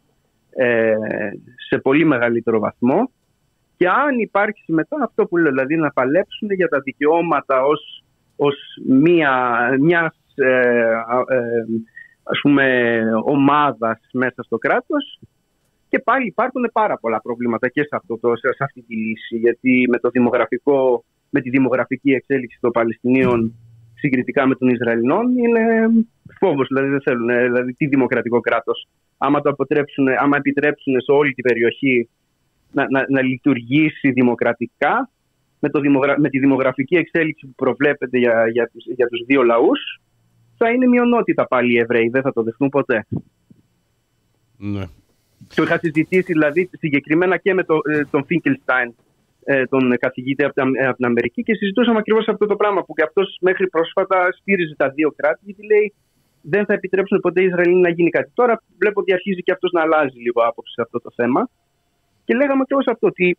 ε, σε πολύ μεγαλύτερο βαθμό και αν υπάρξει μετά αυτό που λέω, δηλαδή να παλέψουν για τα δικαιώματα ως, ως μία, μιας, ε, α- ε, ας πούμε ομάδας μέσα στο κράτος. Και πάλι υπάρχουν πάρα πολλά προβλήματα και σε, αυτό το, σε αυτή τη λύση γιατί με, το δημογραφικό, με τη δημογραφική εξέλιξη των Παλαιστινίων συγκριτικά με των Ισραηλινών είναι φόβος, δηλαδή δεν θέλουν, δηλαδή τι δημοκρατικό κράτος. Άμα το αποτρέψουν, άμα επιτρέψουν σε όλη την περιοχή να, να, να λειτουργήσει δημοκρατικά με, το δημογρα... με τη δημογραφική εξέλιξη που προβλέπεται για, για, τους, για τους δύο λαούς θα είναι μειονότητα πάλι οι Εβραίοι, δεν θα το δεχτούν ποτέ. Ναι. Το είχα συζητήσει δηλαδή συγκεκριμένα και με το, ε, τον Φίνκελστάιν, ε, τον καθηγητή από, από την Αμερική και συζητούσαμε ακριβώς αυτό το πράγμα που και αυτός μέχρι πρόσφατα στήριζε τα δύο κράτη γιατί λέει δεν θα επιτρέψουν ποτέ οι Ισραηλοί να γίνει κάτι. Τώρα βλέπω ότι αρχίζει και αυτός να αλλάζει λίγο άποψη σε αυτό το θέμα. Και λέγαμε ακριβώς αυτό, ότι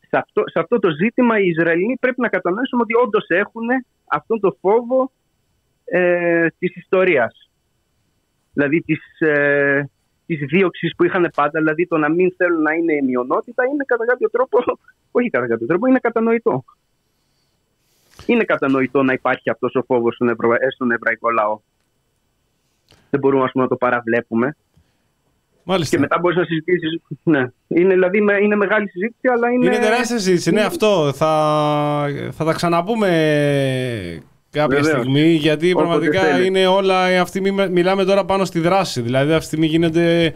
σε αυτό, σε αυτό το ζήτημα οι Ισραηλοί πρέπει να κατανοήσουν ότι όντως έχουν αυτόν τον φόβο ε, της ιστορίας. Δηλαδή της, ε, της δίωξης που είχαν πάντα, δηλαδή το να μην θέλουν να είναι μειονότητα είναι κατά κάποιο τρόπο, [LAUGHS] όχι κατά κάποιο τρόπο, είναι κατανοητό. Είναι κατανοητό να υπάρχει αυτός ο φόβος στον, Ευρω... Ε, στον εβραϊκό λαό. Δεν μπορούμε ας πούμε, να το παραβλέπουμε. Μάλιστα. Και μετά μπορείς να συζητήσεις. Ναι. Είναι, δηλαδή, είναι μεγάλη συζήτηση, αλλά είναι. Είναι τεράστια συζήτηση, ναι, αυτό. Θα, θα τα ξαναπούμε κάποια Βεβαίως. στιγμή, γιατί Όποτε πραγματικά θέλει. είναι όλα. Αυτή τη στιγμή μιλάμε τώρα πάνω στη δράση. Δηλαδή, αυτή τη στιγμή γίνεται,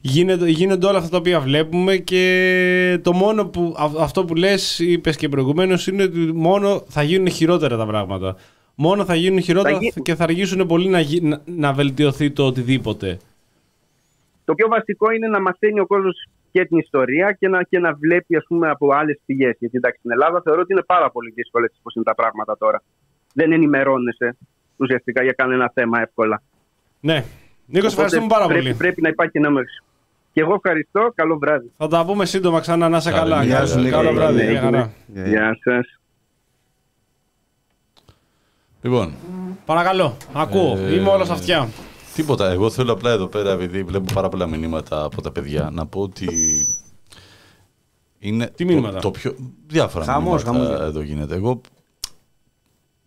γίνεται, γίνονται όλα αυτά τα οποία βλέπουμε και το μόνο που. α- Αυτό που λες, είπες και προηγουμένως, είναι ότι μόνο θα γίνουν χειρότερα τα πράγματα. Μόνο θα γίνουν χειρότερα Θα γι- και θα αργήσουν πολύ να, γι- να, να βελτιωθεί το οτιδήποτε. Το πιο βασικό είναι να μαθαίνει ο κόσμος και την ιστορία και να, και να βλέπει ας πούμε, από άλλες πηγές. Γιατί εντάξει, στην Ελλάδα θεωρώ ότι είναι πάρα πολύ δύσκολο έτσι πώς είναι τα πράγματα τώρα. Δεν ενημερώνεσαι ουσιαστικά για κανένα θέμα εύκολα. Ναι. Νίκος, σε Οπότε ευχαριστούμε πάρα πρέπει, πολύ. Πρέπει να υπάρχει ένα μέρο. Και εγώ ευχαριστώ. Καλό βράδυ. Θα τα πούμε σύντομα ξανά. Να είσαι Καλή καλά. νύχτα. Καλό- Γεια σου, Καλό Νίκο. βράδυ. Ναι, Μια χαρά. Ε, Γεια σας. Λοιπόν, Παρακαλώ, ακούω. Ε, Είμαι όλος αυτιά. τίποτα. Εγώ θέλω απλά εδώ πέρα, επειδή βλέπω πάρα πολλά μηνύματα από τα παιδιά, να πω ότι. Είναι Τι μηνύματα; Το, το πιο, διάφορα Χαμός, μηνύματα χαμός. εδώ γίνεται. Εγώ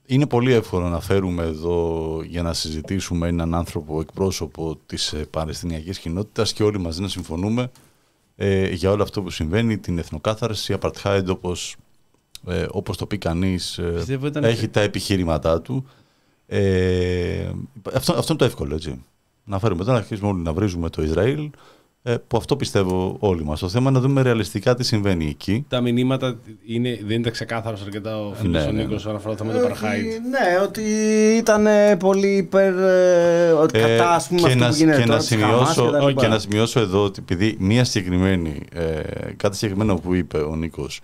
είναι πολύ εύκολο να φέρουμε εδώ για να συζητήσουμε έναν άνθρωπο εκπρόσωπο της ε, Παλαιστινιακής κοινότητας και όλοι μαζί να συμφωνούμε ε, για όλο αυτό που συμβαίνει, την εθνοκάθαρση, apartheid όπως, ε, όπως το πει κανείς, ε, Πιστεύω ήταν- έχει τα επιχείρηματά του. Ε, αυτό, αυτό είναι το εύκολο, έτσι. Να φέρουμε εδώ, να αρχίσουμε όλοι να βρίζουμε το Ισραήλ, ε, που αυτό πιστεύω όλοι μας. Το θέμα είναι να δούμε ρεαλιστικά τι συμβαίνει εκεί. Τα μηνύματα είναι, δεν ήταν ξεκάθαρος αρκετά ο φίλος Ναι, ο ναι, Νίκος ναι. όσον αφορά το θέμα του Παρχάιτ. Ε, Ναι, ότι ήταν ε, πολύ υπέρ. ε, ότι Ε, κατά ας πούμε, και αυτό να, που γίνεται και, τώρα να της Χαμάς σημειώσω, και τα λοιπά. και να σημειώσω εδώ ότι επειδή μία συγκεκριμένη, ε, κάτι συγκεκριμένο που είπε ο Νίκος,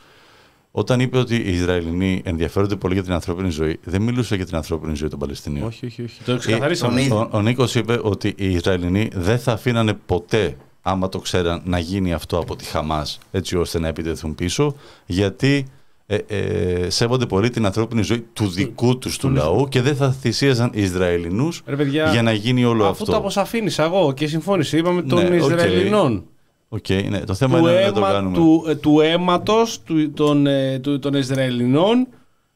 όταν είπε ότι οι Ισραηλινοί ενδιαφέρονται πολύ για την ανθρώπινη ζωή, δεν μιλούσε για την ανθρώπινη ζωή των Παλαιστινίων. Όχι, όχι, όχι. Το ξεκαθαρίσαμε. τον ίδιο. Ο, ο Νίκος είπε ότι οι Ισραηλινοί δεν θα αφήνανε ποτέ, άμα το ξέραν, να γίνει αυτό από τη Χαμάς, έτσι ώστε να επιτεθούν πίσω, γιατί ε, ε, σέβονται πολύ την ανθρώπινη ζωή του δικού τους του λαού και δεν θα θυσίαζαν Ισραηλινούς Ρε παιδιά, για να γίνει όλο Αφού το αυτό. αποσαφήνισα εγώ και συμφώνησε, είπαμε των Ναι, οκ. Ισραηλινών. Οκ, ναι, το θέμα Του, είναι να το αίμα, κάνουμε. του, ε, του αίματος του, των, ε, του, των Ισραηλινών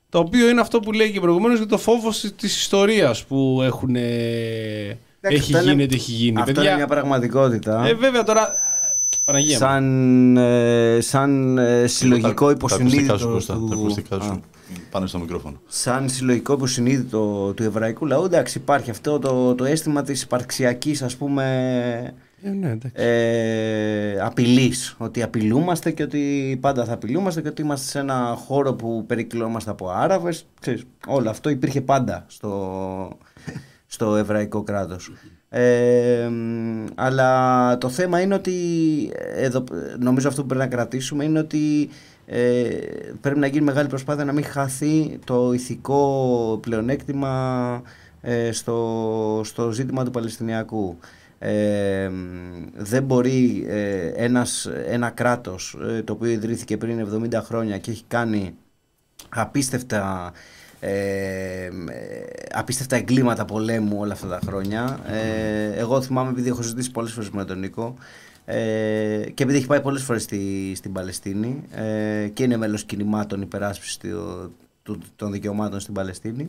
το οποίο είναι αυτό που λέει και προηγουμένως για το φόβος της ιστορίας που έχουν, ε, Εντάξει, έχει αυτό γίνει, είναι- τι έχει γίνει. Αυτό Παιδιά, είναι μια πραγματικότητα. ε, βέβαια τώρα, Παναγία μου. σαν, ε, σαν ε, συλλογικό Τα- τα ακουστικά υποσυνείδητο σου, Κώστα, του- τα ακουστικά Α. σου πάνε στο μικρόφωνο. σαν συλλογικό υποσυνείδητο του εβραϊκού λαού, εντάξει, υπάρχει αυτό το, το αίσθημα της υπαρξιακής, ας πούμε, Ε, ναι, εντάξει. ε, απειλής. Ότι απειλούμαστε και ότι πάντα θα απειλούμαστε και ότι είμαστε σε ένα χώρο που περικυλόμαστε από Άραβες. Ξέρεις, όλο αυτό υπήρχε πάντα στο, στο εβραϊκό κράτος. Ε, μ, αλλά το θέμα είναι ότι εδώ, νομίζω αυτό που πρέπει να κρατήσουμε είναι ότι ε, πρέπει να γίνει μεγάλη προσπάθεια να μην χαθεί το ηθικό πλεονέκτημα ε, στο, στο ζήτημα του Παλαιστινιακού. Ε, μ, δεν μπορεί ε, ένας, ένα κράτος ε, το οποίο ιδρύθηκε πριν 70 χρόνια και έχει κάνει απίστευτα ε, ε, απίστευτα εγκλήματα πολέμου όλα αυτά τα χρόνια. Ε, εγώ θυμάμαι επειδή έχω συζητήσει πολλές φορές με τον Νίκο ε, και επειδή έχει πάει πολλές φορές στη, στην Παλαιστίνη ε, και είναι μέλος κινημάτων υπεράσπισης του- του- των δικαιωμάτων στην Παλαιστίνη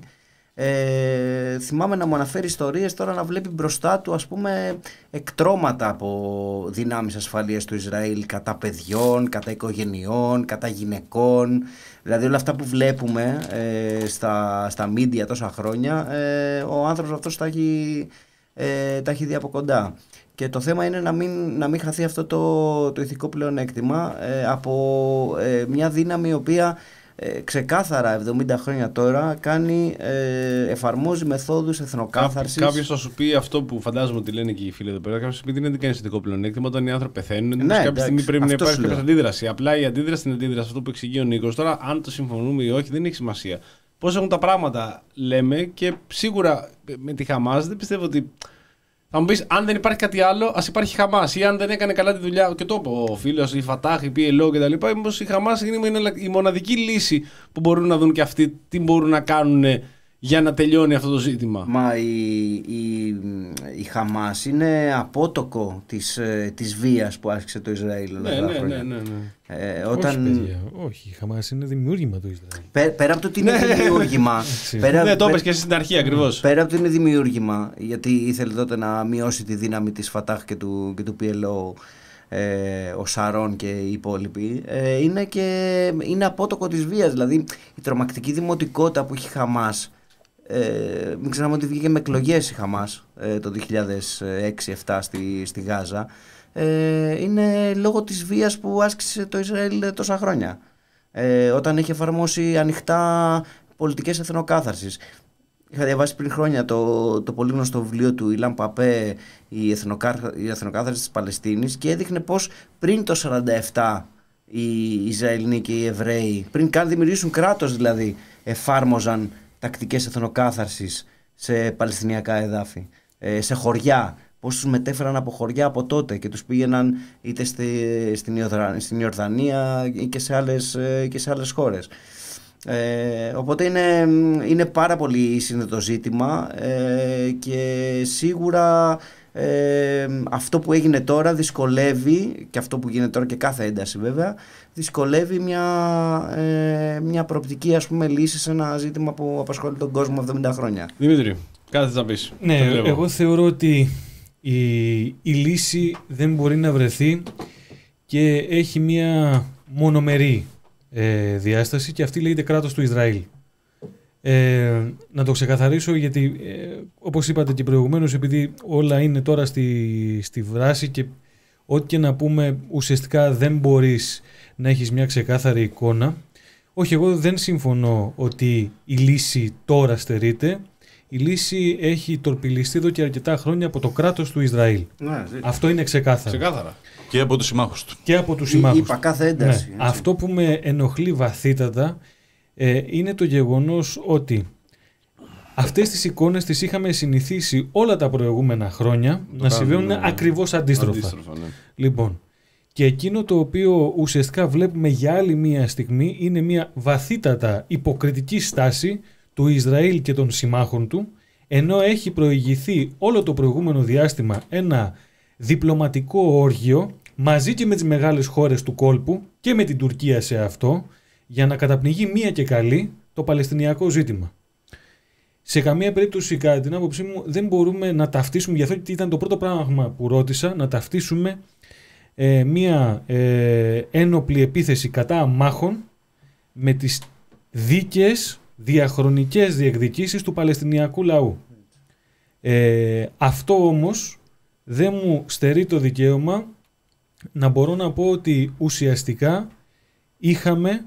Ε, θυμάμαι να μου αναφέρει ιστορίες τώρα να βλέπει μπροστά του ας πούμε εκτρώματα από δυνάμεις ασφαλείας του Ισραήλ κατά παιδιών, κατά οικογενειών, κατά γυναικών δηλαδή όλα αυτά που βλέπουμε ε, στα, στα media τόσα χρόνια ε, ο άνθρωπος αυτός τα έχει, ε, τα έχει δει από κοντά. Και το θέμα είναι να μην, να μην χαθεί αυτό το, το ηθικό πλεονέκτημα ε, από ε, μια δύναμη η οποία ε, ξεκάθαρα 70 χρόνια τώρα κάνει, ε, εφαρμόζει μεθόδους εθνοκάθαρσης. Κάποιος θα σου πει αυτό που φαντάζομαι ότι λένε και οι φίλοι εδώ πέρα. Κάποιος πει δεν κάνεις ειδικό πλεονέκτημα όταν οι άνθρωποι πεθαίνουν. Ναι, κάποια εντάξει, στιγμή πρέπει να αυτό υπάρχει σου κάποια λέω. αντίδραση. Απλά η αντίδραση είναι αντίδραση. Αυτό που εξηγεί ο Νίκος. Τώρα, αν το συμφωνούμε ή όχι, δεν έχει σημασία. Πώς έχουν τα πράγματα, λέμε και σίγουρα με τη Χαμάς δεν πιστεύω ότι. Θα μου πεις, αν δεν υπάρχει κάτι άλλο, ας υπάρχει Χαμάς. Ή αν δεν έκανε καλά τη δουλειά, και το είπε ο φίλος, η Φατάχ, η PLO κτλ. Μήπω η Χαμάς είναι η μοναδική λύση που μπορούν να δουν και αυτοί τι μπορούν να κάνουν για να τελειώνει αυτό το ζήτημα. Μα η, η, η Χαμάς είναι απότοκο της, ε, της βίας που άσκησε το Ισραήλ όλα Ναι, αυτά τα ναι, χρόνια. ναι, ναι, ναι. Ε, Όχι, όταν, παιδιά, όχι. Η Χαμάς είναι δημιούργημα του Ισραήλ. πέ- πέρα από το ότι είναι δημιούργημα [LAUGHS] πέρα, ναι, το πέ- είπες και εσύ στην αρχή ακριβώς. Πέρα από το είναι δημιούργημα, γιατί ήθελε τότε να μειώσει τη δύναμη της Φατάχ και του, και του PLO ε, ο Σαρών και οι υπόλοιποι, ε, είναι και είναι απότοκο της βίας. Δηλαδή η τρομακτική δημοτικότητα που έχει η Χαμάς, ε, μην ξεχνάμε ότι βγήκε με εκλογές η Χαμάς ε, το 2006-2007 στη, στη Γάζα, ε, είναι λόγω της βίας που άσκησε το Ισραήλ τόσα χρόνια. Ε, όταν έχει εφαρμόσει ανοιχτά πολιτικές εθνοκάθαρσης. Είχα διαβάσει πριν χρόνια το, το πολύ γνωστό βιβλίο του Ιλάν Παπέ η, εθνοκά, η εθνοκάθαρση της Παλαιστίνης και έδειχνε πως πριν το 47 οι Ισραηλοί και οι Εβραίοι πριν καν δημιουργήσουν κράτος δηλαδή εφάρμοζαν τακτικές εθνοκάθαρσης σε παλαιστινιακά εδάφη ε, σε χωριά. Πώς τους μετέφεραν από χωριά από τότε και τους πήγαιναν είτε στη, στην, Ιορδα- στην Ιορδανία ή και σε άλλες, ε, και σε άλλες χώρες. Ε, οπότε είναι, είναι πάρα πολύ σύνδετο ζήτημα ε, και σίγουρα ε, αυτό που έγινε τώρα δυσκολεύει και αυτό που γίνεται τώρα και κάθε ένταση βέβαια δυσκολεύει μια, ε, μια προοπτική ας πούμε λύση σε ένα ζήτημα που απασχολεί τον κόσμο 70 χρόνια. Δημήτρη, κάτι θες να πεις; Ναι, εγώ θεωρώ ότι η, η λύση δεν μπορεί να βρεθεί και έχει μία μονομερή ε, διάσταση και αυτή λέγεται κράτος του Ισραήλ. Ε, να το ξεκαθαρίσω γιατί ε, όπως είπατε και προηγουμένως επειδή όλα είναι τώρα στη, στη βράση και ό,τι και να πούμε ουσιαστικά δεν μπορείς να έχεις μια ξεκάθαρη εικόνα όχι εγώ δεν συμφωνώ ότι η λύση τώρα στερείται η λύση έχει τορπιλιστεί εδώ και αρκετά χρόνια από το κράτος του Ισραήλ. Αυτό είναι ξεκάθαρο. Ξεκάθαρα. Και από τους συμμάχους του. Και από τους Εί- συμμάχους. Είπα κάθε ένταση. Ναι. έτσι. Αυτό που με ενοχλεί βαθύτατα ε, είναι το γεγονός ότι αυτές τις εικόνες τις είχαμε συνηθίσει όλα τα προηγούμενα χρόνια να κάνουμε, συμβαίνουν ναι. ακριβώς αντίστροφα. Αντίστροφα, ναι. Λοιπόν, και εκείνο το οποίο ουσιαστικά βλέπουμε για άλλη μία στιγμή είναι μία βαθύτατα υποκριτική στάση του Ισραήλ και των συμμάχων του, ενώ έχει προηγηθεί όλο το προηγούμενο διάστημα ένα διπλωματικό όργιο μαζί και με τις μεγάλες χώρες του κόλπου και με την Τουρκία σε αυτό, για να καταπνιγεί μία και καλή το Παλαιστινιακό ζήτημα. Σε καμία περίπτωση, κατά την άποψή μου, δεν μπορούμε να ταυτίσουμε, γι' αυτό και ήταν το πρώτο πράγμα που ρώτησα, να ταυτίσουμε ε, μία ε, ένοπλη επίθεση κατά αμάχων με τις δίκαιες διαχρονικές διεκδικήσεις του Παλαιστινιακού λαού. Ε, αυτό όμως δεν μου στερεί το δικαίωμα να μπορώ να πω ότι ουσιαστικά είχαμε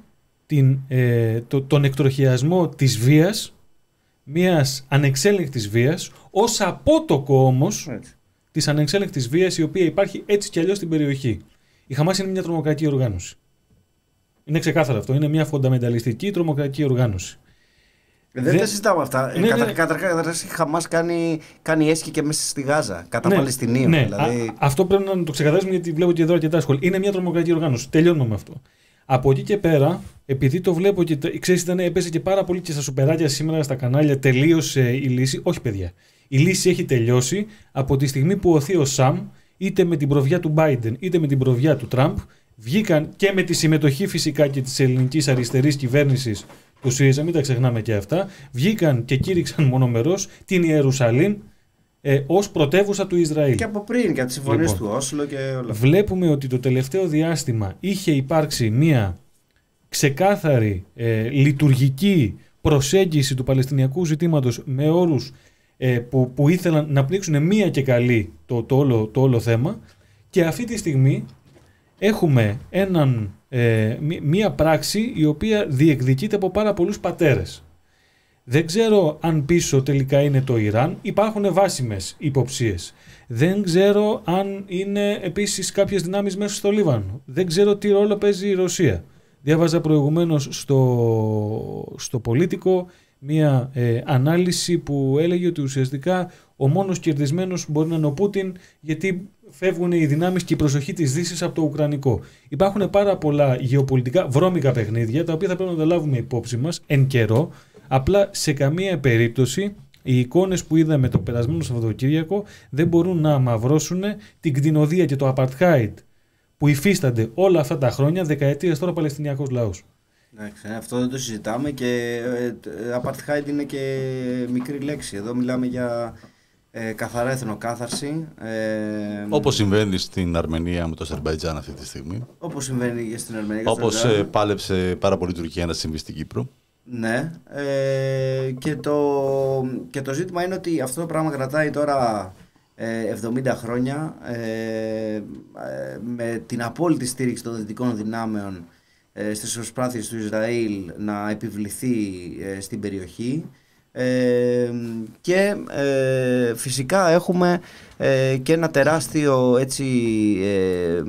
την, ε, το, τον εκτροχιασμό της βίας, μιας ανεξέλεγκτης βίας, ως απότοκο όμως Έτσι. της ανεξέλεγκτης βίας η οποία υπάρχει έτσι κι αλλιώς στην περιοχή. Η Χαμάς είναι μια τρομοκρατική οργάνωση. Είναι ξεκάθαρο αυτό. Είναι μια φονταμενταλιστική τρομοκρατική οργάνωση. Δεν, Δεν- τα συζητάμε αυτά. Ναι, Κατα, ναι. Καταρχάς, καταρχάς, η Χαμάς κάνει, κάνει έσχη και μέσα στη Γάζα. Κατά ναι, Παλαιστινίων. ναι. δηλαδή. Α, αυτό πρέπει να το ξεκαθαρίσουμε γιατί βλέπω και εδώ αρκετά σχόλια. Είναι μια τρομοκρατική οργάνωση. Τελειώνουμε με αυτό. Από εκεί και πέρα, επειδή το βλέπω και το- ξέρεις, ήταν, έπεσε και πάρα πολύ και στα σουπεράκια σήμερα στα κανάλια, τελείωσε η λύση. Όχι, παιδιά. Η λύση έχει τελειώσει από τη στιγμή που ο Θείο Σαμ, είτε με την προβιά του Biden είτε με την προβιά του Τραμπ, βγήκαν και με τη συμμετοχή φυσικά και της ελληνικής αριστερής κυβέρνησης του ΣΥΡΙΖΑ, μην τα ξεχνάμε και αυτά, βγήκαν και κήρυξαν [LAUGHS] μονομερός την Ιερουσαλήμ ε, ως πρωτεύουσα του Ισραήλ. Και από πριν, και από τις συμφωνίες Λοιπόν. του Όσλο και όλα αυτά. Βλέπουμε ότι το τελευταίο διάστημα είχε υπάρξει μία ξεκάθαρη ε, λειτουργική προσέγγιση του Παλαιστινιακού ζητήματος με όρους ε, που, που ήθελαν να πνίξουν μία και καλή το, το, όλο, το όλο θέμα και αυτή τη στιγμή έχουμε έναν, ε, μ- μία πράξη η οποία διεκδικείται από πάρα πολλούς πατέρες. Δεν ξέρω αν πίσω τελικά είναι το Ιράν. Υπάρχουν βάσιμες υποψίες. Δεν ξέρω αν είναι επίσης κάποιες δυνάμεις μέσα στο Λίβανο. Δεν ξέρω τι ρόλο παίζει η Ρωσία. Διάβαζα προηγουμένως στο, στο Πολίτικο μία ε, ανάλυση που έλεγε ότι ουσιαστικά ο μόνος κερδισμένος μπορεί να είναι ο Πούτιν γιατί φεύγουν οι δυνάμεις και η προσοχή της Δύσης από το Ουκρανικό. Υπάρχουν πάρα πολλά γεωπολιτικά βρώμικα παιχνίδια τα οποία θα πρέπει να τα λάβουμε υπόψη μας εν καιρό Απλά σε καμία περίπτωση οι εικόνες που είδαμε το περασμένο Σαββατοκύριακο δεν μπορούν να αμαυρώσουν την κτηνοδία και το apartheid που υφίστανται όλα αυτά τα χρόνια, δεκαετίες τώρα ο Παλαιστινιακός λαός. Εντάξει, αυτό δεν το συζητάμε και ε, τ- ε, apartheid είναι και μικρή λέξη. Εδώ μιλάμε για ε, καθαρά εθνοκάθαρση. Ε, Όπως συμβαίνει στην Αρμενία με το Αζερμπαϊτζάν αυτή τη στιγμή. όπως συμβαίνει και στην Αρμενία. και στο Όπως Ιράν. ε, πάλεψε πάρα πολύ η Τουρκία να συμβεί στην Κύπρο. Ναι. Ε, και, το, και το ζήτημα είναι ότι αυτό το πράγμα κρατάει τώρα ε, 70 χρόνια ε, ε, με την απόλυτη στήριξη των δυτικών δυνάμεων ε, στις προσπάθειες του Ισραήλ να επιβληθεί ε, στην περιοχή ε, και ε, φυσικά έχουμε ε, και ένα τεράστιο έτσι ε,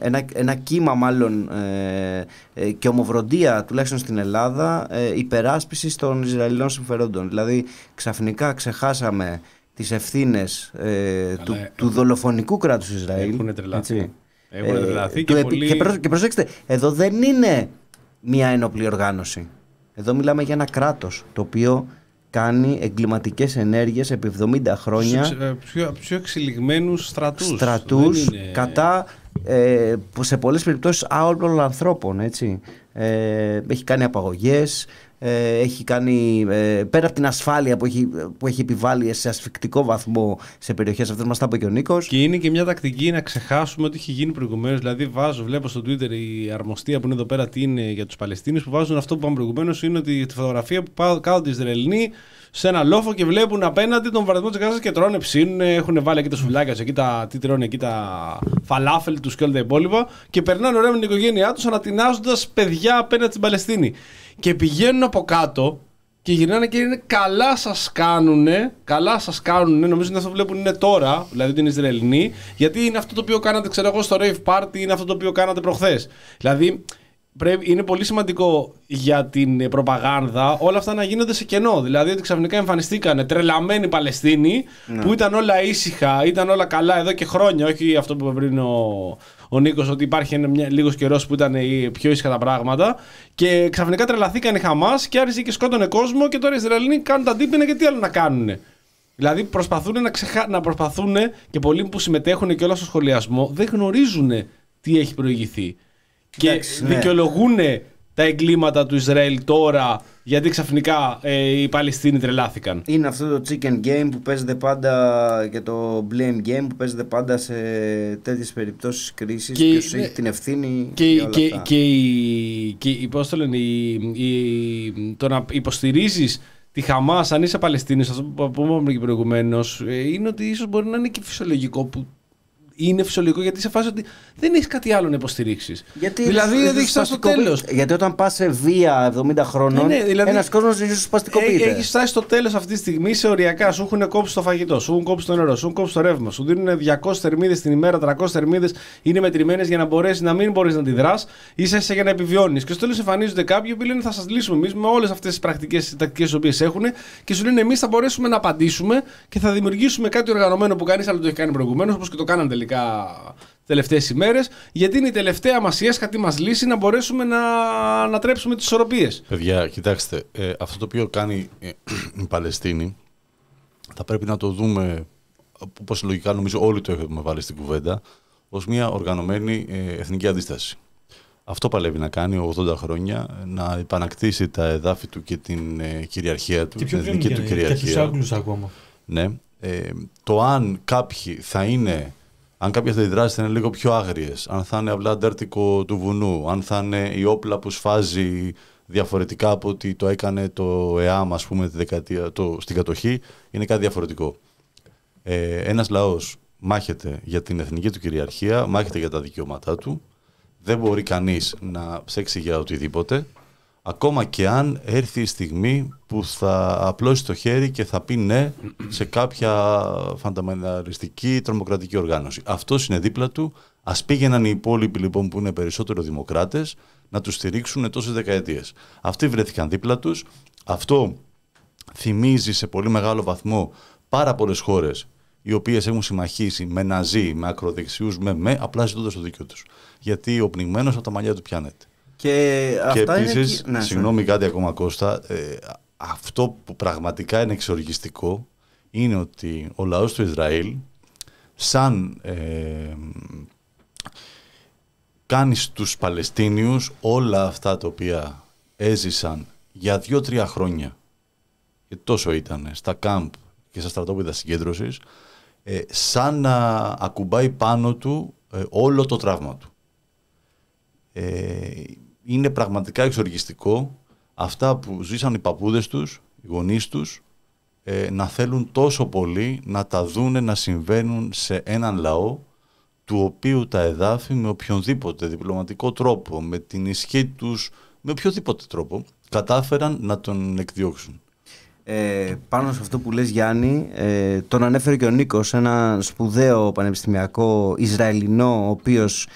ένα, ένα κύμα μάλλον ε, ε, και ομοβροντία τουλάχιστον στην Ελλάδα ε, υπεράσπισης των Ισραηλινών συμφερόντων δηλαδή ξαφνικά ξεχάσαμε τις ευθύνες ε, του, ε, του δολοφονικού κράτους Ισραήλ Έχουν τρελαθεί. έτσι. Έχουν Ε, τρελαθεί του και επι- πολύ... και, προσ- και προσέξτε, εδώ δεν είναι μια ενόπλη οργάνωση. Εδώ μιλάμε για ένα κράτος το οποίο κάνει εγκληματικές ενέργειες επί 70 χρόνια Στους, ε, πιο, πιο εξελιγμένους στρατούς. στρατούς Δεν είναι- κατά ε, που σε πολλές περιπτώσεις άοπλων ανθρώπων έτσι. Ε, έχει κάνει απαγωγές ε, έχει κάνει ε, πέρα από την ασφάλεια που έχει, που έχει επιβάλει σε ασφικτικό βαθμό σε περιοχές αυτές μας τα είπε και ο Νίκος Και είναι και μια τακτική να ξεχάσουμε ότι είχε γίνει προηγουμένως. Δηλαδή, βάζω, βλέπω στο Twitter η αρμοστία που είναι εδώ πέρα τι είναι για τους Παλαιστίνου που βάζουν αυτό που είπαμε προηγουμένως είναι ότι τη φωτογραφία που πά- κάθονται οι Ισραηλοί σε ένα λόφο και βλέπουν απέναντι τον βαρδισμό της Γάζας και τρώνε, ψήνουν, έχουν βάλει εκεί τα σουβλάκια τους, εκεί τα, τι τρώνε εκεί τα φαλάφελ τους και όλα τα υπόλοιπα και περνάνε ωραία με την οικογένειά τους ανατινάζοντας παιδιά απέναντι στην Παλαιστίνη. Και πηγαίνουν από κάτω και γυρνάνε και είναι καλά σας κάνουνε. Καλά σας κάνουνε. Νομίζω ότι αυτό που βλέπουν είναι τώρα, δηλαδή ότι είναι Ισραηλινοί. Γιατί είναι αυτό το οποίο κάνατε, ξέρω εγώ, στο rave party, είναι αυτό το οποίο κάνατε προχθές. Δηλαδή, πρέπει, είναι πολύ σημαντικό για την ε, προπαγάνδα όλα αυτά να γίνονται σε κενό. Δηλαδή ότι ξαφνικά εμφανιστήκαν τρελαμένοι Παλαιστίνοι που ήταν όλα ήσυχα, ήταν όλα καλά εδώ και χρόνια. Όχι αυτό που είπε πριν ο, ο Νίκος, ότι υπάρχει ένα, μια, λίγος καιρός που ήταν ε, πιο ήσυχα τα πράγματα. Και ξαφνικά τρελαθήκαν οι Χαμάς και άρχισε και σκότωνε κόσμο και τώρα οι Ισραηλοί κάνουν τα τύπηνα και τι άλλο να κάνουν. Δηλαδή προσπαθούν να, ξεχα... να προσπαθούν και πολλοί που συμμετέχουν και όλα στο σχολιασμό δεν γνωρίζουν τι έχει προηγηθεί. Και Εντάξει, ναι. δικαιολογούν τα εγκλήματα του Ισραήλ τώρα γιατί ξαφνικά ε, οι Παλαιστίνοι τρελάθηκαν. Είναι αυτό το chicken game που παίζεται πάντα και το blame game που παίζεται πάντα σε τέτοιες περιπτώσεις κρίσης Και- ποιος ναι. έχει την ευθύνη Και, και, όλα και, αυτά. και, η, και η- πώς το λένε, η, η- το να υποστηρίζεις τη Χαμάς αν είσαι Παλαιστίνης, αυτό που που είπαμε και προηγουμένως, είναι ότι ίσως μπορεί να είναι και φυσιολογικό που είναι φυσιολογικό γιατί σε φάση ότι δεν έχεις κάτι άλλο να υποστηρίξεις. Γιατί δηλαδή είναι δεν έχεις φτάσει στο ριζοσπαστικοποιη- τέλος. Γιατί όταν πας σε βία 70 χρονών, Ναι, ναι, δηλαδή- ένας κόσμος ριζοσπαστικοποιείται. Έχεις φτάσει στο τέλος αυτή τη στιγμή σε οριακά. Σου έχουν κόψει το φαγητό, σου έχουν κόψει το νερό, σου έχουν κόψει το ρεύμα. Σου δίνουν 200 θερμίδες την ημέρα, 300 θερμίδες είναι μετρημένες για να μπορέσεις να μην μπορείς να αντιδράς, ίσα ίσα για να επιβιώνεις. Και στο τέλος εμφανίζονται κάποιοι που λένε θα σας λύσουμε εμείς με όλες αυτές τις πρακτικές τακτικές τις οποίες έχουν και σου λένε εμείς θα μπορέσουμε να απαντήσουμε και θα δημιουργήσουμε κάτι οργανωμένο που κανείς άλλο το έχει κάνει προηγουμένως, όπως και το κάναν τελικά τελευταίες ημέρες, γιατί είναι η τελευταία μας η έσχατη μας λύση να μπορέσουμε να ανατρέψουμε τις ισορροπίες. Παιδιά, κοιτάξτε, ε, αυτό το οποίο κάνει ε, [CLEARS THROAT] η Παλαιστίνη θα πρέπει να το δούμε, όπως λογικά νομίζω όλοι το έχουμε βάλει στην κουβέντα, ως μια οργανωμένη ε, εθνική αντίσταση. Αυτό παλεύει να κάνει 80 χρόνια, να επανακτήσει τα εδάφη του και την ε, κυριαρχία του, Και πιο την πριν εθνική του και, και τους κυριαρχία. Άγγλους ακόμα. Ναι. Ε, το αν κάποιοι θα είναι, αν κάποιες αντιδράσεις θα είναι λίγο πιο άγριες, αν θα είναι απλά αντέρτικο του βουνού, αν θα είναι η όπλα που σφάζει διαφορετικά από ότι το έκανε το ΕΑΜ, ας πούμε, τη δεκαετία, το, στην κατοχή, είναι κάτι διαφορετικό. Ε, ένας λαός μάχεται για την εθνική του κυριαρχία, μάχεται για τα δικαιώματά του, δεν μπορεί κανείς να ψέξει για οτιδήποτε, ακόμα και αν έρθει η στιγμή που θα απλώσει το χέρι και θα πει ναι σε κάποια φανταμεναριστική τρομοκρατική οργάνωση. Αυτό είναι δίπλα του. Ας πήγαιναν οι υπόλοιποι λοιπόν που είναι περισσότερο δημοκράτες να τους στηρίξουν τόσες δεκαετίες. Αυτοί βρέθηκαν δίπλα τους. Αυτό θυμίζει σε πολύ μεγάλο βαθμό πάρα πολλές χώρες οι οποίες έχουν συμμαχίσει με ναζί, με ακροδεξιούς, με με, απλά ζητώντας το δίκιο τους. Γιατί ο πνιγμένος από τα μαλλιά του πιάνεται. Και Και αυτά επίσης, είναι... Ναι, συγγνώμη κάτι ακόμα Κώστα, ε, αυτό που πραγματικά είναι εξοργιστικό είναι ότι ο λαός του Ισραήλ σαν ε, κάνει στους Παλαιστίνιους όλα αυτά τα οποία έζησαν για δύο-τρία χρόνια και τόσο ήταν στα κάμπ και στα στρατόπεδα συγκέντρωσης ε, σαν να ακουμπάει πάνω του ε, όλο το τραύμα του. Ε, είναι πραγματικά εξοργιστικό αυτά που ζήσαν οι παππούδες τους, οι γονείς τους, ε, να θέλουν τόσο πολύ να τα δούνε να συμβαίνουν σε έναν λαό του οποίου τα εδάφη με οποιονδήποτε διπλωματικό τρόπο, με την ισχύ τους, με οποιοδήποτε τρόπο, κατάφεραν να τον εκδιώξουν. Ε, πάνω σε αυτό που λες Γιάννη, ε, τον ανέφερε και ο Νίκος, ένα σπουδαίο πανεπιστημιακό Ισραηλινό, ο οποίος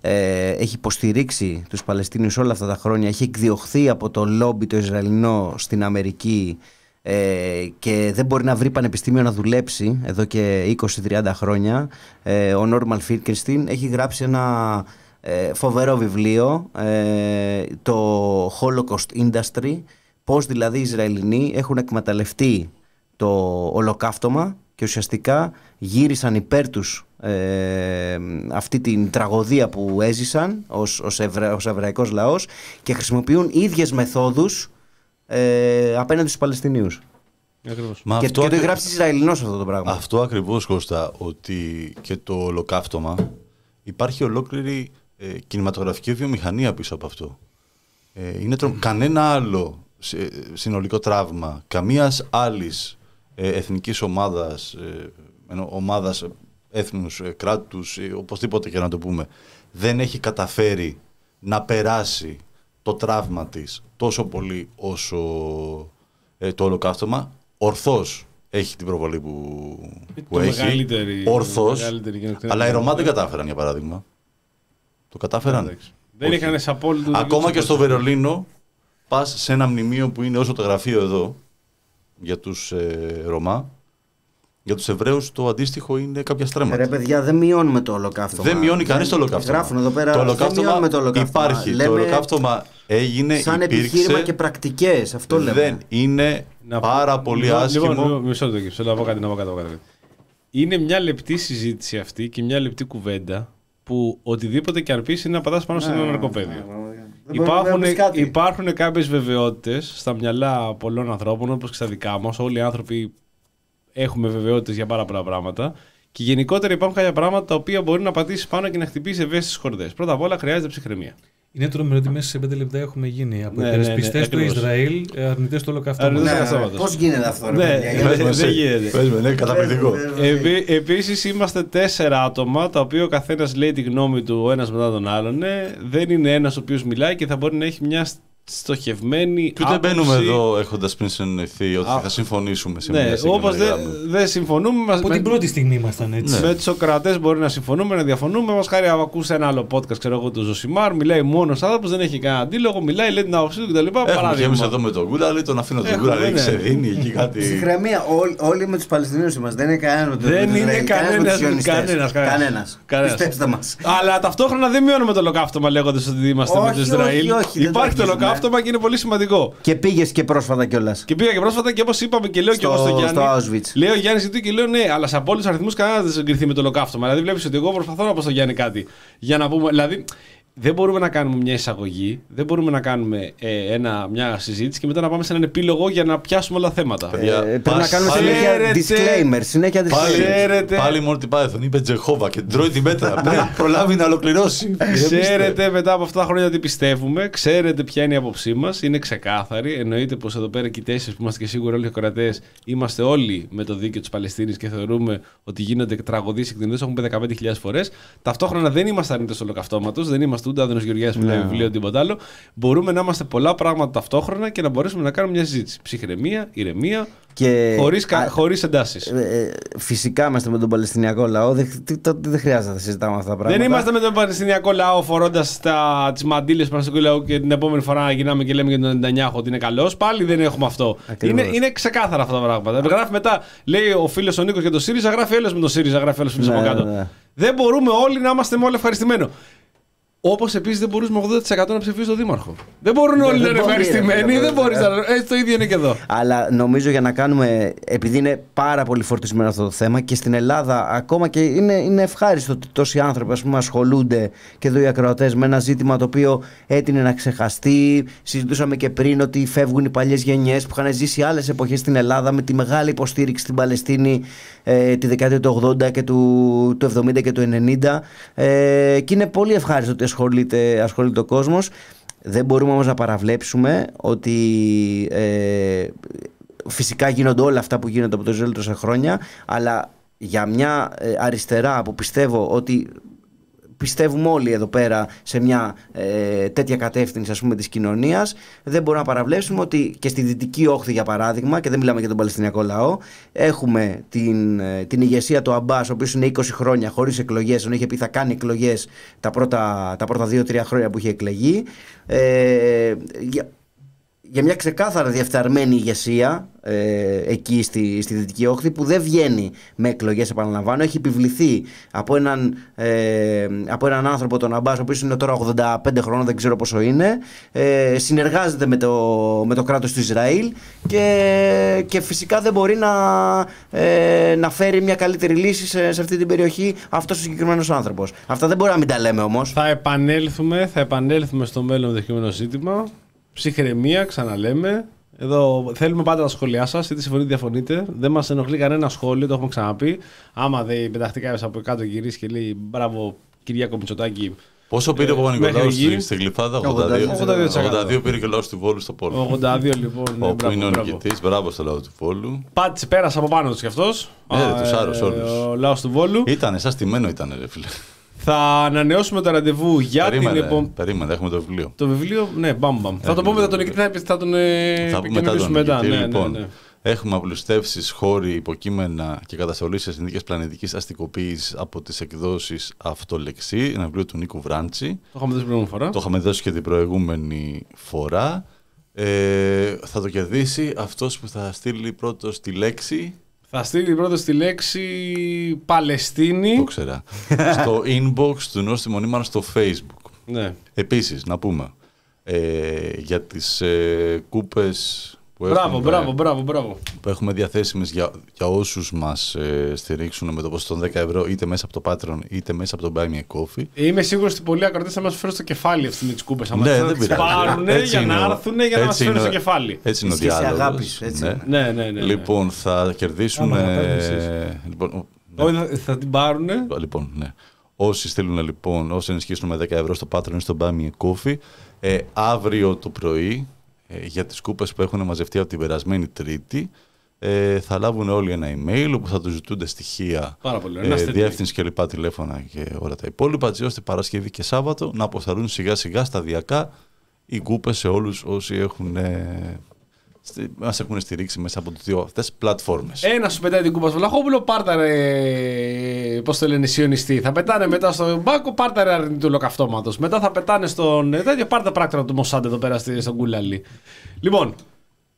ε, έχει υποστηρίξει τους Παλαιστίνιους όλα αυτά τα χρόνια, έχει εκδιωχθεί από το λόμπι το Ισραηλινό στην Αμερική ε, και δεν μπορεί να βρει πανεπιστήμιο να δουλέψει εδώ και 20-30 χρόνια. Ε, ο Νόρμαλ Φίρκερστιν έχει γράψει ένα ε, φοβερό βιβλίο, ε, το Holocaust Industry, πώς δηλαδή οι Ισραηλινοί έχουν εκμεταλλευτεί το ολοκαύτωμα και ουσιαστικά γύρισαν υπέρ τους ε, αυτή την τραγωδία που έζησαν ως, ως, ευρα, ως εβραϊκός λαός και χρησιμοποιούν ίδιες μεθόδους ε, απέναντι στους Παλαιστινίους. Ακριβώς. Μα Και, αυτό και το ακρι- έχει γράψει Ισραηλινός αυτό το πράγμα. Αυτό ακριβώς Κώστα, ότι και το ολοκαύτωμα υπάρχει ολόκληρη ε, κινηματογραφική βιομηχανία πίσω από αυτό. Ε, είναι τρο... [CLEARS THROAT] Κανένα άλλο σε- συνολικό τραύμα, καμίας άλλης ε, εθνικής ομάδας, ε, ενώ ομάδας ε, έθνους, ε, κράτους, ε, οπωσδήποτε και να το πούμε, δεν έχει καταφέρει να περάσει το τραύμα της τόσο πολύ όσο ε, το ολοκαύτωμα. Ορθώς έχει την προβολή που, που το έχει. μεγαλύτερη- Ορθώς. μεγαλύτερη γενοκτονία. Αλλά οι Ρωμά δεν κατάφεραν, για παράδειγμα. Το κατάφεραν. Εντάξει. Δεν Όχι. είχαν σε απόλυτο. Ακόμα και στο Βερολίνο, πας σε ένα μνημείο που είναι όσο το γραφείο εδώ για τους ε, Ρωμά. Για τους Εβραίους το αντίστοιχο είναι κάποια στρέμματα. Ρε παιδιά, δεν μειώνουμε το ολοκαύτωμα. Δεν μειώνει κανείς το ολοκαύτωμα. Γράφουν εδώ πέρα. Το δεν ολοκαύτωμα μειώνουμε το ολοκαύτωμα. υπάρχει. Λέμε Το ολοκαύτωμα έγινε, σαν υπήρξε. επιχείρημα και πρακτικές. Αυτό λέμε. δεν είναι Να- πάρα πολύ λοιπόν, άσχημο. Λοιπόν, λοιπόν, μισό λεπτό, θέλω να πω κάτι, να πω κάτι, να πω κάτι. Είναι μια λεπτή συζήτηση αυτή και μια λεπτή κουβέντα που οτιδήποτε και αν πεις είναι να πατάς πάνω σε ένα ναρκοπαίδιο. Υπάρχουν, υπάρχουν κάποιες βεβαιότητες στα μυαλά πολλών ανθρώπων, όπως και στα δικά μας. Όλοι οι άνθρωποι έχουμε βεβαιότητες για πάρα πολλά πράγματα. Και γενικότερα υπάρχουν κάποια πράγματα τα οποία μπορεί να πατήσεις πάνω και να χτυπήσεις ευαίσθητες χορδές. Πρώτα απ' όλα χρειάζεται ψυχραιμία. Είναι τρομερό ότι μέσα σε 5 λεπτά έχουμε γίνει από Ναι, ναι, ναι, ναι, υπερασπιστέ του ακριβώς. Ισραήλ, αρνητές του ολοκαύτωμα. Αρνητές Ναι, του Σταματός. Πώς γίνεται αυτό, ρε Ναι, παιδιά, για ναι, πες ναι, μας. δεν γίνεται. Πες με, ναι, καταπληκτικό. Επί, επίσης είμαστε τέσσερα άτομα, τα οποία ο καθένας λέει τη γνώμη του ο ένας μετά τον άλλον. Ναι, δεν είναι ένας ο οποίος μιλάει και θα μπορεί να έχει μια στοχευμένη Και ούτε άποψη. μπαίνουμε εδώ έχοντας πριν συνεννοηθεί ότι Α, θα συμφωνήσουμε σε Ναι, μια όπως δεν συγκεκριμένη δεν συμφωνούμε, μας, Από με, την πρώτη στιγμή ήμασταν έτσι. με τους Σοκρατές μπορεί να συμφωνούμε, να διαφωνούμε. Μας χάρη αν ακούσει ένα άλλο podcast, ξέρω εγώ, του Ζωσιμάρ, μιλάει μόνος άνθρωπος, δεν έχει κανένα αντίλογο, μιλάει, λέει την άποψή του κτλ. Έχουμε και Παράδειγμα. εμείς εδώ με τον Γκούλαλη, τον αφήνω τον Έχουμε, Γκούλαλη, ναι. σε δίνει εκεί κάτι. Ψυχραιμία. Όλοι, όλοι με τους Παλαιστινίους είμαστε. Δεν είναι κανένας με του Δεν είναι Ισραήλ, κανένας, με τους Σιωνιστές. κανένας, κανένας. Κανένας. Κανένας. Πιστέψτε μας. Αλλά ταυτόχρονα δεν μειώνουμε το ολοκαύτωμα λέγοντας ότι είμαστε με το Όχι, Ισραήλ. όχι, όχι, δεν το Υπάρχει το αγγίζουμε. ολοκαύτωμα και είναι πολύ σημαντικό. Και πήγες και πρόσφατα κιόλας. Και πήγα και πρόσφατα και όπως είπαμε και λέω και Στο- εγώ στο Γιάννη. στο Auschwitz. Λέω Γιάννη ζητού και λέω ναι, αλλά σε απόλυτους αριθμούς κανένας δεν συγκριθεί με το ολοκαύτωμα. Δηλαδή βλέπεις ότι εγώ προσπαθώ να πω στο Γιάννη κάτι. Για να πούμε. Δηλαδή δεν μπορούμε να κάνουμε μια εισαγωγή, δεν μπορούμε να κάνουμε ε, ένα, μια συζήτηση και μετά να πάμε σε έναν επίλογο για να πιάσουμε όλα τα θέματα. Παιδιά, Ε, πρέπει πας- να κάνουμε πάλι- συνέχεια Ξέρετε- disclaimer. Συνέχεια Πάλι, disclaimer. Ξέρετε- πάλι Morty Python είπε Τζεχόβα και τρώει τη μέτρα. Πρέπει να προλάβει να ολοκληρώσει. [LAUGHS] Ξέρετε μετά από αυτά τα χρόνια τι πιστεύουμε, ξέρετε ποια είναι η άποψή μας, είναι ξεκάθαρη. Εννοείται πως εδώ πέρα και οι τέσσερι που είμαστε και σίγουρα όλοι οι κορατέ είμαστε όλοι με το δίκαιο της Παλαιστίνης και θεωρούμε ότι γίνονται τραγωδίες και εκτελέσει. Έχουμε πει 15.000 φορές. Ταυτόχρονα δεν είμαστε αρνητές ολοκαυτώματος, δεν είμαστε ούτε Άδωνος Γεωργιά που λέει βιβλίο τίποτα άλλο. Μπορούμε να είμαστε πολλά πράγματα ταυτόχρονα και να μπορέσουμε να κάνουμε μια συζήτηση. Ψυχραιμία, ηρεμία, Και- χωρίς α- χωρίς εντάσεις. Ε, ε, φυσικά είμαστε με τον Παλαιστινιακό λαό. Δεν, τι- το- δεν χρειάζεται να συζητάμε αυτά τα πράγματα. Δεν είμαστε με τον Παλαιστινιακό λαό φορώντας τις μαντήλες του Παλαιστινιακού λαού και την επόμενη φορά να γυρνάμε και λέμε για τον Νετανιάχου ότι είναι καλός. Πάλι δεν έχουμε αυτό. Ακριβώς. Είναι, είναι ξεκάθαρα αυτά τα πράγματα. Γράφει μετά, λέει ο φίλος ο Νίκος για το ΣΥΡΙΖΑ, γράφει άλλο με το ΣΥΡΙΖΑ, γράφει άλλο φίλο Ναι, από κάτω. ναι, ναι. Δεν μπορούμε όλοι να είμαστε με όλοι ευχαριστημένοι. Όπως επίσης δεν μπορούμε με 80% να ψηφίσει τον Δήμαρχο. Δεν μπορούν όλοι δεν να είναι μπορεί, ρε, ευχαριστημένοι. δεν Δεν μπορεί μπορείς. να. Έτσι το ίδιο είναι και εδώ. Αλλά νομίζω για να κάνουμε, επειδή είναι πάρα πολύ φορτισμένο αυτό το θέμα και στην Ελλάδα ακόμα και είναι, είναι ευχάριστο ότι τόσοι άνθρωποι ας πούμε, ασχολούνται και εδώ οι ακροατές με ένα ζήτημα το οποίο έτεινε να ξεχαστεί. Συζητούσαμε και πριν ότι φεύγουν οι παλιές γενιές που είχαν ζήσει άλλες εποχές στην Ελλάδα με τη μεγάλη υποστήριξη στην Παλαιστίνη ε, τη δεκαετία του 80 και του, του 70 και του 90. Ε, και είναι πολύ ευχάριστο ότι ασχολείται, ασχολείται ο κόσμος. Δεν μπορούμε όμως να παραβλέψουμε ότι ε, φυσικά γίνονται όλα αυτά που γίνονται από το Ισραήλ τόσα χρόνια, αλλά για μια ε, αριστερά που πιστεύω ότι πιστεύουμε όλοι εδώ πέρα σε μια ε, τέτοια κατεύθυνση ας πούμε της κοινωνίας. Δεν μπορούμε να παραβλέψουμε ότι και στη Δυτική Όχθη για παράδειγμα και δεν μιλάμε για τον Παλαιστινιακό λαό έχουμε την, ε, την ηγεσία του Αμπάς ο οποίος είναι 20 χρόνια χωρίς εκλογές ενώ είχε πει θα κάνει εκλογές τα πρώτα, τα πρώτα 2-3 χρόνια που είχε εκλεγεί. Ε, για, για μια ξεκάθαρα διαφθαρμένη ηγεσία ε, εκεί στη, στη Δυτική Όχθη που δεν βγαίνει με εκλογές επαναλαμβάνω έχει επιβληθεί από έναν, ε, από έναν άνθρωπο τον Αμπάς ο οποίος είναι τώρα 85 χρόνων δεν ξέρω πόσο είναι ε, συνεργάζεται με το, με το κράτος του Ισραήλ και, και φυσικά δεν μπορεί να, ε, να φέρει μια καλύτερη λύση σε, σε αυτή την περιοχή αυτός ο συγκεκριμένος άνθρωπος αυτά δεν μπορεί να μην τα λέμε όμως Θα επανέλθουμε, θα επανέλθουμε στο μέλλον δεχόμενο ζήτημα. Ψυχραιμία, ξαναλέμε. Εδώ θέλουμε πάντα τα σχόλιά σας, είτε συμφωνείτε είτε διαφωνείτε. Δεν μας ενοχλεί κανένα σχόλιο, το έχουμε ξαναπεί. Άμα δεν πεταχτεί κάποιος από κάτω γυρίσει και λέει μπράβο, Κυριάκο Μητσοτάκη, Πόσο πήρε ο μέχρι Παπα-Νικολάου εκεί. στη, στη Γλυφάδα, 82%. 82. 82 πήρε και ο λαός του Βόλου στο Πόλο. 82 λοιπόν. Ναι, Όπου μπράβο, είναι ο μπράβο. νικητής. Μπράβο στο λαό του Βόλου. Πάτησε, πέρασε από πάνω τους κι αυτός. Ναι, τους άρρωσε όλους. Ο λαός του Βόλου. Ήταν, σαν στημένο ήταν, ρε φίλε. Θα ανανεώσουμε το ραντεβού για Περίμενε, την επόμενη. περίμενε, έχουμε το βιβλίο. Το βιβλίο, ναι, μπαμ μπαμ. Θα το πούμε μετά τον νικητή, θα, θα τον ε, Θα πούμε μετά τον επικοινωνήσουμε μετά. νικητή. Ναι, λοιπόν, ναι, ναι. έχουμε απλουστεύσεις χώροι, υποκείμενα και καταστολής σε συνθήκες πλανητικής αστικοποίησης από τις εκδόσεις Αυτολεξή, ένα βιβλίο του Νίκου Βράντσι. Το είχαμε δει την προηγούμενη φορά. Το είχαμε δώσει και την προηγούμενη φορά. Ε, θα το κερδίσει αυτός που θα στείλει πρώτος τη λέξη, Θα στείλει πρώτα στη λέξη Παλαιστίνη. το ξέρα, [LAUGHS] στο inbox του Νόστιμο Νήμαν στο facebook. Ναι. Επίσης, να πούμε, ε, για τις ε, κούπες που Μπράβο, έχουμε, μπράβο, μπράβο, μπράβο. που έχουμε διαθέσιμες για, για όσους μας ε, στηρίξουν με το ποσό των 10 ευρώ είτε μέσα από το Patreon είτε μέσα από το Buy Me a Coffee. Είμαι σίγουρος ότι πολλοί ακροτές θα μας φέρουν στο κεφάλι αυτή με τι κούπε. Ναι, θα δεν τις πειράζει. πάρουν Έτσι για είναι να ο- έρθουν για να μας έτσι φέρουν είναι στο ο- κεφάλι. Έτσι είναι ο Ισχύει σε διάλογος. αγάπης, έτσι ναι. είναι. Ναι, ναι, ναι. ναι. Λοιπόν, θα κερδίσουν. Άμα να παίρνει ε, ναι. λοιπόν, ο- ναι. Όχι, θα, θα την πάρουν. Λοιπόν, ναι. Όσοι στείλουν λοιπόν, όσοι ενισχύσουν με 10 ευρώ στο Patreon ή στο Buy Me a Coffee, ε, αύριο το πρωί ε, για τις κούπες που έχουν μαζευτεί από την περασμένη Τρίτη, ε, θα λάβουν όλοι ένα email όπου θα τους ζητούνται στοιχεία, Πάρα πολύ ωραία. Να ε, είστε διεύθυνση και λοιπά τηλέφωνα και όλα τα υπόλοιπα, έτσι ώστε Παρασκευή και Σάββατο να αποσταλούν σιγά σιγά σταδιακά οι κούπες σε όλους όσοι έχουν, ε, στη- μας έχουν στηρίξει μέσα από τις δύο αυτές πλατφόρμες. Ένα σου πετάει την κούπα στο Βλαχόπουλο, πάρτα ρε. Πώς το λένε, σιωνιστή. Θα πετάνε μετά στον μπάκο, πάρτα ρε αρνητή του ολοκαυτώματο. Μετά θα πετάνε στον. ε, τέτοιο, πάρτα πράκτορα του Μοσάντ εδώ πέρα στη- στον Κούλαλι. Λοιπόν,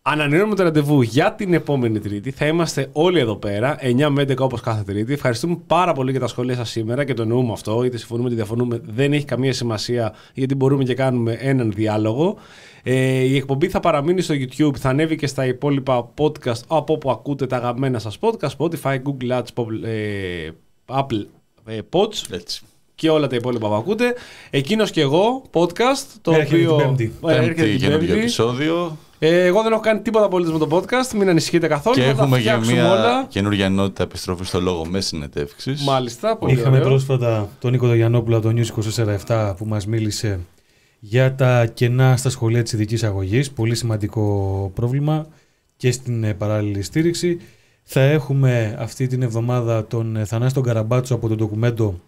ανανεώνουμε το ραντεβού για την επόμενη Τρίτη. Θα είμαστε όλοι εδώ πέρα, 9 με 11 όπως κάθε Τρίτη. Ευχαριστούμε πάρα πολύ για τα σχόλια σας σήμερα και το εννοούμε αυτό. Είτε συμφωνούμε είτε διαφωνούμε, δεν έχει καμία σημασία γιατί μπορούμε και κάνουμε έναν διάλογο. Ε, η εκπομπή θα παραμείνει στο YouTube, θα ανέβει και στα υπόλοιπα podcast από όπου ακούτε τα αγαπημένα σας podcast, Spotify, Google Ads, Pop- ε, Apple ε, Pods Έτσι. και όλα τα υπόλοιπα που ακούτε. Εκείνος και εγώ, podcast, το Έρχεται οποίο. την Πέμπτη. Ε, έρχεται Πέμπτη την καινούργιο Πέμπτη. επεισόδιο. Ε, εγώ δεν έχω κάνει τίποτα απολύτω με το podcast, μην ανησυχείτε καθόλου. Και θα τα έχουμε και φτιάξουμε μια όλα. καινούργια ενότητα επιστροφή στο λόγο με συνεντεύξεις. Μάλιστα, πολύ Είχαμε ωραίο. πρόσφατα τον Νίκο Δογιανόπουλο από το News 24-7 που μας μίλησε για τα κενά στα σχολεία της ειδικής αγωγής. Πολύ σημαντικό πρόβλημα και στην ε, παράλληλη στήριξη. Θα έχουμε αυτή την εβδομάδα τον ε, Θανάση τον Καραμπάτσο από το ντοκουμέντο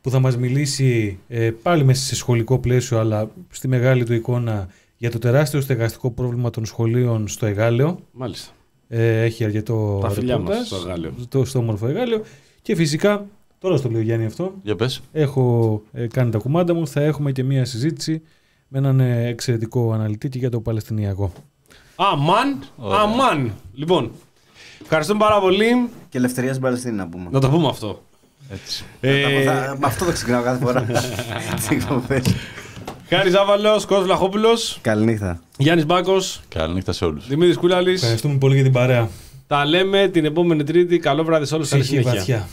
που θα μας μιλήσει ε, πάλι μέσα σε σχολικό πλαίσιο αλλά στη μεγάλη του εικόνα για το τεράστιο στεγαστικό πρόβλημα των σχολείων στο Εγάλεο. Μάλιστα. Ε, έχει αρκετό Τα φιλιά μας ρεπορτάζ στο Εγάλεο. στο, στο όμορφο Εγάλεο. Και φυσικά, τώρα στο λέω Γιάννη αυτό, Για πες. έχω ε, κάνει τα κουμάντα μου, θα έχουμε και μία συζήτηση με έναν ε, εξαιρετικό αναλυτή και για το Παλαιστινιακό. Αμάν, Ωραία. αμάν. Λοιπόν, ευχαριστούμε πάρα πολύ. Και ελευθερία στην Παλαιστίνη να πούμε. Να το πούμε αυτό. Έτσι. Ε, Θα- Με αυτό το ξεκινάω κάθε φορά. [LAUGHS] Τις εκπομπές. Χάρη Ζάβαλος, Κώστας Βλαχόπουλος, Καληνύχτα. Γιάννης Μπάκος, Καληνύχτα σε όλους. Δημήτρης Κούλαλης. Ευχαριστούμε πολύ για την παρέα. Τα λέμε την επόμενη Τρίτη. Καλό βράδυ σε όλους. Καλή Ψυχή συνέχεια. βαθιά.